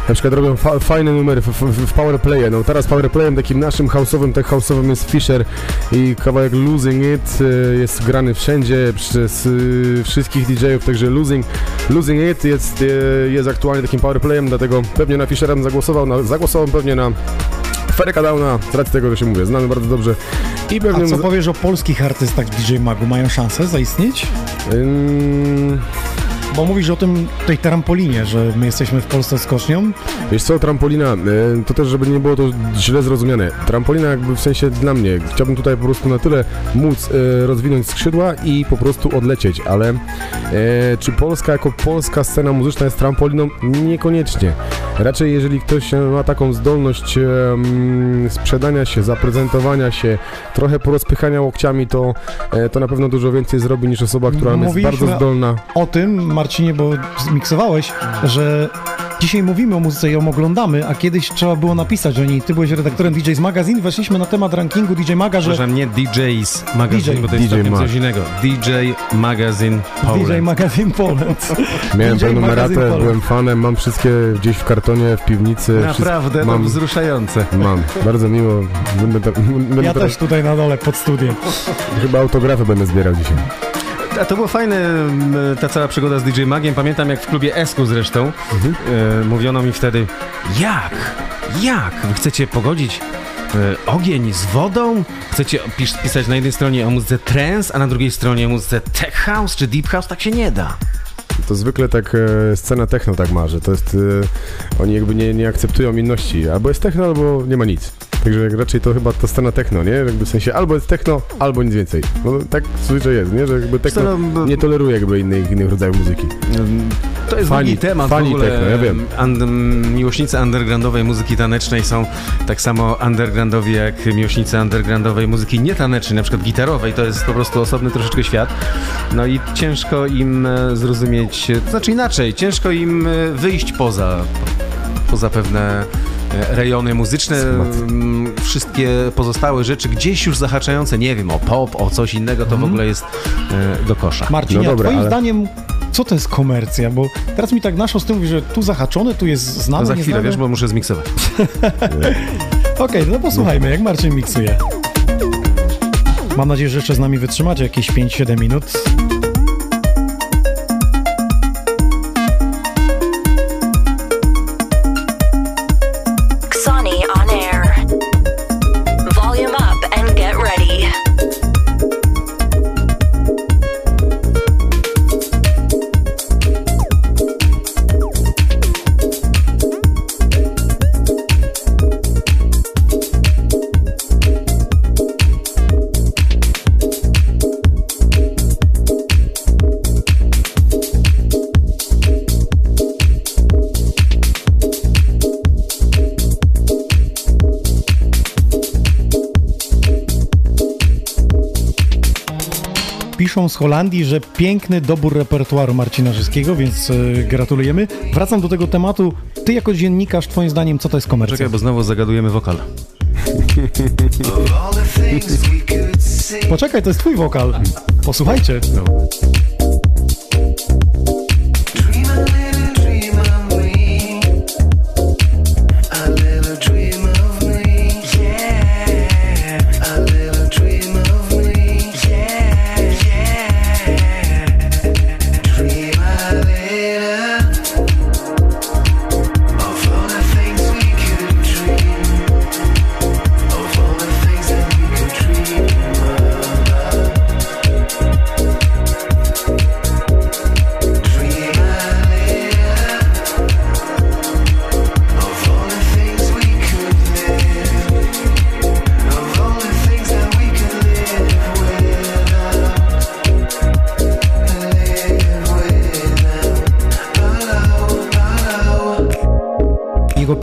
na przykład robią fa fajne numery w, w, w powerplaye. No teraz powerplayem takim naszym house'owym, tak house'owym jest Fisher i kawałek Losing It y, jest grany wszędzie przez y, wszystkich DJ-ów, także Losing, Losing It jest, y, jest aktualnie takim powerplayem, dlatego pewnie na Fishera bym zagłosował, na, zagłosowałem pewnie na Fereka Downa, z racji tego, że się mówię, znamy bardzo dobrze. I pewnie... A co powiesz o polskich artystach DJ Magu? Mają szansę zaistnieć? Ym... Bo mówisz o tym, tej trampolinie, że my jesteśmy w Polsce skocznią. Wiesz co, trampolina, e, to też, żeby nie było to źle zrozumiane. Trampolina jakby w sensie dla mnie, chciałbym tutaj po prostu na tyle móc e, rozwinąć skrzydła i po prostu odlecieć, ale e, czy Polska jako polska scena muzyczna jest trampoliną? Niekoniecznie. Raczej jeżeli ktoś ma taką zdolność sprzedania się, zaprezentowania się, trochę porozpychania łokciami, to, to na pewno dużo więcej zrobi niż osoba, która jest Mówiliśmy bardzo zdolna. O tym, Marcinie, bo zmiksowałeś, że dzisiaj mówimy o muzyce i ją oglądamy, a kiedyś trzeba było napisać, że nie, ty byłeś redaktorem DJ's Magazine, weszliśmy na temat rankingu DJ Maga, że... Przepraszam, nie DJ's Magazine, DJ. bo to jest DJ całkiem coś innego. DJ Magazine Poland. DJ Magazine Poland. Miałem tę numeratę, byłem fanem, mam wszystkie gdzieś w kartonie, w piwnicy. Naprawdę, to mam, wzruszające. mam, bardzo miło. Będę, będę Ja teraz, też tutaj na dole pod studiem. Chyba autografy będę zbierał dzisiaj. A to było fajne, m, ta cała przygoda z DJ Magiem. Pamiętam jak w klubie Esku zresztą e, mówiono mi wtedy, jak, jak wy chcecie pogodzić e, ogień z wodą? Chcecie pis pisać na jednej stronie o muzyce trance, a na drugiej stronie o muzyce tech house czy deep house? Tak się nie da. To zwykle tak e, scena techno tak ma, że to jest, e, oni jakby nie, nie akceptują inności. Albo jest techno, albo nie ma nic. Także raczej to chyba to scena techno, nie? Jakby w sensie albo jest techno, albo nic więcej. No tak zwyczaj jest, nie? Że jakby techno no, nie toleruje jakby innych, innych rodzajów muzyki. To jest Fani- drugi temat fani w ogóle. techno, ja wiem. And, miłośnicy undergroundowej muzyki tanecznej są tak samo undergroundowi jak miłośnicy undergroundowej muzyki nietanecznej, na przykład gitarowej. To jest po prostu osobny troszeczkę świat. No i ciężko im e, zrozumieć, to znaczy inaczej, ciężko im e, wyjść poza, poza pewne e, rejony muzyczne, mm, wszystkie pozostałe rzeczy gdzieś już zahaczające, nie wiem, o pop, o coś innego, to w ogóle jest e, do kosza. Marcin, No dobra, twoim ale- zdaniem co to jest komercja? Bo teraz mi tak naszło z tym mówi, że tu zahaczone, tu jest znane, To za chwilę, nieznane. wiesz, bo muszę zmiksować. Okej, no posłuchajmy, jak Marcin miksuje. Mam nadzieję, że jeszcze z nami wytrzymacie jakieś 5-7 minut. Piszą z Holandii, że piękny dobór repertuaru Marcina Żyskiego, więc e, gratulujemy. Wracam do tego tematu. Ty jako dziennikarz, twoim zdaniem, co to jest komercja? Czekaj, bo znowu zagadujemy wokal. Poczekaj, to jest twój wokal. Posłuchajcie. Of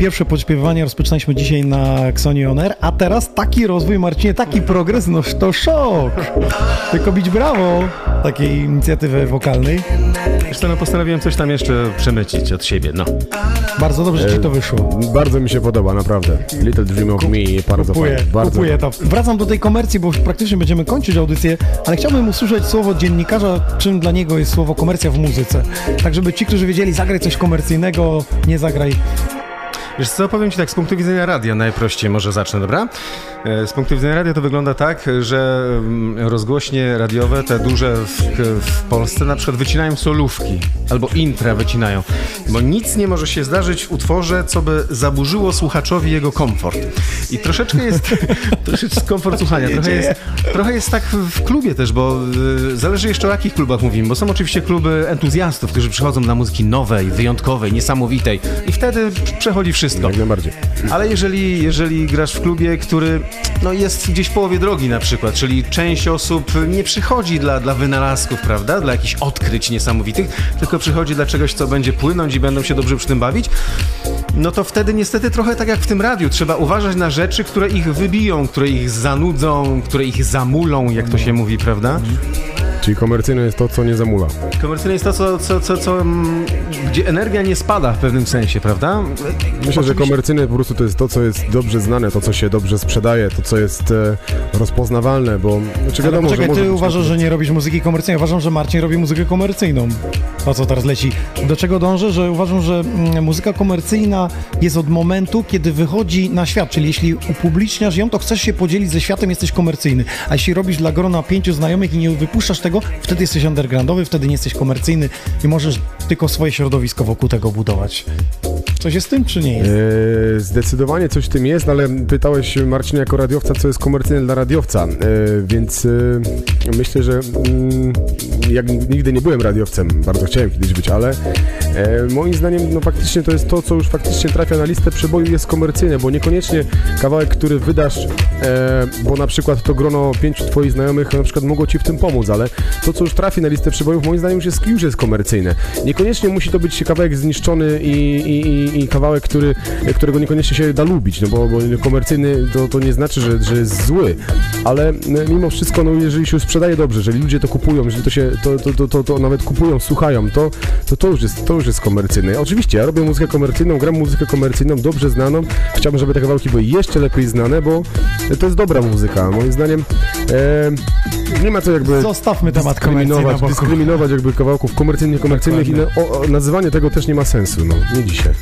pierwsze podśpiewywanie rozpoczynaliśmy dzisiaj na Xoni On Air, a teraz taki rozwój, Marcinie, taki progres, no to szok! Tylko bić brawo takiej inicjatywy wokalnej. Co, no postanowiłem coś tam jeszcze przemycić od siebie, no. Bardzo dobrze ci to wyszło. Bardzo mi się podoba, naprawdę. Little Dream of Me, bardzo Kupuję, fajnie. Bardzo kupuję to. Wracam do tej komercji, bo już praktycznie będziemy kończyć audycję, ale chciałbym usłyszeć słowo dziennikarza, czym dla niego jest słowo komercja w muzyce. Tak, żeby ci, którzy wiedzieli, zagraj coś komercyjnego, nie zagraj Wiesz co, powiem Ci tak, z punktu widzenia radia najprościej może zacznę, dobra? E, Z punktu widzenia radia to wygląda tak, że mm, rozgłośnie radiowe, te duże w, w Polsce na przykład wycinają solówki albo intra wycinają, bo nic nie może się zdarzyć w utworze, co by zaburzyło słuchaczowi jego komfort. I troszeczkę jest, troszeczkę komfort słuchania, trochę jest, trochę jest tak w klubie też, bo y, zależy jeszcze o jakich klubach mówimy, bo są oczywiście kluby entuzjastów, którzy przychodzą na muzyki nowej, wyjątkowej, niesamowitej i wtedy przechodzi wszystko. Jak najbardziej. Ale jeżeli, jeżeli grasz w klubie, który no, jest gdzieś w połowie drogi na przykład, czyli część osób nie przychodzi dla, dla wynalazków, prawda, dla jakichś odkryć niesamowitych, tylko przychodzi dla czegoś, co będzie płynąć i będą się dobrze przy tym bawić, no to wtedy niestety trochę tak jak w tym radiu, trzeba uważać na rzeczy, które ich wybiją, które ich zanudzą, które ich zamulą, jak to się mówi, prawda? Czyli komercyjne jest to, co nie zamula. Komercyjne jest to, co, co, co, co, mm, gdzie energia nie spada w pewnym sensie, prawda? Myślę, że komercyjne po prostu to jest to, co jest dobrze znane, to, co się dobrze sprzedaje, to, co jest e, rozpoznawalne, bo znaczy wiadomo, poczekaj, ty uważasz, że nie robisz muzyki komercyjnej. Uważam, że Marcin robi muzykę komercyjną. O co teraz leci? Do czego dążę? Że uważam, że mm, muzyka komercyjna jest od momentu, kiedy wychodzi na świat. Czyli jeśli upubliczniasz ją, to chcesz się podzielić ze światem, jesteś komercyjny. A jeśli robisz dla grona pięciu znajomych i nie wypuszczasz tego, wtedy jesteś undergroundowy, wtedy nie jesteś komercyjny i możesz tylko swoje środowisko wokół tego budować. Coś jest tym, czy nie jest? E, Zdecydowanie coś tym jest, ale pytałeś Marcin jako radiowca, co jest komercyjne dla radiowca, e, więc e, myślę, że mm, jak nigdy nie byłem radiowcem, bardzo chciałem kiedyś być, ale e, moim zdaniem no faktycznie to jest to, co już faktycznie trafia na listę przeboju jest komercyjne, bo niekoniecznie kawałek, który wydasz, e, bo na przykład to grono pięciu twoich znajomych na przykład mogło ci w tym pomóc, ale to, co już trafi na listę przebojów, moim zdaniem już jest, już jest komercyjne. Niekoniecznie musi to być kawałek zniszczony i, i, i, i kawałek, który, którego niekoniecznie się da lubić, no bo, bo komercyjny to, to nie znaczy, że, że jest zły, ale e, mimo wszystko, no jeżeli się sprzedaje dobrze, jeżeli ludzie to kupują, jeżeli to się, to, to, to, to, to nawet kupują, słuchają, to, to, to, już jest, to już jest komercyjne. Oczywiście, ja robię muzykę komercyjną, gram muzykę komercyjną, dobrze znaną, chciałbym, żeby te kawałki były jeszcze lepiej znane, bo to jest dobra muzyka, moim zdaniem e, nie ma co jakby Zostawmy temat dyskryminować, dyskryminować jakby kawałków komercyjnych, komercyjnych i na, o, o, nazywanie tego też nie ma sensu, no, nie dzisiaj.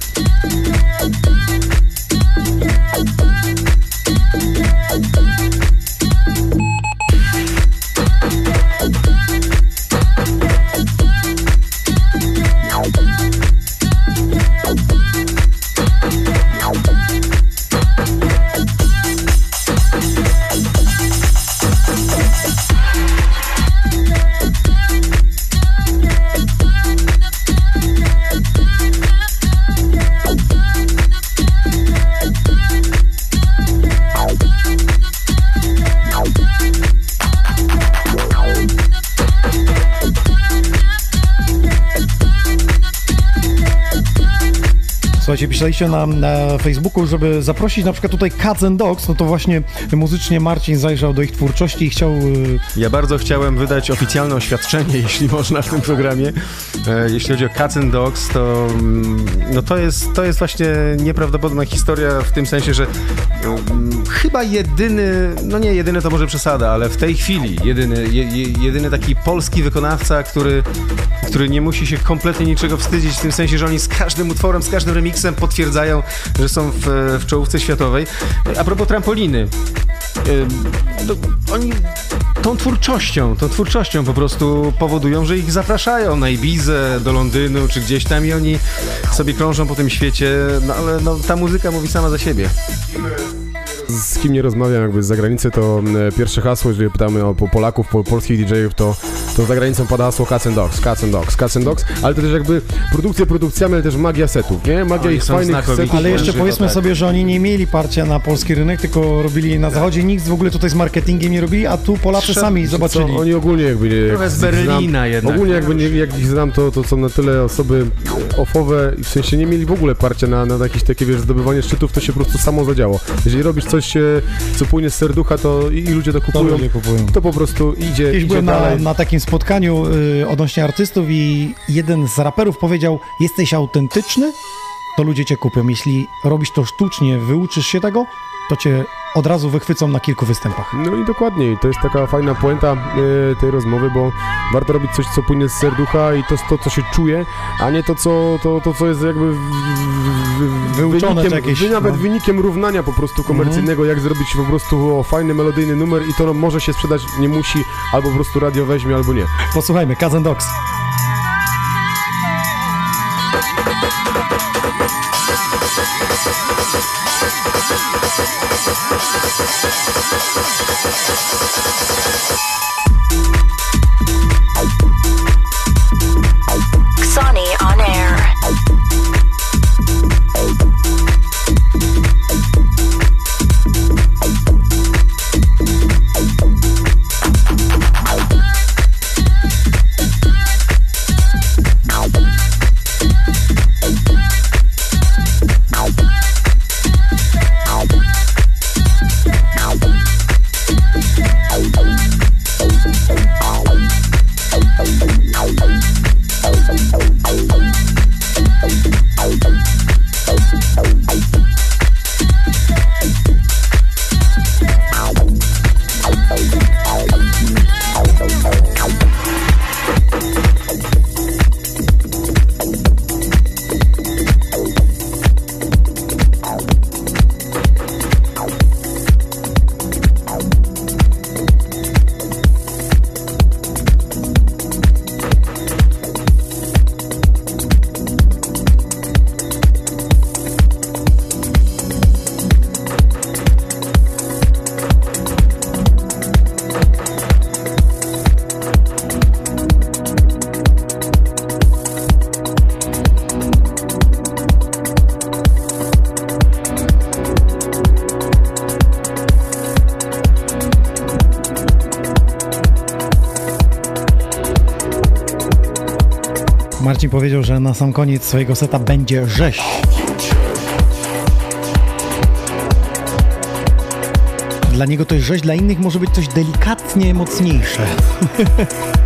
Pisaliście na, na Facebooku, żeby zaprosić na przykład tutaj Cats and Dogs, no to właśnie muzycznie Marcin zajrzał do ich twórczości i chciał... y, Ja bardzo chciałem wydać oficjalne oświadczenie, jeśli można w tym programie. E, jeśli chodzi o Cats and Dogs, to, mm, no to, jest, to jest właśnie nieprawdopodobna historia w tym sensie, że mm, chyba jedyny, no nie jedyny to może przesada, ale w tej chwili jedyny, je, je- jedyny taki polski wykonawca, który, który nie musi się kompletnie niczego wstydzić, w tym sensie, że oni z każdym utworem, z każdym remixem potwierdzają, że są w, w czołówce światowej. A propos trampoliny, no, oni tą twórczością, tą twórczością po prostu powodują, że ich zapraszają na Ibizę, do Londynu czy gdzieś tam i oni sobie krążą po tym świecie, no ale no, ta muzyka mówi sama za siebie. Z kim nie rozmawiam jakby z zagranicy, to e, pierwsze hasło, jeżeli pytamy o po Polaków, po polskich DJ-ów, to, to za granicą pada hasło Cats and Dogs, Cats and Dogs, Cats and Dogs, ale to też jakby produkcje produkcjami, ale też magia setów, nie? Magia Oni ich fajnych setów. Ale jeszcze powiedzmy tak. sobie, że oni nie mieli parcia na polski rynek, tylko robili na zachodzie. Nikt w ogóle tutaj z marketingiem nie robili, a tu Polacy sami zobaczyli. Co, oni ogólnie jakby nie... Trochę jak z Berlina znam, jednak. Ogólnie jakby nie, jak ich znam, to, to są na tyle osoby ofowe i w sensie nie mieli w ogóle parcia na, na jakieś takie, wiesz, zdobywanie szczytów, to się po prostu samo zadziało. Jeżeli robisz coś, e, co płynie z serducha, to i, ludzie to kupują, ludzie kupują. to po prostu idzie, Kiedyś idzie byłem na, dalej. na takim spotkaniu y, odnośnie artystów i jeden z raperów powiedział, jesteś autentyczny, to ludzie cię kupią. Jeśli robisz to sztucznie, wyuczysz się tego, to cię od razu wychwycą na kilku występach. No i dokładnie, to jest taka fajna puenta e, tej rozmowy, bo warto robić coś, co płynie z serducha i to, to co się czuje, a nie to, co, to, to, co jest jakby w, w, Wyuczone wynikiem, jakieś, wy, nawet no. wynikiem równania po prostu komercyjnego, jak zrobić po prostu o, fajny, melodyjny numer i to no, może się sprzedać, nie musi, albo po prostu radio weźmie, albo nie. Posłuchajmy, Cats and Dogs. Sony powiedział, że na sam koniec swojego seta będzie rzeź. Dla niego to jest rzeź, dla innych może być coś delikatnie mocniejsze.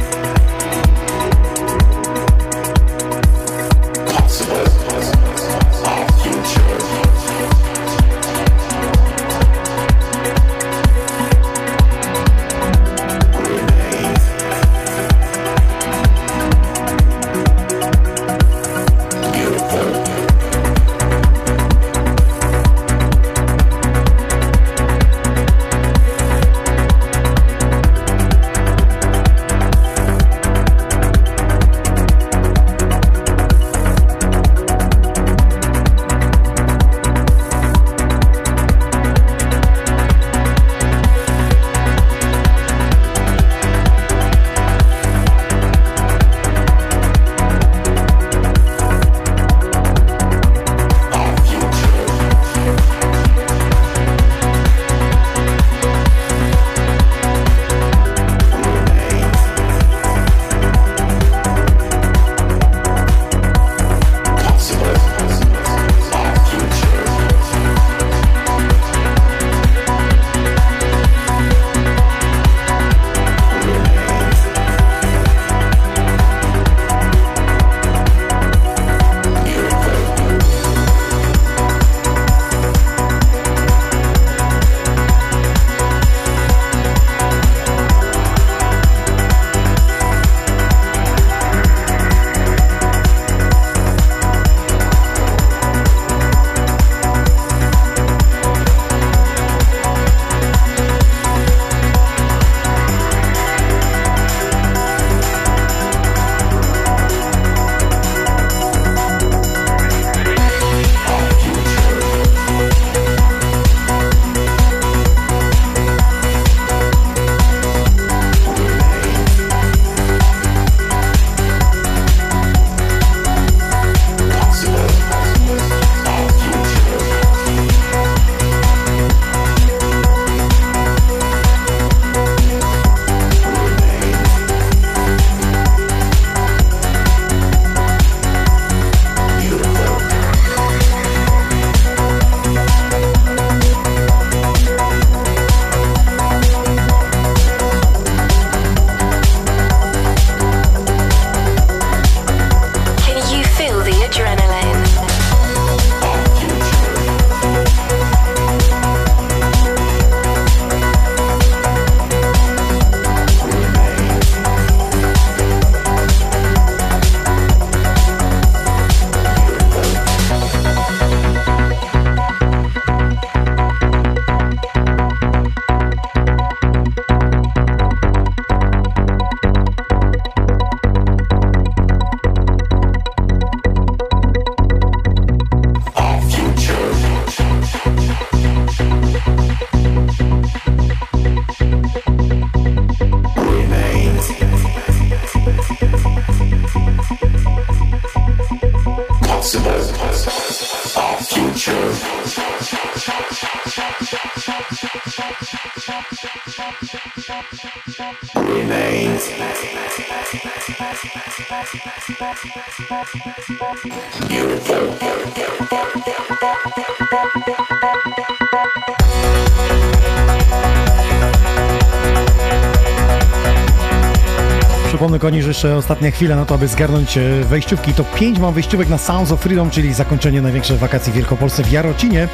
jeszcze ostatnia chwila na to, aby zgarnąć e, wejściówki. To pięć mam wejściówek na Sounds of Freedom, czyli zakończenie największych wakacji w Wielkopolsce w Jarocinie.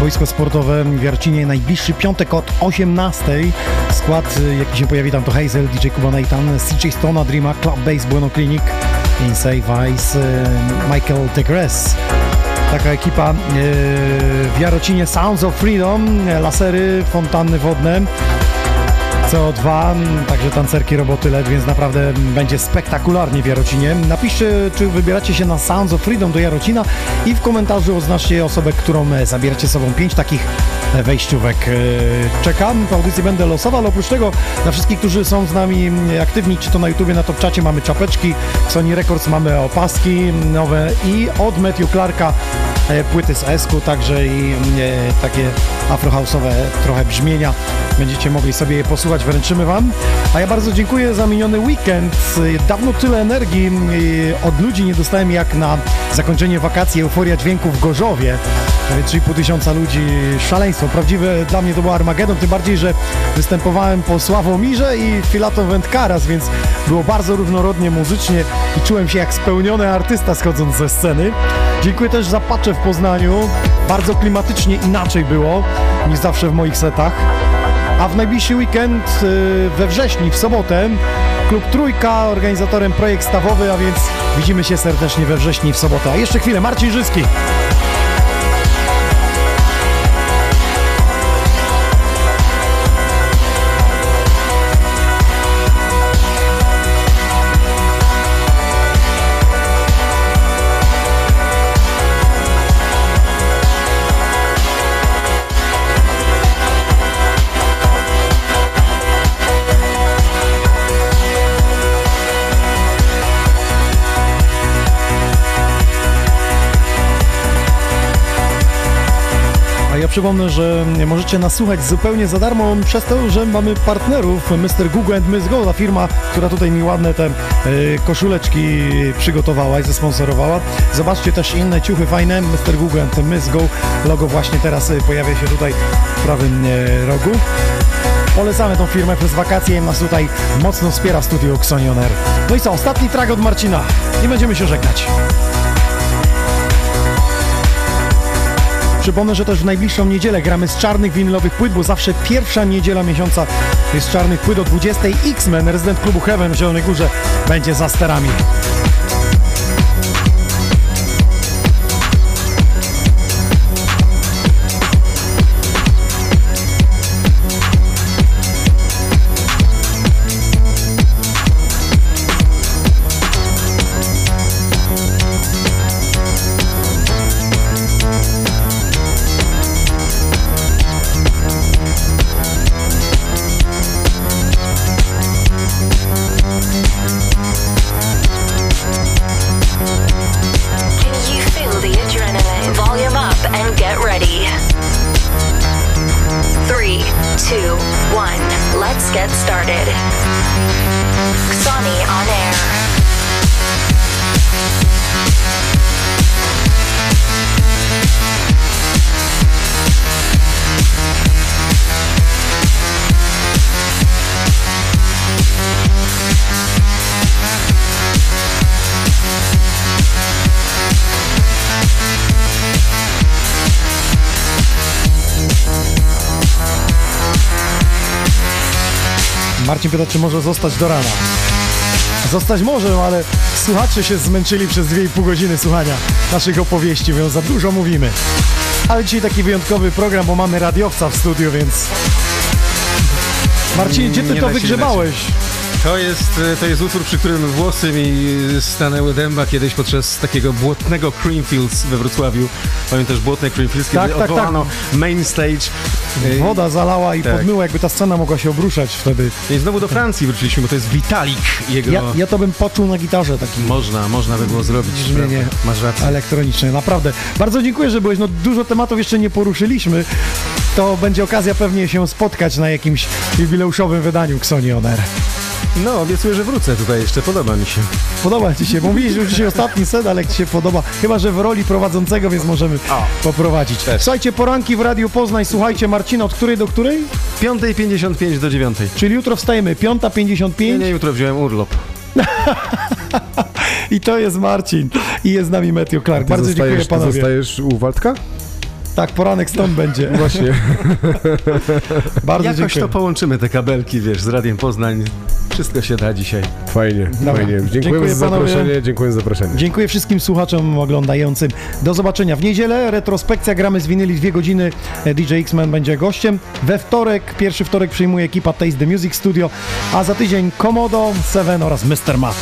Boisko sportowe w Jarocinie najbliższy piątek od 18. Skład, e, jaki się pojawi tam to Hazel, DJ Kuba Nathan, CJ Stone, Dreama, Club Bass, Bueno Clinic, Insane Vice, e, Michael Tegres. Taka ekipa w Jarocinie Sounds of Freedom, lasery, fontanny wodne. CO2, także tancerki roboty LED, więc naprawdę będzie spektakularnie w Jarocinie. Napiszcie, czy wybieracie się na Sounds of Freedom do Jarocina i w komentarzu oznaczcie osobę, którą e, zabieracie sobą. Pięć takich e, wejściówek. E, Czekam, w audycji będę losował, ale oprócz tego dla wszystkich, którzy są z nami aktywni, czy to na YouTubie, na Top Czacie mamy czapeczki, Sony Records mamy opaski nowe i od Matthew Clarka płyty z Esku, także i takie afrohouse'owe trochę brzmienia. Będziecie mogli sobie je posłuchać, wręczymy Wam. A ja bardzo dziękuję za miniony weekend. Dawno tyle energii e, od ludzi nie dostałem jak na zakończenie wakacji Euforia Dźwięku w Gorzowie. Prawie 3,5 tysiąca ludzi, szaleństwo. Prawdziwe dla mnie to był Armagedon, tym bardziej, że występowałem po Sławomirze i Filato Wędkaras, więc było bardzo różnorodnie muzycznie i czułem się jak spełniony artysta schodząc ze sceny. Dziękuję też za pacze w Poznaniu. Bardzo klimatycznie inaczej było niż zawsze w moich setach. A w najbliższy weekend y, we wrześniu, w sobotę, klub Trójka, organizatorem projekt stawowy, a więc widzimy się serdecznie we wrześniu w sobotę. A jeszcze chwilę, Marcin Żyski. Przypomnę, że możecie nas słuchać zupełnie za darmo przez to, że mamy partnerów Mr. Google and Miss Go, ta firma, która tutaj mi ładne te e, koszuleczki przygotowała i zasponsorowała. Zobaczcie też inne ciuchy fajne, Mr. Google and Miss Go. Logo właśnie teraz e, pojawia się tutaj w prawym e, rogu. Polecamy tą firmę przez wakacje, nas tutaj mocno wspiera studio Xonion Air. No i co, ostatni track od Marcina i będziemy się żegnać. Przypomnę, że też w najbliższą niedzielę gramy z czarnych winylowych płyt, bo zawsze pierwsza niedziela miesiąca jest czarnych płyt o 20. X-Men, rezydent klubu Heaven w Zielonej Górze, będzie za sterami. Marcin pyta, czy może zostać do rana. Zostać może, ale słuchacze się zmęczyli przez 2,5 godziny słuchania naszych opowieści, więc za dużo mówimy. Ale dzisiaj taki wyjątkowy program, bo mamy radiowca w studiu, więc... Marcin, gdzie ty Nie to wygrzebałeś? To jest, e, to jest utwór, przy którym włosy mi stanęły dęba kiedyś podczas takiego błotnego Creamfields we Wrocławiu. Pamiętasz błotne Creamfields, kiedy Tak, tak, tak. odwołano main stage. E, Woda zalała i Tak. podmyła, jakby ta scena mogła się obruszać wtedy. I znowu do Francji wróciliśmy, bo to jest Vitalik. Jego... Ja, ja to bym poczuł na gitarze taki Można, można by było zrobić. brzmienie? Masz rację. elektroniczne. Naprawdę. Bardzo dziękuję, że byłeś. No, dużo tematów jeszcze nie poruszyliśmy. To będzie okazja pewnie się spotkać na jakimś jubileuszowym wydaniu Xoni On Air. No, obiecuję, że wrócę tutaj jeszcze, podoba mi się. Podoba Ci się? Mówiłeś, że już dzisiaj ostatni set, ale jak Ci się podoba. Chyba, że w roli prowadzącego, więc możemy poprowadzić. Słuchajcie, poranki w Radiu Poznań. Słuchajcie, Marcina, od której do której? 5.55 do 9. Czyli jutro wstajemy 5.55. Nie, nie, jutro wziąłem urlop. I to jest Marcin. I jest z nami Meteo Clark. Bardzo dziękuję ty panowie. zostajesz u Waldka? Tak, poranek stąd będzie. Właśnie. Bardzo Jakoś dziękuję. to połączymy te kabelki, wiesz, z Radiem Poznań. Wszystko się da dzisiaj. Fajnie, Dobra. fajnie. Dziękujemy Dziękuję za panowie. zaproszenie, dziękuję za zaproszenie. Dziękuję wszystkim słuchaczom oglądającym. Do zobaczenia w niedzielę. Retrospekcja gramy z winyli dwie godziny. DJ X-Men będzie gościem. We wtorek, pierwszy wtorek przyjmuje ekipa Taste the Music Studio, a za tydzień Komodo, Seven oraz Mr. Max.